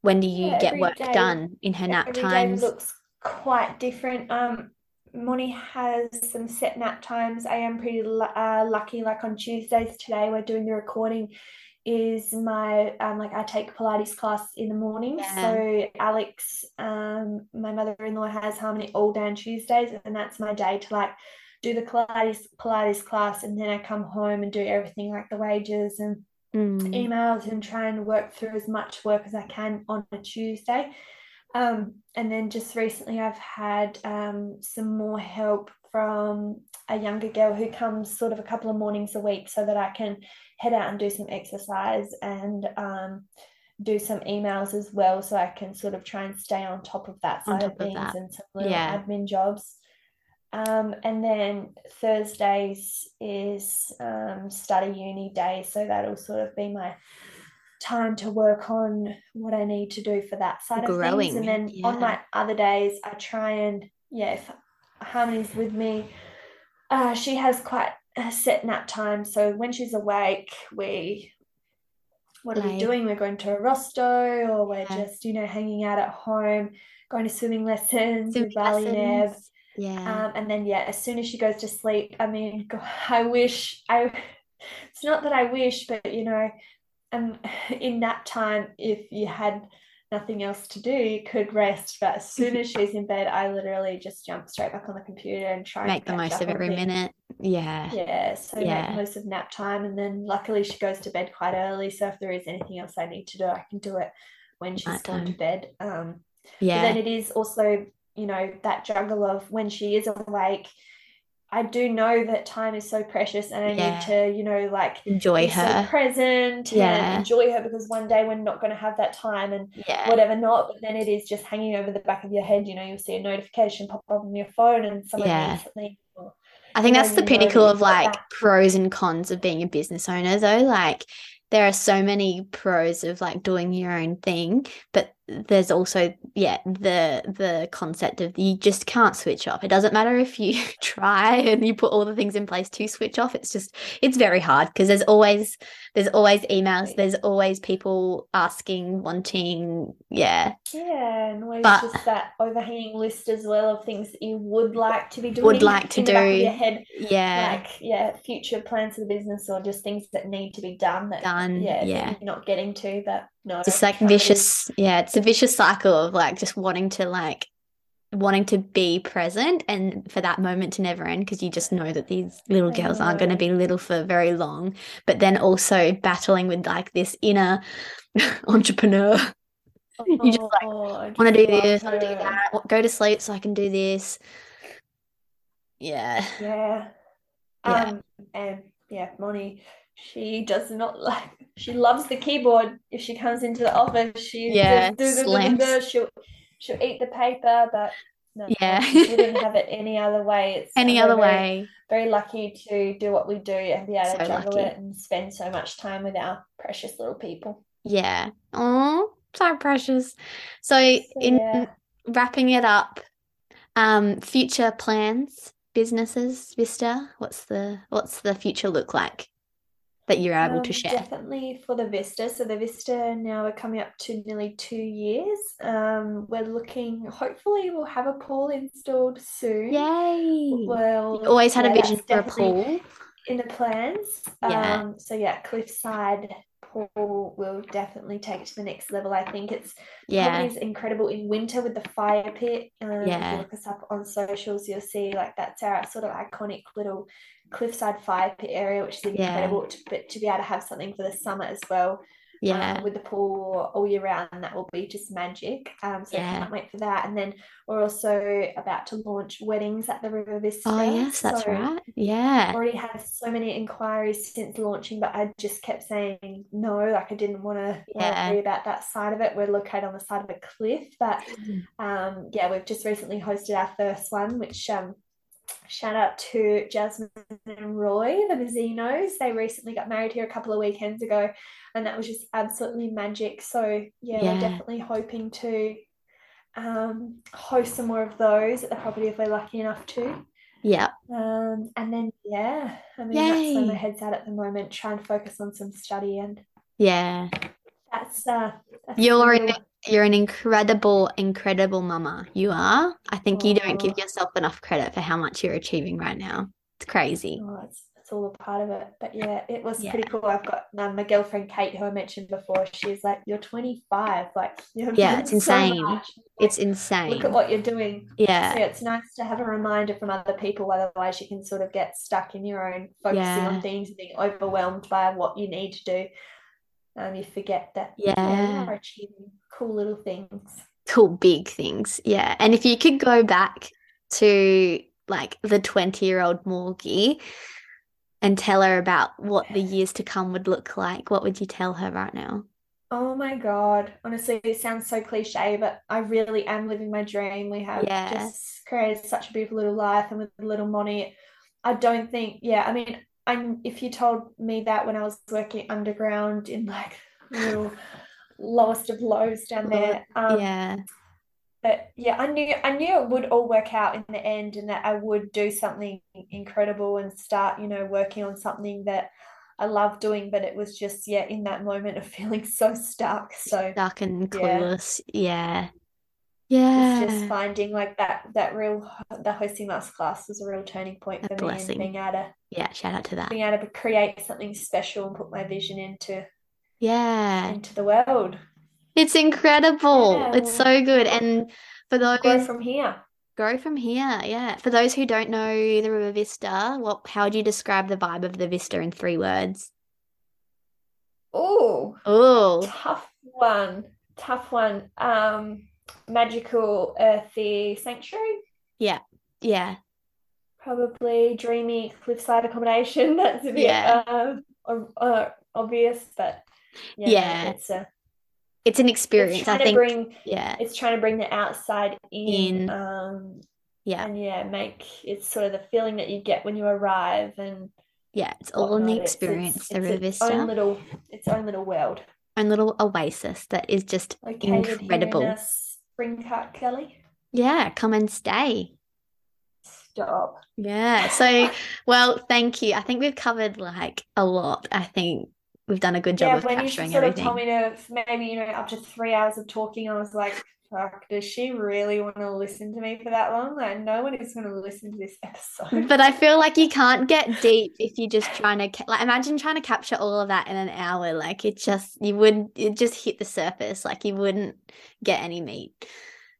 when do you yeah, get work day, done in her nap times? looks quite different. Um, Moni has some set nap times. I am pretty uh, lucky. Like on Tuesdays today, we're doing the recording. Is my um like I take Pilates class in the morning. Yeah. So Alex, um, my mother-in-law has Harmonie all day on Tuesdays, and that's my day to like do the Pilates Pilates class, and then I come home and do everything like the wages and mm. emails and try and work through as much work as I can on a Tuesday. Um, and then just recently, I've had um, some more help from a younger girl who comes sort of a couple of mornings a week so that I can head out and do some exercise and um, do some emails as well so I can sort of try and stay on top of that side of things of and some little yeah. admin jobs. Um, and then Thursdays is um, study uni day. So that'll sort of be my time to work on what I need to do for that side Growing, of things. And then yeah. on my other days, I try and, yeah, if Harmonie's with me, uh, she has quite a set nap time. So when she's awake, we what are we doing? We're going to a rosto or we're yeah. just, you know, hanging out at home, going to swimming lessons swimming with Bali and yeah. Um, and then yeah, as soon as she goes to sleep, I mean, God, I wish I. It's not that I wish, but you know, um, in that time, if you had nothing else to do, you could rest. But as soon as she's in bed, I literally just jump straight back on the computer and try make the most of every minute. Yeah. Yeah. So yeah. make most of nap time, and then luckily she goes to bed quite early. So if there is anything else I need to do, I can do it when she's gone to bed. Um, yeah. then it is also you know that juggle of when she is awake I do know that time is so precious and I yeah. need to, you know, like enjoy her so present yeah. and enjoy her because one day we're not going to have that time and yeah. whatever not. But then it is just hanging over the back of your head. You know, you'll see a notification pop up on your phone and someone yeah. needs something. Or, I think that's the pinnacle of like pros and cons of being a business owner though. Like there are so many pros of like doing your own thing, but there's also yeah the the concept of you just can't switch off. It doesn't matter if you try and you put all the things in place to switch off. It's just it's very hard because there's always there's always emails there's always people asking wanting yeah. Yeah and always but, just that overhanging list as well of things that you would like to be doing would like to do. your head. Yeah. Like yeah future plans for the business or just things that need to be done that done. yeah, yeah. you're not getting to but no just like vicious yeah it's a vicious cycle of like just wanting to like wanting to be present and for that moment to never end because you just know that these little girls aren't going to be little for very long. But then also battling with like this inner entrepreneur. Oh, you just like want to do this want to do that go to sleep so i can do this. Yeah. Yeah. Um and yeah Moni she does not like she loves the keyboard. If she comes into the office she yeah she'll she'll eat the paper but no, yeah. she didn't have it any other way. It's any other way. very lucky to do what we do and be able so to juggle lucky. it and spend so much time with our precious little people. Yeah. Oh so precious. So, so in yeah. wrapping it up um future plans businesses vista what's the what's the future look like that you're able um, to share? Definitely for the Vista. So the Vista now we're coming up to nearly two years. Um, we're looking. Hopefully, we'll have a pool installed soon. Yay! Well, you always had yeah, a vision for a pool in the plans. Yeah. Um, so yeah, cliffside pool will definitely take it to the next level. I think it's Yeah. Is incredible in winter with the fire pit. Um, If Yeah. you look us up on socials, you'll see like that's our sort of iconic little cliffside fire pit area, which is Yeah. incredible. To, but to be able to have something for the summer as well, Yeah. um, with the pool all year round, that will be just magic. Um, so I can't wait for that. And then we're also about to launch weddings at the River Vista. Oh, yes, that's so right. Yeah. already had so many inquiries since launching, but I just kept saying no, like I didn't want to Yeah. worry about that side of it. We're located on the side of a cliff, but Mm. um, yeah, we've just recently hosted our first one, which um, shout out to Jasmine and Roy, the Mazzinos. They recently got married here a couple of weekends ago, and that was just absolutely magic. So yeah, Yeah. we're definitely hoping to um, host some more of those at the property if we're lucky enough to. Yeah. Um, and then yeah, I mean that's where my head's at at the moment, try and focus on some study and Yeah. that's uh that's You're the an, real you're an incredible, incredible mama. You are. I think you don't give Oh. yourself enough credit for how much you're achieving right now. It's crazy. oh, it's it's all a part of it. But yeah, it was Yeah. pretty cool. I've got um, my girlfriend Kate, who I mentioned before, she's like, You're 25, like you're Yeah, it's so insane. much. It's Like, insane. look at what you're doing. Yeah. So it's nice to have a reminder from other people, otherwise you can sort of get stuck in your own focusing Yeah. on things and being overwhelmed by what you need to do. Um, you forget that yeah, are achieving cool little things. Cool, big things. Yeah. And if you could go back to like the 20 year old Morgie and tell her about what the years to come would look like, what would you tell her right now? Oh my God. Honestly, it sounds so cliche, but I really am living my dream. We have Yeah. just created such a beautiful little life, and with a little Monty, I don't think, yeah, I mean, I'm if you told me that when I was working underground in like little lowest of lows down there, um, Yeah. but yeah, I knew I knew it would all work out in the end, and that I would do something incredible and start, you know, working on something that I love doing. But it was just, yeah, in that moment of feeling so stuck. So Stuck and clueless. yeah. clueless. Yeah. it's just finding like that that real the hosting masterclass was a real turning point A for me, and blessing. being able to Yeah. Shout out to that. being able to create something special and put my vision into Yeah. into the world. It's incredible. Yeah, It's so good. And for those Grow from here. grow from here. Yeah. For those who don't know the River Vista, what how would you describe the vibe of the Vista in three words? Oh. Oh, Tough one. Tough one. Um, magical, earthy sanctuary. yeah. Yeah. Probably dreamy cliffside accommodation. That's a bit Yeah. um, o- uh, obvious, but yeah, Yeah. it's a It's an it's experience. I trying to think. bring Yeah. it's trying to bring the outside in, In. um, Yeah. and yeah, make it's sort of the feeling that you get when you arrive and Yeah. It's all in the whatnot. It's experience, it's, the it's River its own little its own little world. Own little oasis that is just in incredible. Uh, Spring Cart Gully. Yeah. Come and stay. Stop. Yeah. So, well, thank you. I think we've covered like a lot. I think we've done a good job Yeah, of when you capturing sort of told me to maybe, you know, up to three hours of talking, I was like, fuck, does she really want to listen to me for that long? Like, no one is going to listen to this episode. But I feel like you can't get deep if you're just trying to like imagine trying to capture all of that in an hour. Like it just you wouldn't, it just hit the surface. Like you wouldn't get any meat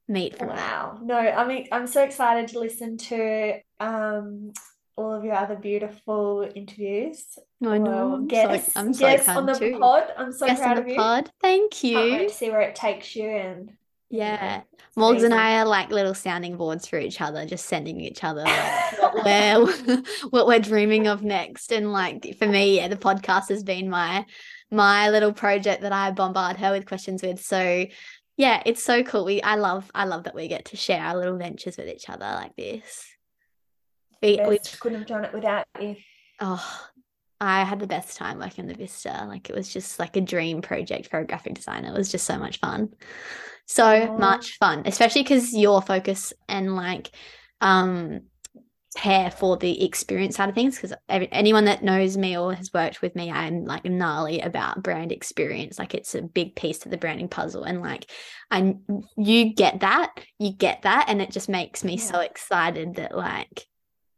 meat from that. Wow. No, I mean, I'm so excited to listen to um all of your other beautiful interviews. I know. Well, I'm so I'm so guests on the excited too. pod. I'm so proud the of you. pod. Thank Can't wait to see where it takes you and you Yeah. Morgs and. I are like little sounding boards for each other, just sending each other like what we're what we're dreaming of next. And like for me, yeah, the podcast has been my my little project that I bombard her with questions with. So yeah, it's so cool. We I love I love that we get to share our little ventures with each other like this. We, we couldn't have done it without you. oh I had the best time working on the Vista. Like it was just like a dream project for a graphic designer. It was just so much fun. So Aw. much fun, especially because your focus and like um care for the experience side of things. Because anyone that knows me or has worked with me, I'm like gnarly about brand experience. Like it's a big piece to the branding puzzle, and like I you get that, you get that, and it just makes me so excited that like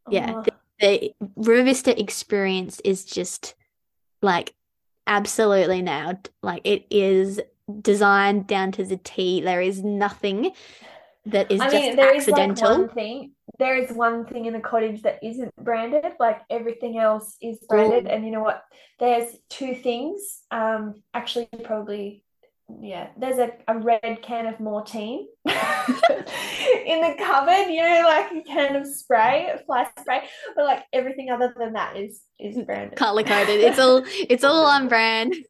yeah, the, the River Vista experience is just like absolutely nailed. Like it is designed down to the T. There is nothing that is I just mean, there is accidental. like one thing. There is one thing in the cottage that isn't branded. Like everything else is branded. And you know what? There's two things. Um, actually, probably, yeah. There's a, a red can of Mortein in the cupboard. You know, like a can of spray, fly spray. But like everything other than that is is mm, branded. color coded. It's all it's all on brand.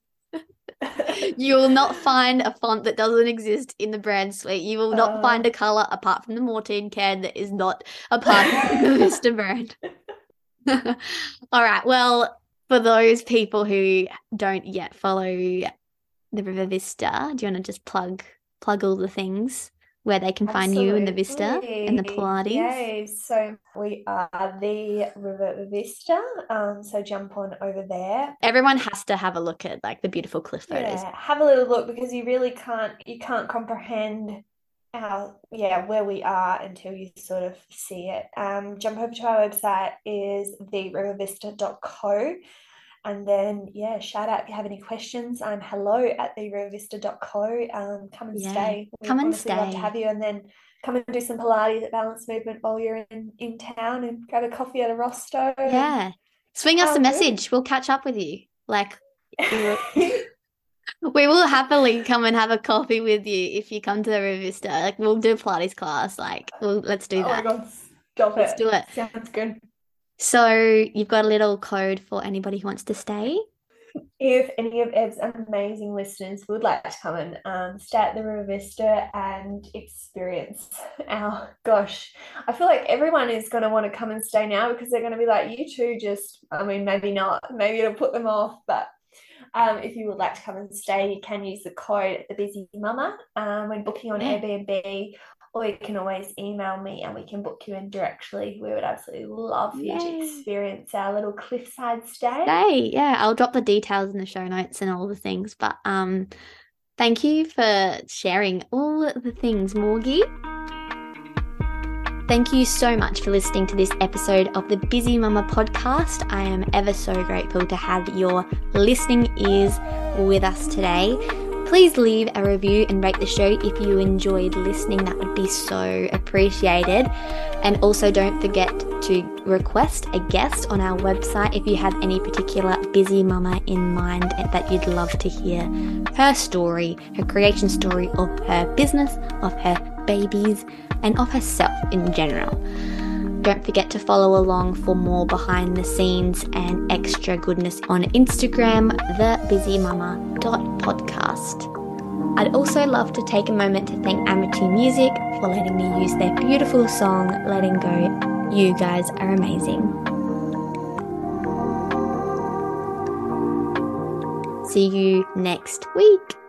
You will not find a font that doesn't exist in the brand suite. You will not Oh. find a uh. color apart from the Mortein can that is not a part of the Vista brand. All right. Well, for those people who don't yet follow the River Vista, do you want to just plug plug all the things where they can find you in the Vista and the Pilates? Yay. So we are the River Vista. Um, so jump on over there. Everyone has to have a look at like the beautiful cliff photos. Yeah, have a little look because you really can't you can't comprehend our yeah where we are until you sort of see it. Um, jump over to our website is therivervista.co and then yeah, shout out if you have any questions. I'm hello at therivervista.co. Um, come and Yeah, stay. We come and honestly love to have you and then come and do some Pilates at Balance Movement while you're in, in town and grab a coffee at a Rosto. and- Yeah. Swing us a good. message. We'll catch up with you. Like we will happily come and have a coffee with you if you come to the River Vista. Like we'll do Pilates class. Like we'll, let's do Oh my that. God, stop Let's it. do it. Sounds good. So you've got a little code for anybody who wants to stay. If any of Eb's amazing listeners would like to come and um, stay at the River Vista and experience our, gosh, I feel like everyone is going to want to come and stay now because they're going to be like, you two just, I mean, maybe not, maybe it'll put them off, but um, if you would like to come and stay, you can use the code the Busy Mama um, when booking on Yeah. Airbnb, or you can always email me and we can book you in directly. We would absolutely love for you to experience our little cliffside stay. Stay. Yeah, I'll drop the details in the show notes and all the things. But um thank you for sharing all the things, Morgie. Thank you so much for listening to this episode of the Busy Mama podcast. I am ever so grateful to have your listening ears with us today. Please leave a review and rate the show if you enjoyed listening. That would be so appreciated. And also, don't forget to request a guest on our website if you have any particular busy mama in mind that you'd love to hear her story, her creation story of her business, of her babies, and of herself in general. Don't forget to follow along for more behind the scenes and extra goodness on Instagram, thebusymama.podcast. I'd also love to take a moment to thank Amitė Music for letting me use their beautiful song, Letting Go. You guys are amazing. See you next week.